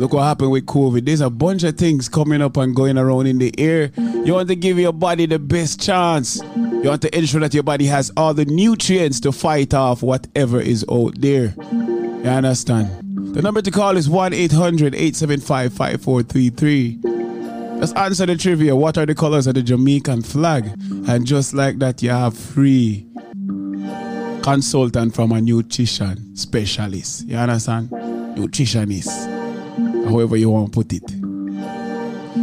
look what happened with COVID. There's a bunch of things coming up and going around in the air. You want to give your body the best chance. You want to ensure that your body has all the nutrients to fight off whatever is out there. You understand? The number to call is 1 800 875 5433. Just answer the trivia. What are the colors of the Jamaican flag? And just like that, you have free consultant from a nutrition specialist. You understand? Nutritionist. However you want to put it.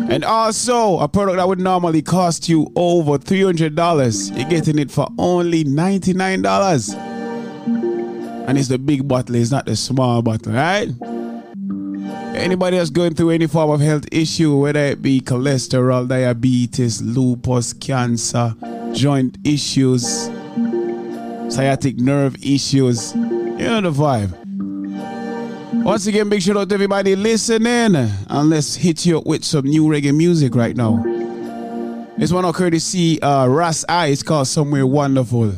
And also, a product that would normally cost you over $300, you're getting it for only $99. And it's the big bottle, it's not the small bottle, right? Anybody that's going through any form of health issue, whether it be cholesterol, diabetes, lupus, cancer, joint issues, sciatic nerve issues, you know the vibe. Once again, big shout out to everybody listening. And let's hit you up with some new reggae music right now. This one occurred to see uh, Ras Eye. It's called Somewhere Wonderful.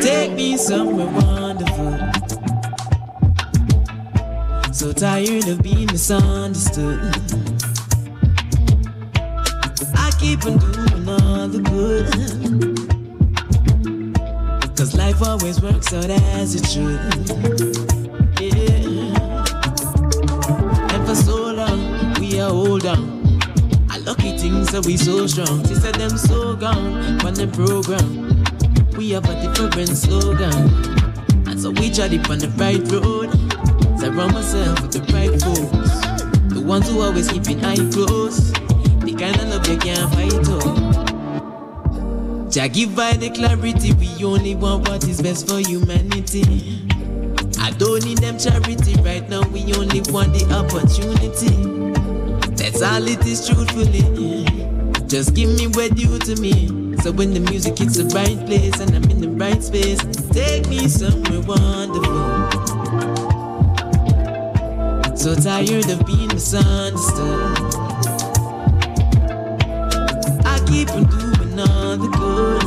Take me somewhere wonderful. Tired of being misunderstood. I keep on doing all the good. Cause life always works out as it should. Yeah. And for so long, we are hold on. I lucky things that we so strong. She said them so gone on the program. We have a different slogan. And so we tried it on the right road. Surround myself with the right folks. The ones who always keep an eye close. The kind of love you can't fight up. Jah give I the clarity. We only want what is best for humanity. I don't need them charity right now. We only want the opportunity. That's all it is, truthfully. Just give me what due to me. So when the music hits the right place and I'm in the right space, take me somewhere wonderful. So tired of being misunderstood. I keep on doing all the good.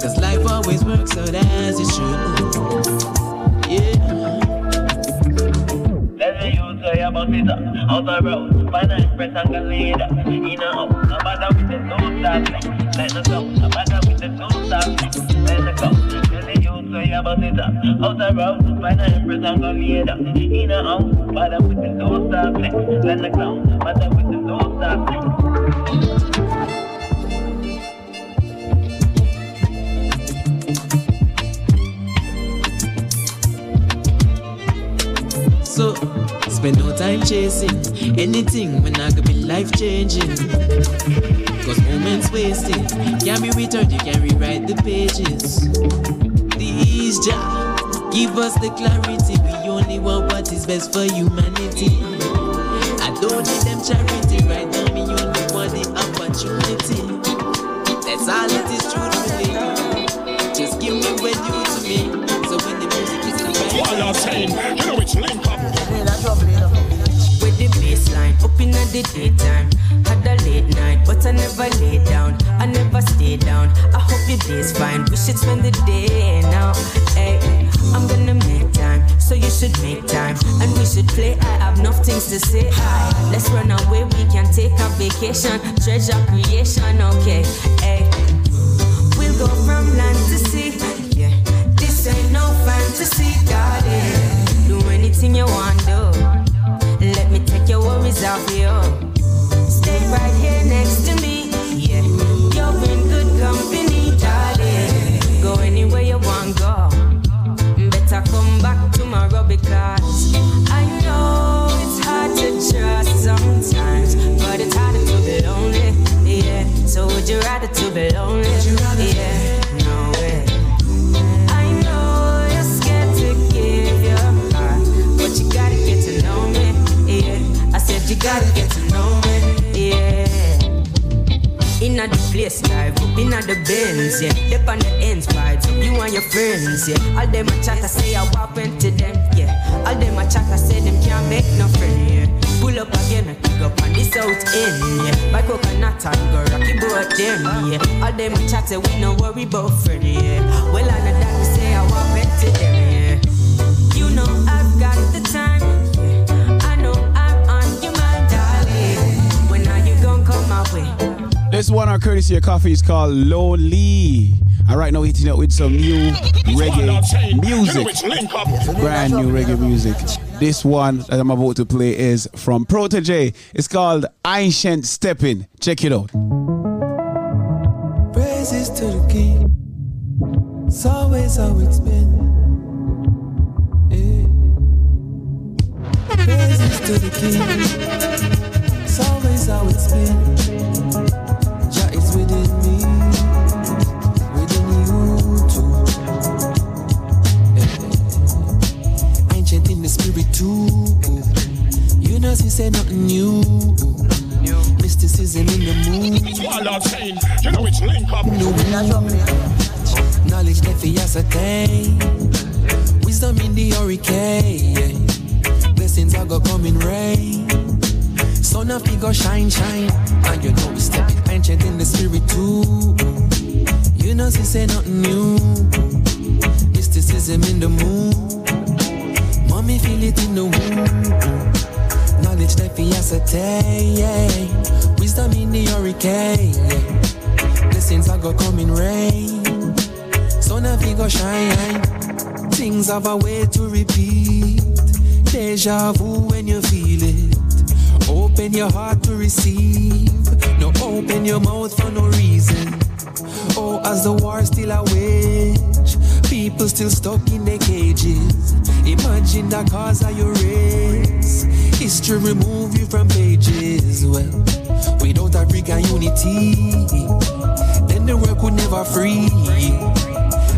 Cause life always works out as it should. Yeah. Let me use say about it out the road. Find a impress and go leader. Uh, in a house, no matter with the two stars. Let the go, no matter with the two stars. Let the go. Road. Find a impress and. In a house, with the two stars. Let the with the two stars. So spend no time chasing anything when I could be life changing. Cause moments wasted can be returned, you can rewrite the pages. These Jah give us the clarity. We only want what is best for humanity. I don't need them charity right now, me only want the opportunity. That's all it is truthfully. Just give me what you to me. So when the music is the right What I'm saying. You know it's link up. With the baseline up in the daytime. Had a late night, but I never lay down. I never stay down. I hope fine. We should spend the day now. Hey, I'm gonna make time, so you should make time. And we should play. I have enough things to say. Hi, let's run away. We can take a vacation. Treasure creation, okay. Hey, we'll go from land to sea. Yeah, this ain't no fantasy, darling. Do anything you want, do. Let me take your worries off you. Stay right here next to me. Gotta get to know me. Yeah. Inna the place, live up inna the Benz, yeah. Dip on the ends, vibes, you and your friends, yeah. All them a chat, I say I walk into them, yeah. All them a chat, I say them can't make no friend, yeah. Pull up again, I pick up on the south end, yeah. Buy coconut and go rocky boat them, yeah. All them a chat, say we no worry about friend, yeah. Well, I know that we say I walk into them, yeah. This one, our courtesy of Koffee, is called Lowly. And right now, hitting it with some new reggae music. Brand new reggae music. This one that I'm about to play is from Protoje. It's called Ancient Stepping. Check it out. Praises to the King. It's always how it's been. Yeah. Praises to the King. It's always how it's been. Knowledge that for ascertain. Wisdom in the hurricane. Blessings are gonna come in rain. Sun of go shine, shine. And you know we step ancient in the spirit too. You know she say nothing new. Mysticism in the moon. Mommy feel it in the womb. Knowledge that for ascertain. Wisdom in the hurricane. Blessings are gonna come in rain. Sun of go shine. Things have a way to repeat. Deja vu when you feel it. Open your heart to receive. No, open your mouth for no reason. Oh, as the war still a wage, people still stuck in their cages. Imagine the cause of your race. History remove you from pages. Well, without African unity, the world could never free.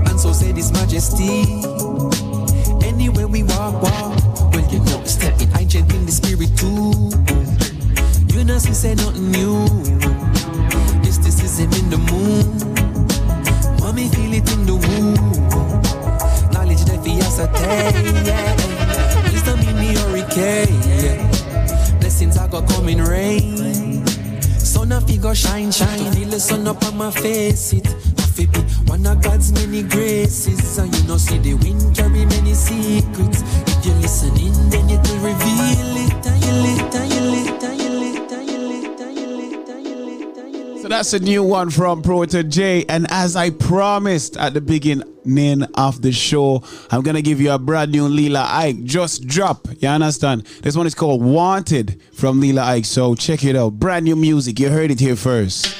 And so said His majesty. Anywhere we walk, walk. Well, you know, stepping ancient in the spirit too. You know, she say nothing new. Mysticism in the moon. Mommy feel it in the womb. Knowledge that we ascertain. Yeah. Wisdom in the hurricane. Blessings are gonna come in rain. Of go shine, shine. Feel the sun up on my face. It to be one of God's many graces. And you know, see the wind carry many secrets. If you're listening, then it will reveal it. And you lit, and you lit, that's a new one from Protoje. And as I promised at the beginning of the show, I'm to give you a brand new Lila Ike. Just drop. You understand? This one is called Wanted from Lila Ike. So check it out. Brand new music. You heard it here first.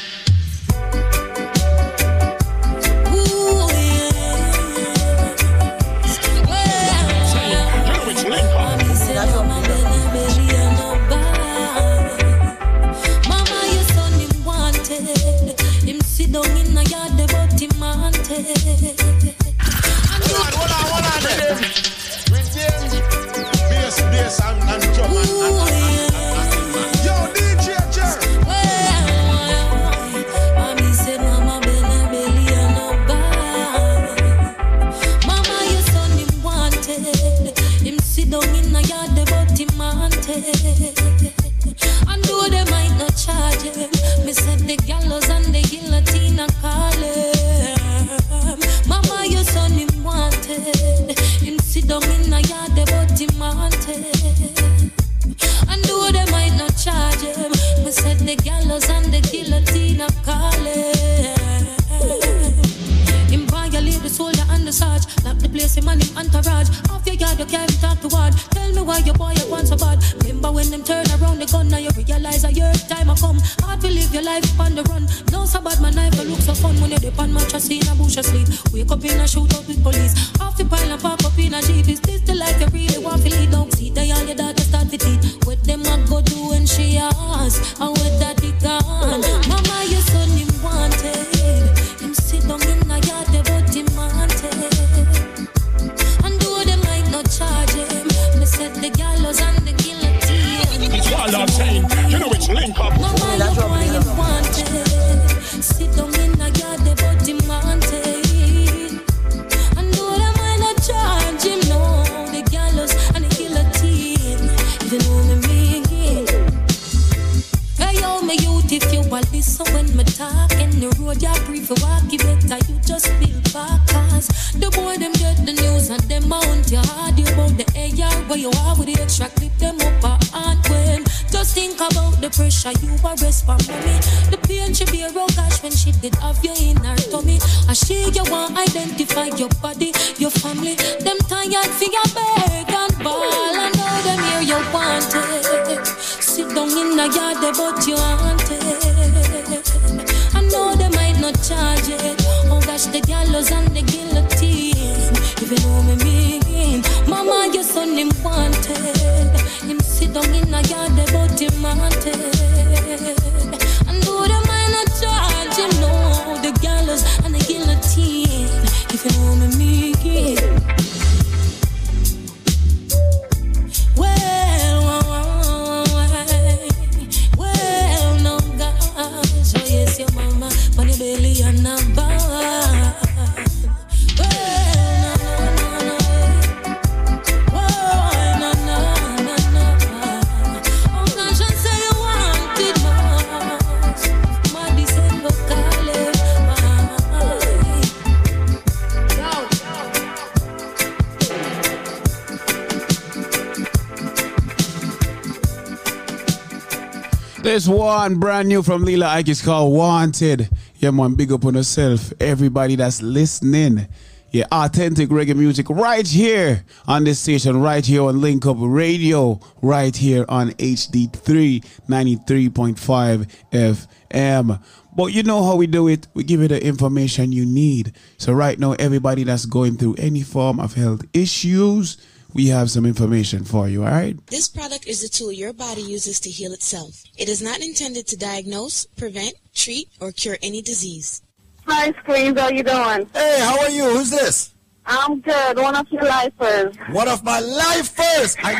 There's one brand new from Lila Ike. is called Wanted. Yeah, man, big up on yourself. Everybody that's listening. Yeah, authentic reggae music right here on this station, right here on Link Up Radio, right here on HD3 93.5 FM. But you know how we do it. We give you the information you need. So right now, everybody that's going through any form of health issues, we have some information for you, all right? This product is a tool your body uses to heal itself. It is not intended to diagnose, prevent, treat, or cure any disease. Hi, Squeeze. How you doing? Hey, how are you? Who's this? I'm good. One of your lifers. One of my lifers. I,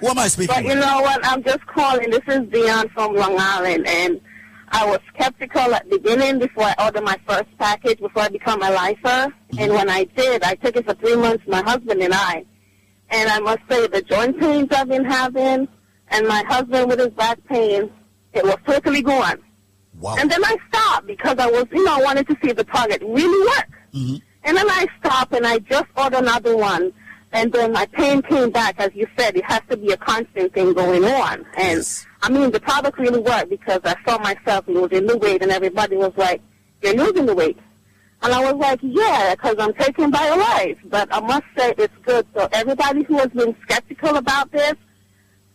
who am I speaking But you know what? I'm just calling. This is Dion from Long Island, and I was skeptical at the beginning before I ordered my first package, before I become a lifer. And mm-hmm. when I did, I took it for three months, my husband and I. And I must say, the joint pains I've been having, and my husband with his back pain, it was totally gone. Wow. And then I stopped because I was, you know, I wanted to see if the product really worked. Mm-hmm. And then I stopped and I just ordered another one. And then my pain came back. As you said, it has to be a constant thing going on. And I mean, the product really worked because I saw myself losing the weight and everybody was like, you're losing the weight. And I was like, yeah, because I'm taking BioLife. But I must say it's good. So everybody who has been skeptical about this,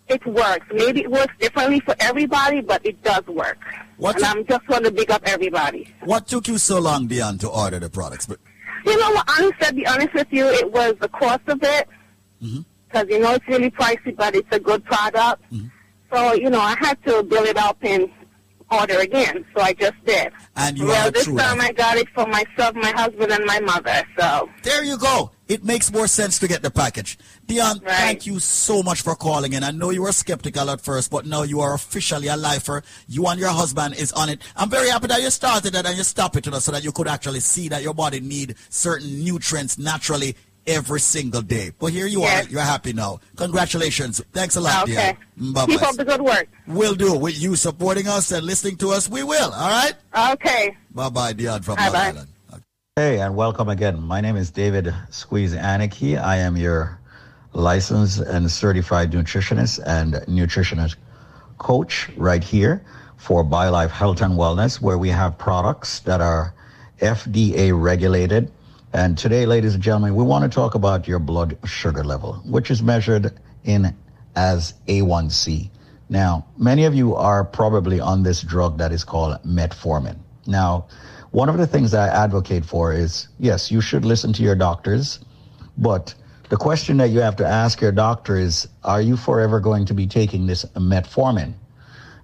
it works. Maybe it works differently for everybody, but it does work. What and I'm just going to big up everybody. What took you so long, Dion, to order the products? But You know what? Honestly, to be honest with you, it was the cost of it. Mm-hmm. Because, you know, it's really pricey, but it's a good product. Mm-hmm. So, you know, I had to build it up and order again. So I just did. And you well, this time. I got it for myself, my husband, and my mother. So there you go. It makes more sense to get the package. Dion, thank you so much for calling in. I know you were skeptical at first, but now you are officially a lifer. You and your husband is on it. I'm very happy that you started it and you stopped it so that you could actually see that your body need certain nutrients naturally every single day. But here you Yes. are. You're happy now. Congratulations. Thanks a lot, Okay. Dion. Mm, bye keep up the good work. We'll do. With you supporting us and listening to us, we will. All right? Okay. Bye bye, Dion from Long Bye-bye. Island. Hey, and welcome again. My name is David Squeeze Anarchy. I am your licensed and certified nutritionist and nutritionist coach right here for BioLife Health and Wellness, where we have products that are FDA regulated. And today, ladies and gentlemen, we want to talk about your blood sugar level, which is measured in as A1C. Now, many of you are probably on this drug that is called metformin. Now, one of the things I advocate for is yes, you should listen to your doctors, but the question that you have to ask your doctor is are you forever going to be taking this metformin?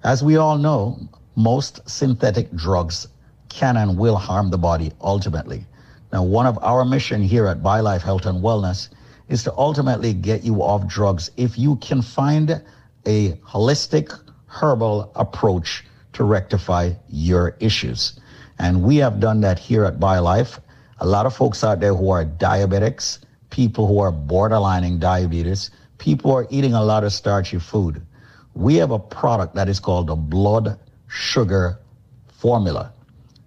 As we all know, most synthetic drugs can and will harm the body ultimately. Now, one of our mission here at BioLife Health and Wellness is to ultimately get you off drugs if you can find a holistic herbal approach to rectify your issues. And we have done that here at BioLife. A lot of folks out there who are diabetics, people who are borderlining diabetes, people who are eating a lot of starchy food. We have a product that is called the blood sugar formula.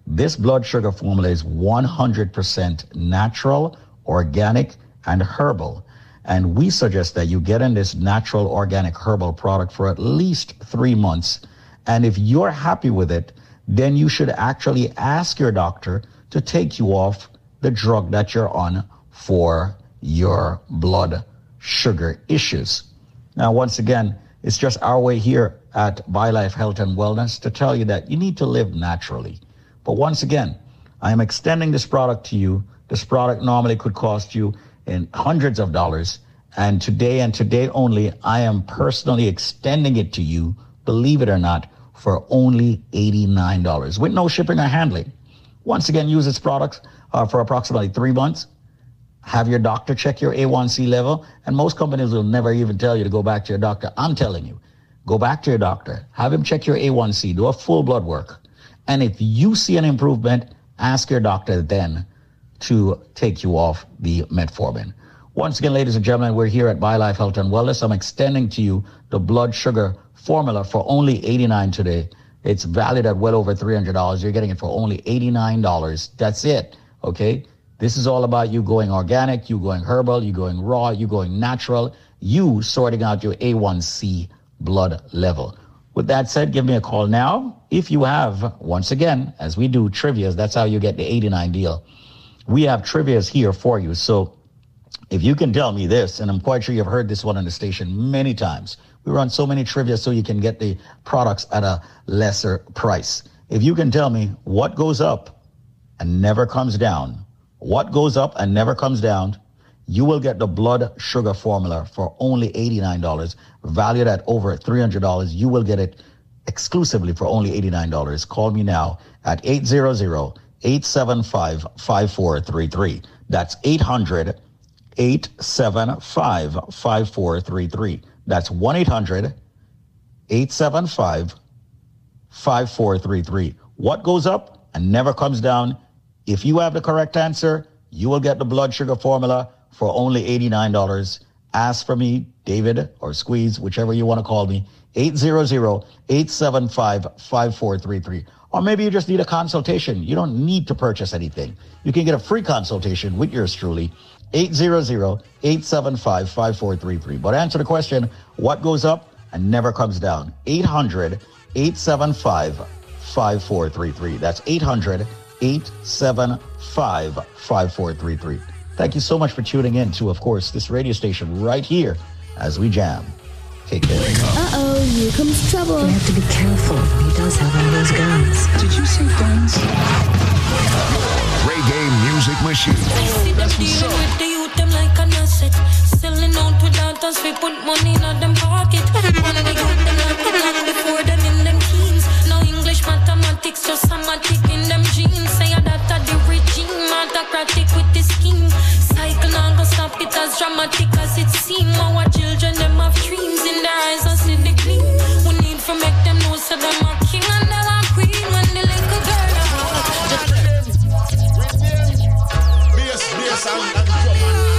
This blood sugar formula is 100% natural, organic, and herbal. And we suggest that you get in this natural, organic, herbal product for at least three months. And if you're happy with it, then you should actually ask your doctor to take you off the drug that you're on for your blood sugar issues. Now, once again, it's just our way here at BioLife Health and Wellness to tell you that you need to live naturally. But once again, I am extending this product to you. This product normally could cost you in hundreds of dollars. And today and today only, I am personally extending it to you, believe it or not, for only $89 with no shipping or handling. Once again, use this product uh, for approximately three months. Have your doctor check your A1C level. And most companies will never even tell you to go back to your doctor. I'm telling you, go back to your doctor, have him check your A1C, do a full blood work. And if you see an improvement, ask your doctor then to take you off the metformin. Once again, ladies and gentlemen, we're here at BioLife Health and Wellness. I'm extending to you the blood sugar formula for only 89 today. It's valued at well over $300. You're getting it for only $89. That's it. Okay. This is all about you going organic, you going herbal, you going raw, you going natural, you sorting out your A1C blood level. With that said, give me a call now. If you have, once again, as we do trivias, that's how you get the 89 deal. We have trivias here for you. So if you can tell me this, and I'm quite sure you've heard this one on the station many times, we run so many trivia so you can get the products at a lesser price. If you can tell me what goes up and never comes down, what goes up and never comes down, you will get the blood sugar formula for only $89, valued at over $300. You will get it exclusively for only $89. Call me now at 800-875-5433. That's 800 875 5433. That's 1 800 875 5433. What goes up and never comes down? If you have the correct answer, you will get the blood sugar formula for only $89. Ask for me, David or Squeeze, whichever you want to call me, 800-875-5433. Or maybe you just need a consultation. You don't need to purchase anything. You can get a free consultation with yours truly, 800-875-5433. But answer the question, what goes up and never comes down? 800-875-5433. That's 800-875-5433. Thank you so much for tuning in to, of course, this radio station right here as we jam. Take care. Uh-oh, here comes trouble. You have to be careful. He does have all those guns. Did you say guns? Reggae music machine. See them dealing with the youth, them like an asset. Selling out without us, we put money in them pocket. One of the them like it before them in them teens. English, mathematics, just somatic in them genes. Say that a the regime, autocratic with the scheme. Cycle now go stop it as dramatic as it seem. Our children, them have dreams in their eyes, I see the gleam. We need to make them know, so them are king and them are queen. When the little girl, just Bass, bass, and, and drum and-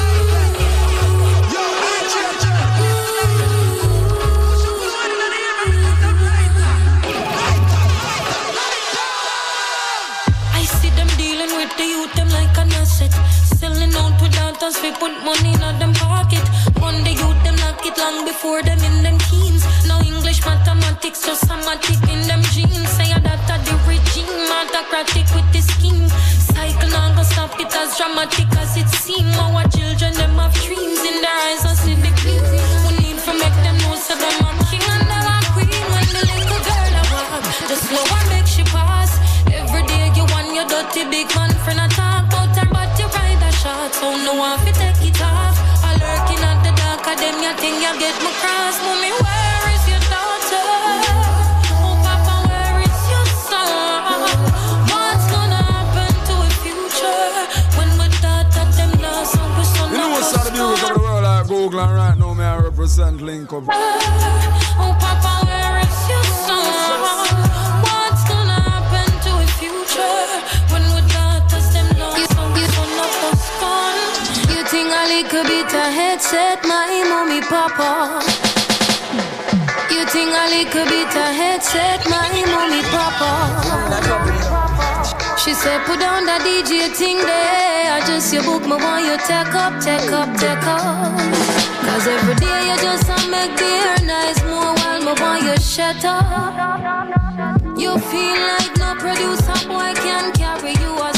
the youth, them like an asset. Selling out without us, we put money in them pocket. One the youth, them lock it long before them in them teens. No English, mathematics, just somatic in them genes. Say that a the regime, autocratic with the scheme. Cycle now go stop it as dramatic as it seem. Our children, them have dreams in their eyes, I see the gleam. We need to make them know, so them are king and them are queen. When the little girl a walk, just slow and make she pass. You your dirty big man friend a talk about her, but you ride a shot. So no one fi take it off. I lurking at the dark, of them you think you get my cross. Mommy, where is your daughter? Oh, Papa, where is your son? What's gonna happen to our future when we thought that them lost and we son You know what's us out of the music of like Google and right now me I represent Link Up. Oh, Papa, You think a little bit of headset, my mommy, papa? You think a little bit of headset, my mommy, papa? She said, put down that DJ thing there. I just you book me want you take up, take up, take up. Cause every day you just a make the air nice more while me want you shut up. You feel like no producer boy can carry you a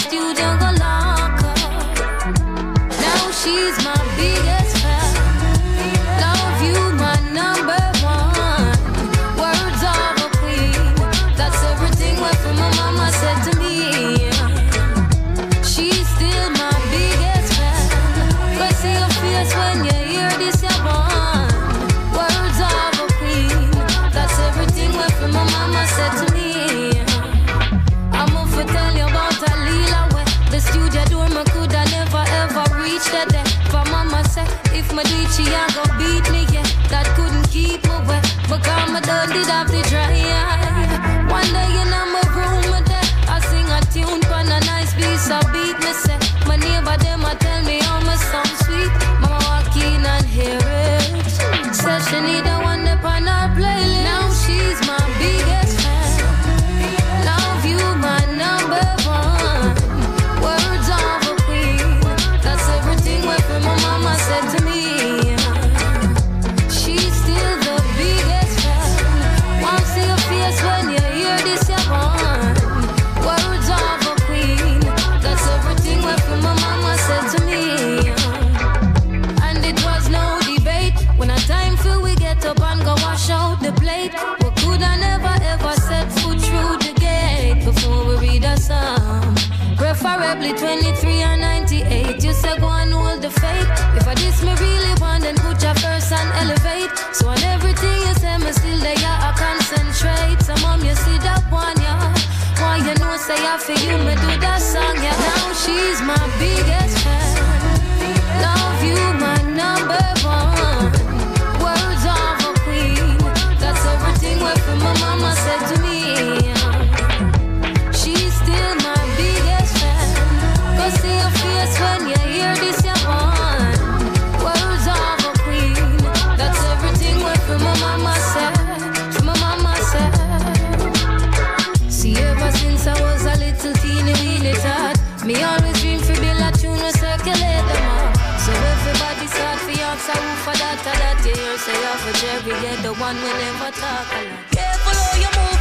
she's my biggest a go beat me, yeah. That couldn't keep me wet. My done did have the dry eye. So on everything you say, me still I concentrate. So mom, you see that one, yeah. Why you know say I you, me do that song, yeah. Now she's my biggest get the one we never talk a lot. Careful how you're moving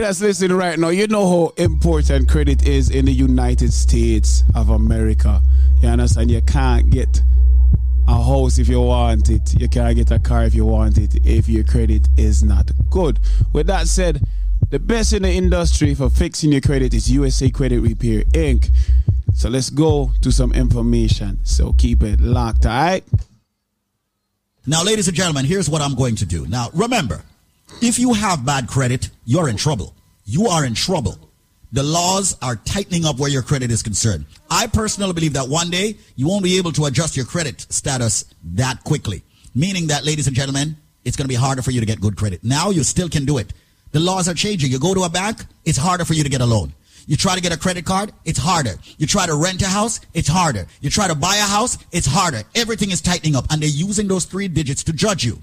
That's listening right now, you know how important credit is in the United States of America. You understand? You can't get a house if you want it. You can't get a car if you want it if your credit is not good. With that said, the best in the industry for fixing your credit is USA Credit Repair Inc. So let's go to some information. So keep it locked, all right? Now, ladies and gentlemen, here's what I'm going to do. Now, remember, if you have bad credit, you're in trouble. You are in trouble. The laws are tightening up where your credit is concerned. I personally believe that one day you won't be able to adjust your credit status that quickly. Meaning that, ladies and gentlemen, it's going to be harder for you to get good credit. Now you still can do it. The laws are changing. You go to a bank, it's harder for you to get a loan. You try to get a credit card, it's harder. You try to rent a house, it's harder. You try to buy a house, it's harder. Everything is tightening up and they're using those three digits to judge you.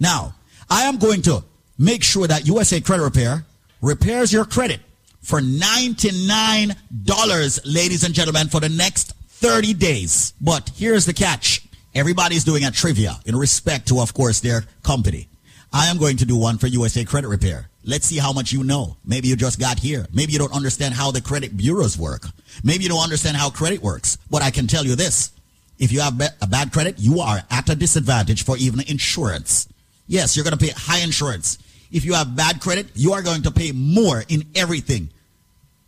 Now, I am going to make sure that USA Credit Repair repairs your credit for $99, ladies and gentlemen, for the next 30 days. But here's the catch. Everybody's doing a trivia in respect to, of course, their company. I am going to do one for USA Credit Repair. Let's see how much you know. Maybe you just got here. Maybe you don't understand how the credit bureaus work. Maybe you don't understand how credit works. But I can tell you this. If you have a bad credit, you are at a disadvantage for even insurance. Yes, you're going to pay high insurance. If you have bad credit, you are going to pay more in everything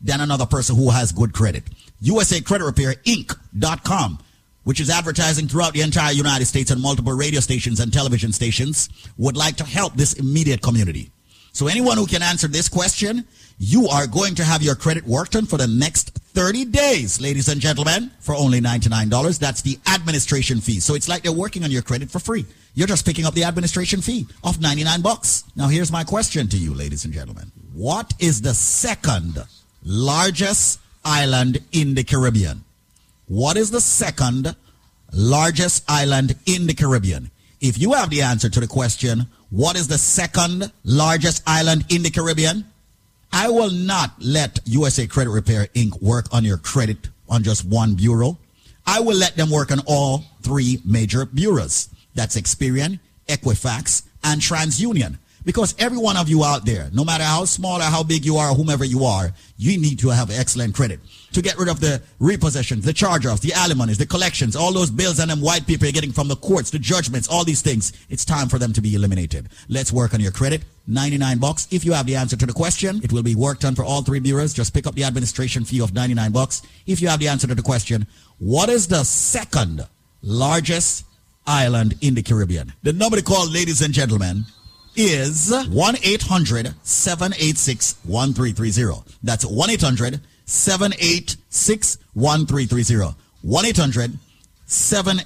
than another person who has good credit. USA Credit Repair Inc.com, which is advertising throughout the entire United States and multiple radio stations and television stations, would like to help this immediate community. So anyone who can answer this question, you are going to have your credit worked on for the next 30 days, ladies and gentlemen, for only $99. That's the administration fee. So it's like they're working on your credit for free. You're just picking up the administration fee of 99 bucks. Now here's my question to you, ladies and gentlemen. What is the second largest island in the Caribbean? What is the second largest island in the Caribbean? If you have the answer to the question, what is the second largest island in the Caribbean? I will not let USA Credit Repair Inc. work on your credit on just one bureau. I will let them work on all three major bureaus. That's Experian, Equifax, and TransUnion. Because every one of you out there, no matter how small or how big you are whomever you are, you need to have excellent credit to get rid of the repossessions, the charge-offs, the alimonies, the collections, all those bills and them white people you're getting from the courts, the judgments, all these things. It's time for them to be eliminated. Let's work on your credit. 99 bucks. If you have the answer to the question, it will be worked on for all three bureaus. Just pick up the administration fee of 99 bucks. If you have the answer to the question, what is the second largest island in the Caribbean? The number to call, ladies and gentlemen, is 1-800-786-1330. That's 1-800-786-1330. 1-800-786-1330.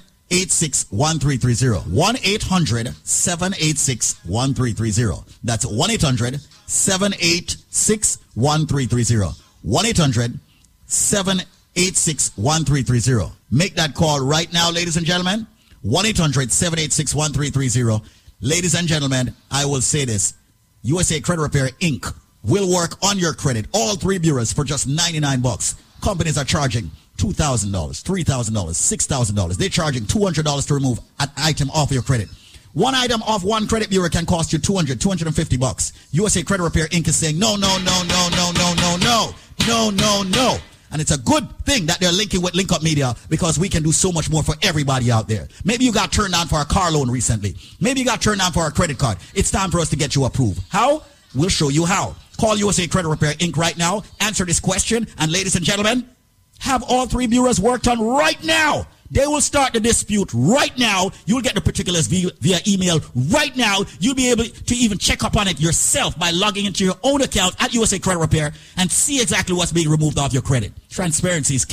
1-800-786-1330. That's 1-800-786-1330. 1-800-786-1330. Make that call right now, ladies and gentlemen. 1-800-786-1330. Ladies and gentlemen, I will say this. USA Credit Repair Inc. will work on your credit, all three bureaus, for just 99 bucks. Companies are charging $2,000, $3,000, $6,000. They're charging $200 to remove an item off your credit. One item off one credit bureau can cost you 200, 250 bucks. USA Credit Repair Inc. is saying no, no, no, no, no, no, no, no, no, no, no. And it's a good thing that they're linking with Link Up Media because we can do so much more for everybody out there. Maybe you got turned down for a car loan recently. Maybe you got turned down for a credit card. It's time for us to get you approved. How? We'll show you how. Call USA Credit Repair Inc. right now. Answer this question. And ladies and gentlemen, have all three bureaus worked on right now. They will start the dispute right now. You'll get the particulars via, via email right now. You'll be able to even check up on it yourself by logging into your own account at USA Credit Repair and see exactly what's being removed off your credit. Transparency is key.